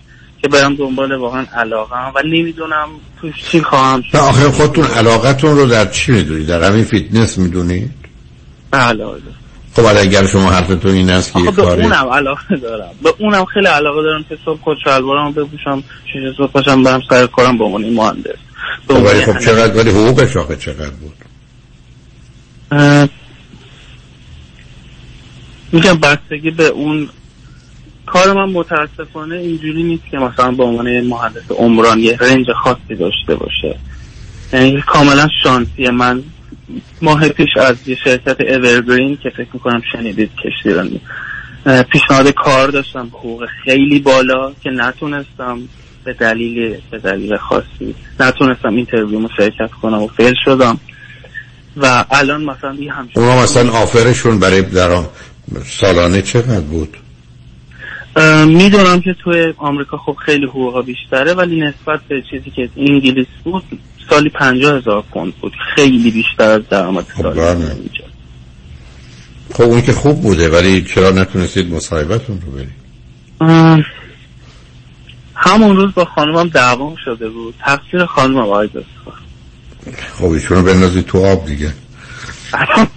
Speaker 38: که برم دنبال واقعا علاقه و نمی‌دونم توش چی خواهم شد.
Speaker 7: آخه خودتون علاقتون رو در چی می‌دونید؟ در همین فیتنس می‌دونید؟
Speaker 38: بله آره.
Speaker 7: خب اگر شما حرفتون این است که
Speaker 38: به
Speaker 7: کاری
Speaker 38: اونم علاقه دارم. به اونم خیلی علاقه دارم که صبح کت شلوارمو بپوشم شیش صبح پاشم برم سر کارم به عنوان مهندس.
Speaker 7: خب ولی خب چقدر ولی حقوقش آخه چقدر بود؟
Speaker 38: اه، میگم بستگی به اون کار من متاسفانه اینجوری نیست که مثلا به عنوان مهندس عمران یه range خاصی داشته باشه. یعنی کاملا شانسی من ماه پیش از یه شرکت Evergreen که فکر می‌کنم شنیدید کشتیرانی اه، پیشنهاد کار داشتم به حقوق خیلی بالا که نتونستم به دلیل به دلیل خاصی نتونستم interview شرکت کنم و fail شدم. و الان مثلا یه همچین
Speaker 7: اونا مثلا آفرشون برای در سالانه چقدر بود؟
Speaker 38: می‌دونم که توی آمریکا خب خیلی حقوقا بیشتره ولی نسبت به چیزی که انگلیس بود سالی پنجاه هزار پوند بود. خیلی بیشتر از درآمد سالی
Speaker 7: بله. خب اون که خوب بوده ولی چرا نتونستید مصاحبتون رو برید؟
Speaker 38: همون روز با خانمم دعوام شده بود. تقصیر خانمم آقای دستخواه
Speaker 7: خب ایشون رو بندازید تو آب دیگه.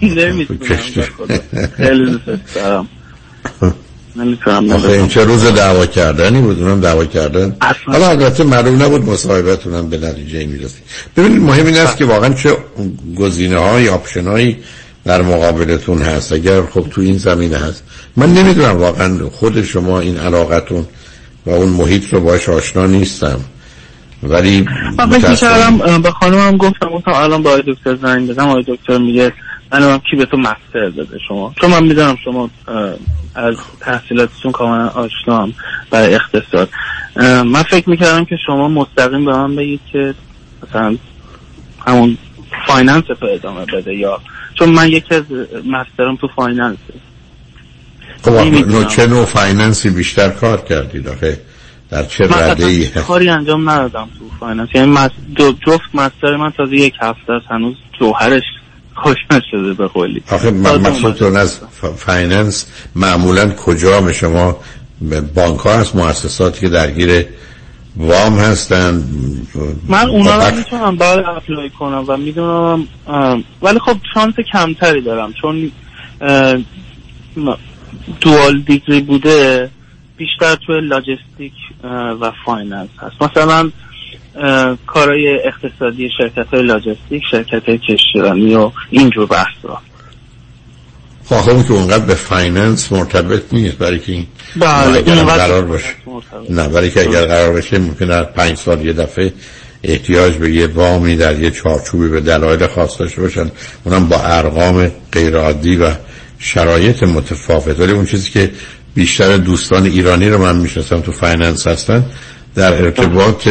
Speaker 38: نمی‌تونم. خیلی دوست دارم. نمی‌تونم
Speaker 7: چه روز دعوا کردنی بود اونم دعوا کردن. حالا البته معلوم نبود مصاحبتون هم به نتیجه می‌رسید ببینید مهم این است که واقعا چه گزینه های آپشن هایی در مقابلتون هست. اگر خب تو این زمینه هست. من نمی‌دونم واقعا خود شما این علاقتون و اون محیط رو باش آشنا نیستم. ولی
Speaker 38: من فکر کردم به خانمم گفتم گفتم الان با دکتر زنگ بزنم آقای دکتر میگه من کی به تو master داده شما؟ چون من می‌دونم شما از تحصیلاتتون کاملا آشنام برای اقتصاد. من فکر می‌کردم که شما مستقیم به من بگید که مثلا همون finance تو ادامه بده یا چون من یکی از master م
Speaker 7: تو finance
Speaker 38: ه.
Speaker 7: خب چه نوع finance ی بیشتر کار کردید آخه در چه رده ای
Speaker 38: کاری انجام ندادم تو finance. یعنی. دو جفت master من تازه یک هفته هنوز جوهرش خشک نشده به قولی.
Speaker 7: آخه مقصودتون از finance معمولا کجا به شما بانک ها هست مؤسساتی که درگیر وام هستن
Speaker 38: من اونا رو می‌تونم بعد apply کنم و می‌دونم ولی خب شانس کمتری دارم. چون دوال دیگری بوده بیشتر توی لاجستیک و فایننس هست. مثلا اه، کارهای اقتصادی شرکت های لاجستیک شرکت های کشتیرانی و اینجور بحث را
Speaker 7: اون که اونقدر به فایننس مرتبط نیست برای که این
Speaker 38: بله،
Speaker 7: قرار باشه. نه برای که اگر قرار باشه ممکن هر پنج سال یه دفعه احتیاج به یه وامی در یه چارچوبی به دلایل خاص داشته باشن. اونم با ارقام غیرعادی و شرایط متفاوت. ولی اون چیزی که بیشتر دوستان ایرانی رو من می‌شناسم تو finance هستن در ارتباط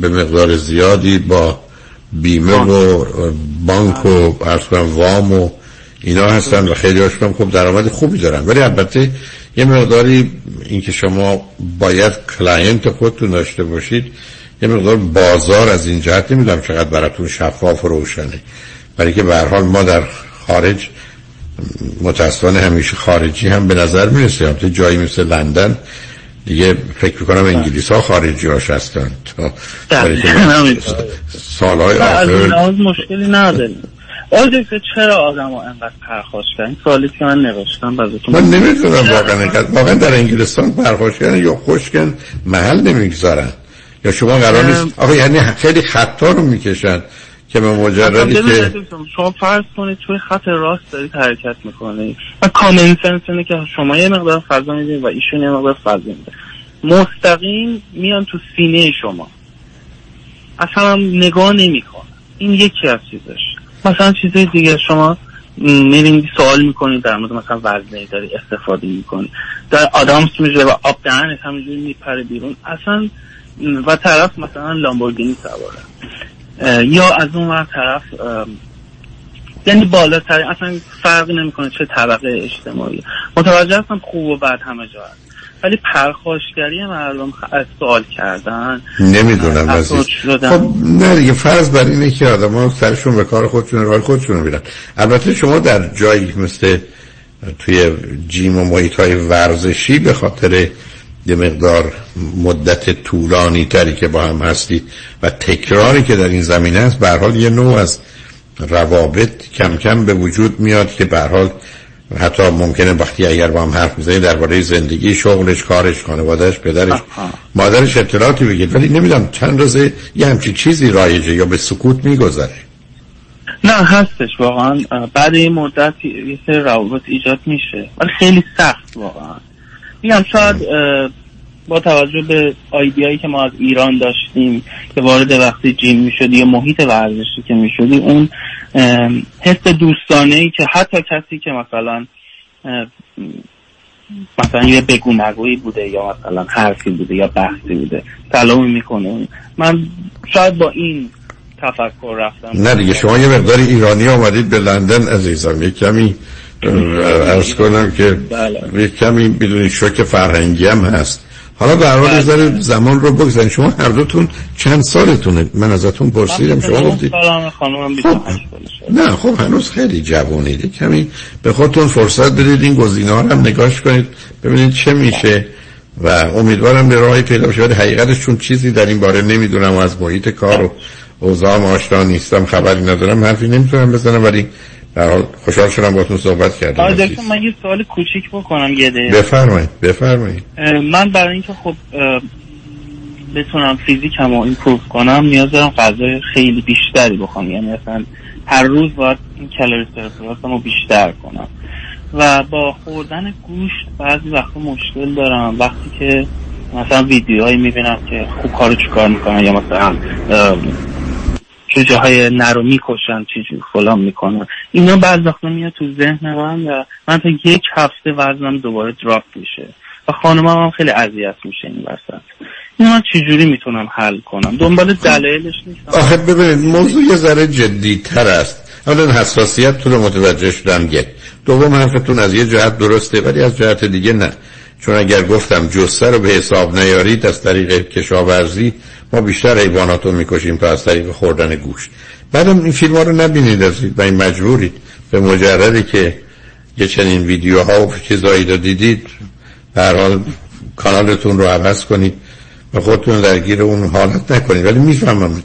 Speaker 7: به مقدار زیادی با بیمه و بانک و کنم وام و اینا هستن و خیلی هاشون خب درآمد خوبی دارن. ولی البته یه مقداری اینکه شما باید client خودتون داشته باشید یه مقدار بازار از این جهت نمی‌دونم چقدر براتون شفاف و روشنه. برای که به حال ما در خارج متاسفانه همیشه خارجی هم به نظر می‌رسه. البته جایی مثل لندن دیگه فکر می‌کنم انگلیس ها خارجی هاش هستن تا ما سالهای
Speaker 38: از این
Speaker 7: آخر
Speaker 38: لحاظ مشکلی نداریم. آقای دکتر چرا آدم ها انقدر پرخاش کردن؟ سوالی که من نوشتم براتون.
Speaker 7: من نمی‌دونم واقعا. اینقدر واقعا در انگلستان پرخوش کردن یا خوشکن محل نمی‌گذارن. یا شما قرار نیست. آخه یعنی خیلی خطا رو می‌کشن. که به مجردی که
Speaker 38: شما فرض کنید توی خط راست دارید حرکت می‌کنید و کامن سنس اینه که شما یه مقدار فضا می‌دید و ایشون یه مقدار فضا میده مستقیم میان تو سینه شما. اصلا هم نگاه نمی‌کنن این یکی از چیزش. مثلا چیزای دیگه شما میرین سوال می‌کنید در مورد مثلا وزنه داری استفاده می‌کنی. در آدامس میشه و آب دهنت همینجوری میپره بیرون. اصلا و طرف مثلا لامبورگینی سواره. یا از اون ور طرف یعنی بالاتر اصلا فرق نمی‌کنه چه طبقه اجتماعی. متوجه هستم خوب و بد همه جا هست. ولی پرخاشگری مردم از سوال کردن
Speaker 7: نمی‌دونم عزیز. خب نه دیگه فرض بر اینه که آدم ها سرشون به کار خودشون راه خودشون میرن. البته شما در جایی مثل توی جیم و محیط های ورزشی به خاطر یه مقدار مدت طولانی تری که با هم هستید و تکراری که در این زمینه است به حال یه نوع از روابط کم کم به وجود میاد که به حال حتی ممکنه وقتی اگر با هم حرف می‌زنید درباره زندگی شغلش کارش خانوادهش پدرش مادرش اطلاعاتی بگید. ولی نمی‌دونم چند روزه یه همچی چیزی رایجه یا به سکوت میگذره؟
Speaker 38: نه هستش واقعا. بعد این مدت یه سری روابط ایجاد میشه. ولی خیلی سخت واقعا. میگم شاید با توجه به آیدیایی که ما از ایران داشتیم که وارد وقتی جیم می‌شدی یا محیط ورزشی که می‌شدی اون حس دوستانه ای که حتی کسی که مثلا مثلا یه بگو نگویی بوده یا مثلا حرفی بوده یا بحثی بوده سلامی می‌کنه. من شاید با این تفکر رفتم.
Speaker 7: نه دیگه شما یه مقدار ایرانی آمدید به لندن عزیزم. یه کمی ارز کنم که بله. یه کمی بدون شوک فرهنگی هم هست. حالا به هر حال زمان رو بگذارین. شما هر دوتون چند سالتونه؟ من ازتون پرسیدم. شما گفتید خب. نه خب هنوز خیلی جوانید کمی به خودتون فرصت بدید این گزینه ها هم نگاش کنید. ببینید چه میشه. و امیدوارم به راهی پیدا بشه. ولی حقیقتش چون چیزی در این باره نمی‌دونم. و از محیط کار و اوضاع آشنا نیستم. خبری ندارم. حرفی نمی‌تونم بزنم. ولی در حال خوشحال شدم باتون صحبت کردم.
Speaker 38: آقای دکتر من یه سوال کوچیک بکنم یه دقیقه.
Speaker 7: بفرمایید بفرمایید.
Speaker 38: من برای اینکه خب بتونم فیزیکم رو ایمپروو کنم نیاز دارم غذای خیلی بیشتری بخوام. یعنی مثلا هر روز باید این کالری رو بیشتر کنم. و با خوردن گوشت بعضی وقتا مشکل دارم. وقتی که مثلا ویدیوهایی می‌بینم که خوب کارو چیکار می‌کنن یا مثلا چه جاهای نرو می‌کشن چه فلان می‌کنن. اینا بعض وقتا میاد تو ذهن من و من تا یک هفته وزنم دوباره دراپ میشه. و خانم هم خیلی اذیت میشه این وسط. اینو من چجوری می‌تونم حل کنم؟ دنبال دلایلش نیستم.
Speaker 7: آخه ببینید موضوع یه ذره جدی تر است. اولا حساسیت تو رو متوجه شدم یک. دوم حرفتون از یه جهت درسته ولی از جهت دیگه نه. چون اگر گفتم جسه رو به حساب نیارید از طریق کشاورزی ما بیشتر حیوانات رو می‌کشیم تا از طریق خوردن گوشت. بعدم این فیلم ها رو نبینید و این مجبورید. به مجردی که یه چنین ویدیوها و چیزایی رو دیدید به حال کانالتون رو عوض کنید و خودتون درگیر اون حالت نکنید. ولی می‌فهمم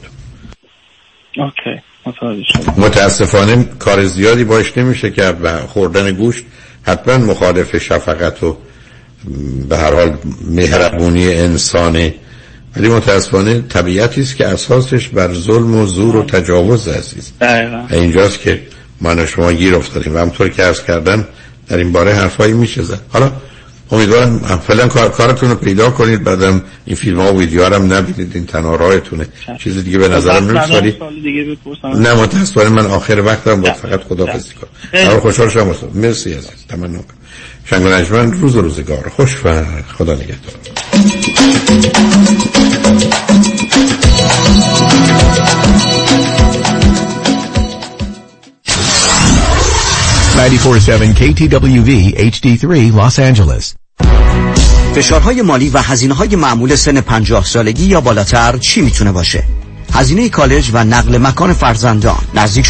Speaker 38: اوکی.
Speaker 7: متاسفانه کار زیادی باش نمیشه و خوردن گوشت حتما مخالف شفقت و به هر حال مهربونی انسانه ولی متاسفانه طبیعتی است که اساسش بر ظلم و زور و تجاوز عزیز. اینجاست که من و شما گیر افتادیم و همطور که عرض کردم در این باره حرفایی میشه زد حالا امیدوارم فعلا کار کارتون رو پیدا کنید بعدم این فیلم ها و ویدیو هم نبینید این تنها چیز دیگه به نظرم نمیاد ولی نه متاسفانه من آخر وقتم با فقط خدا کنم. خوشحال شدم مرسی عزیز. تمنا. شنگ روز روزگار. خوش و خدا نگهدار.
Speaker 39: 94.7 KTWV HD3 Los Angeles
Speaker 23: فشارهای مالی و هزینه های معمول سن 50 سالگی یا بالاتر چی می‌تونه باشه؟ هزینه کالج و نقل مکان فرزندان نزدیک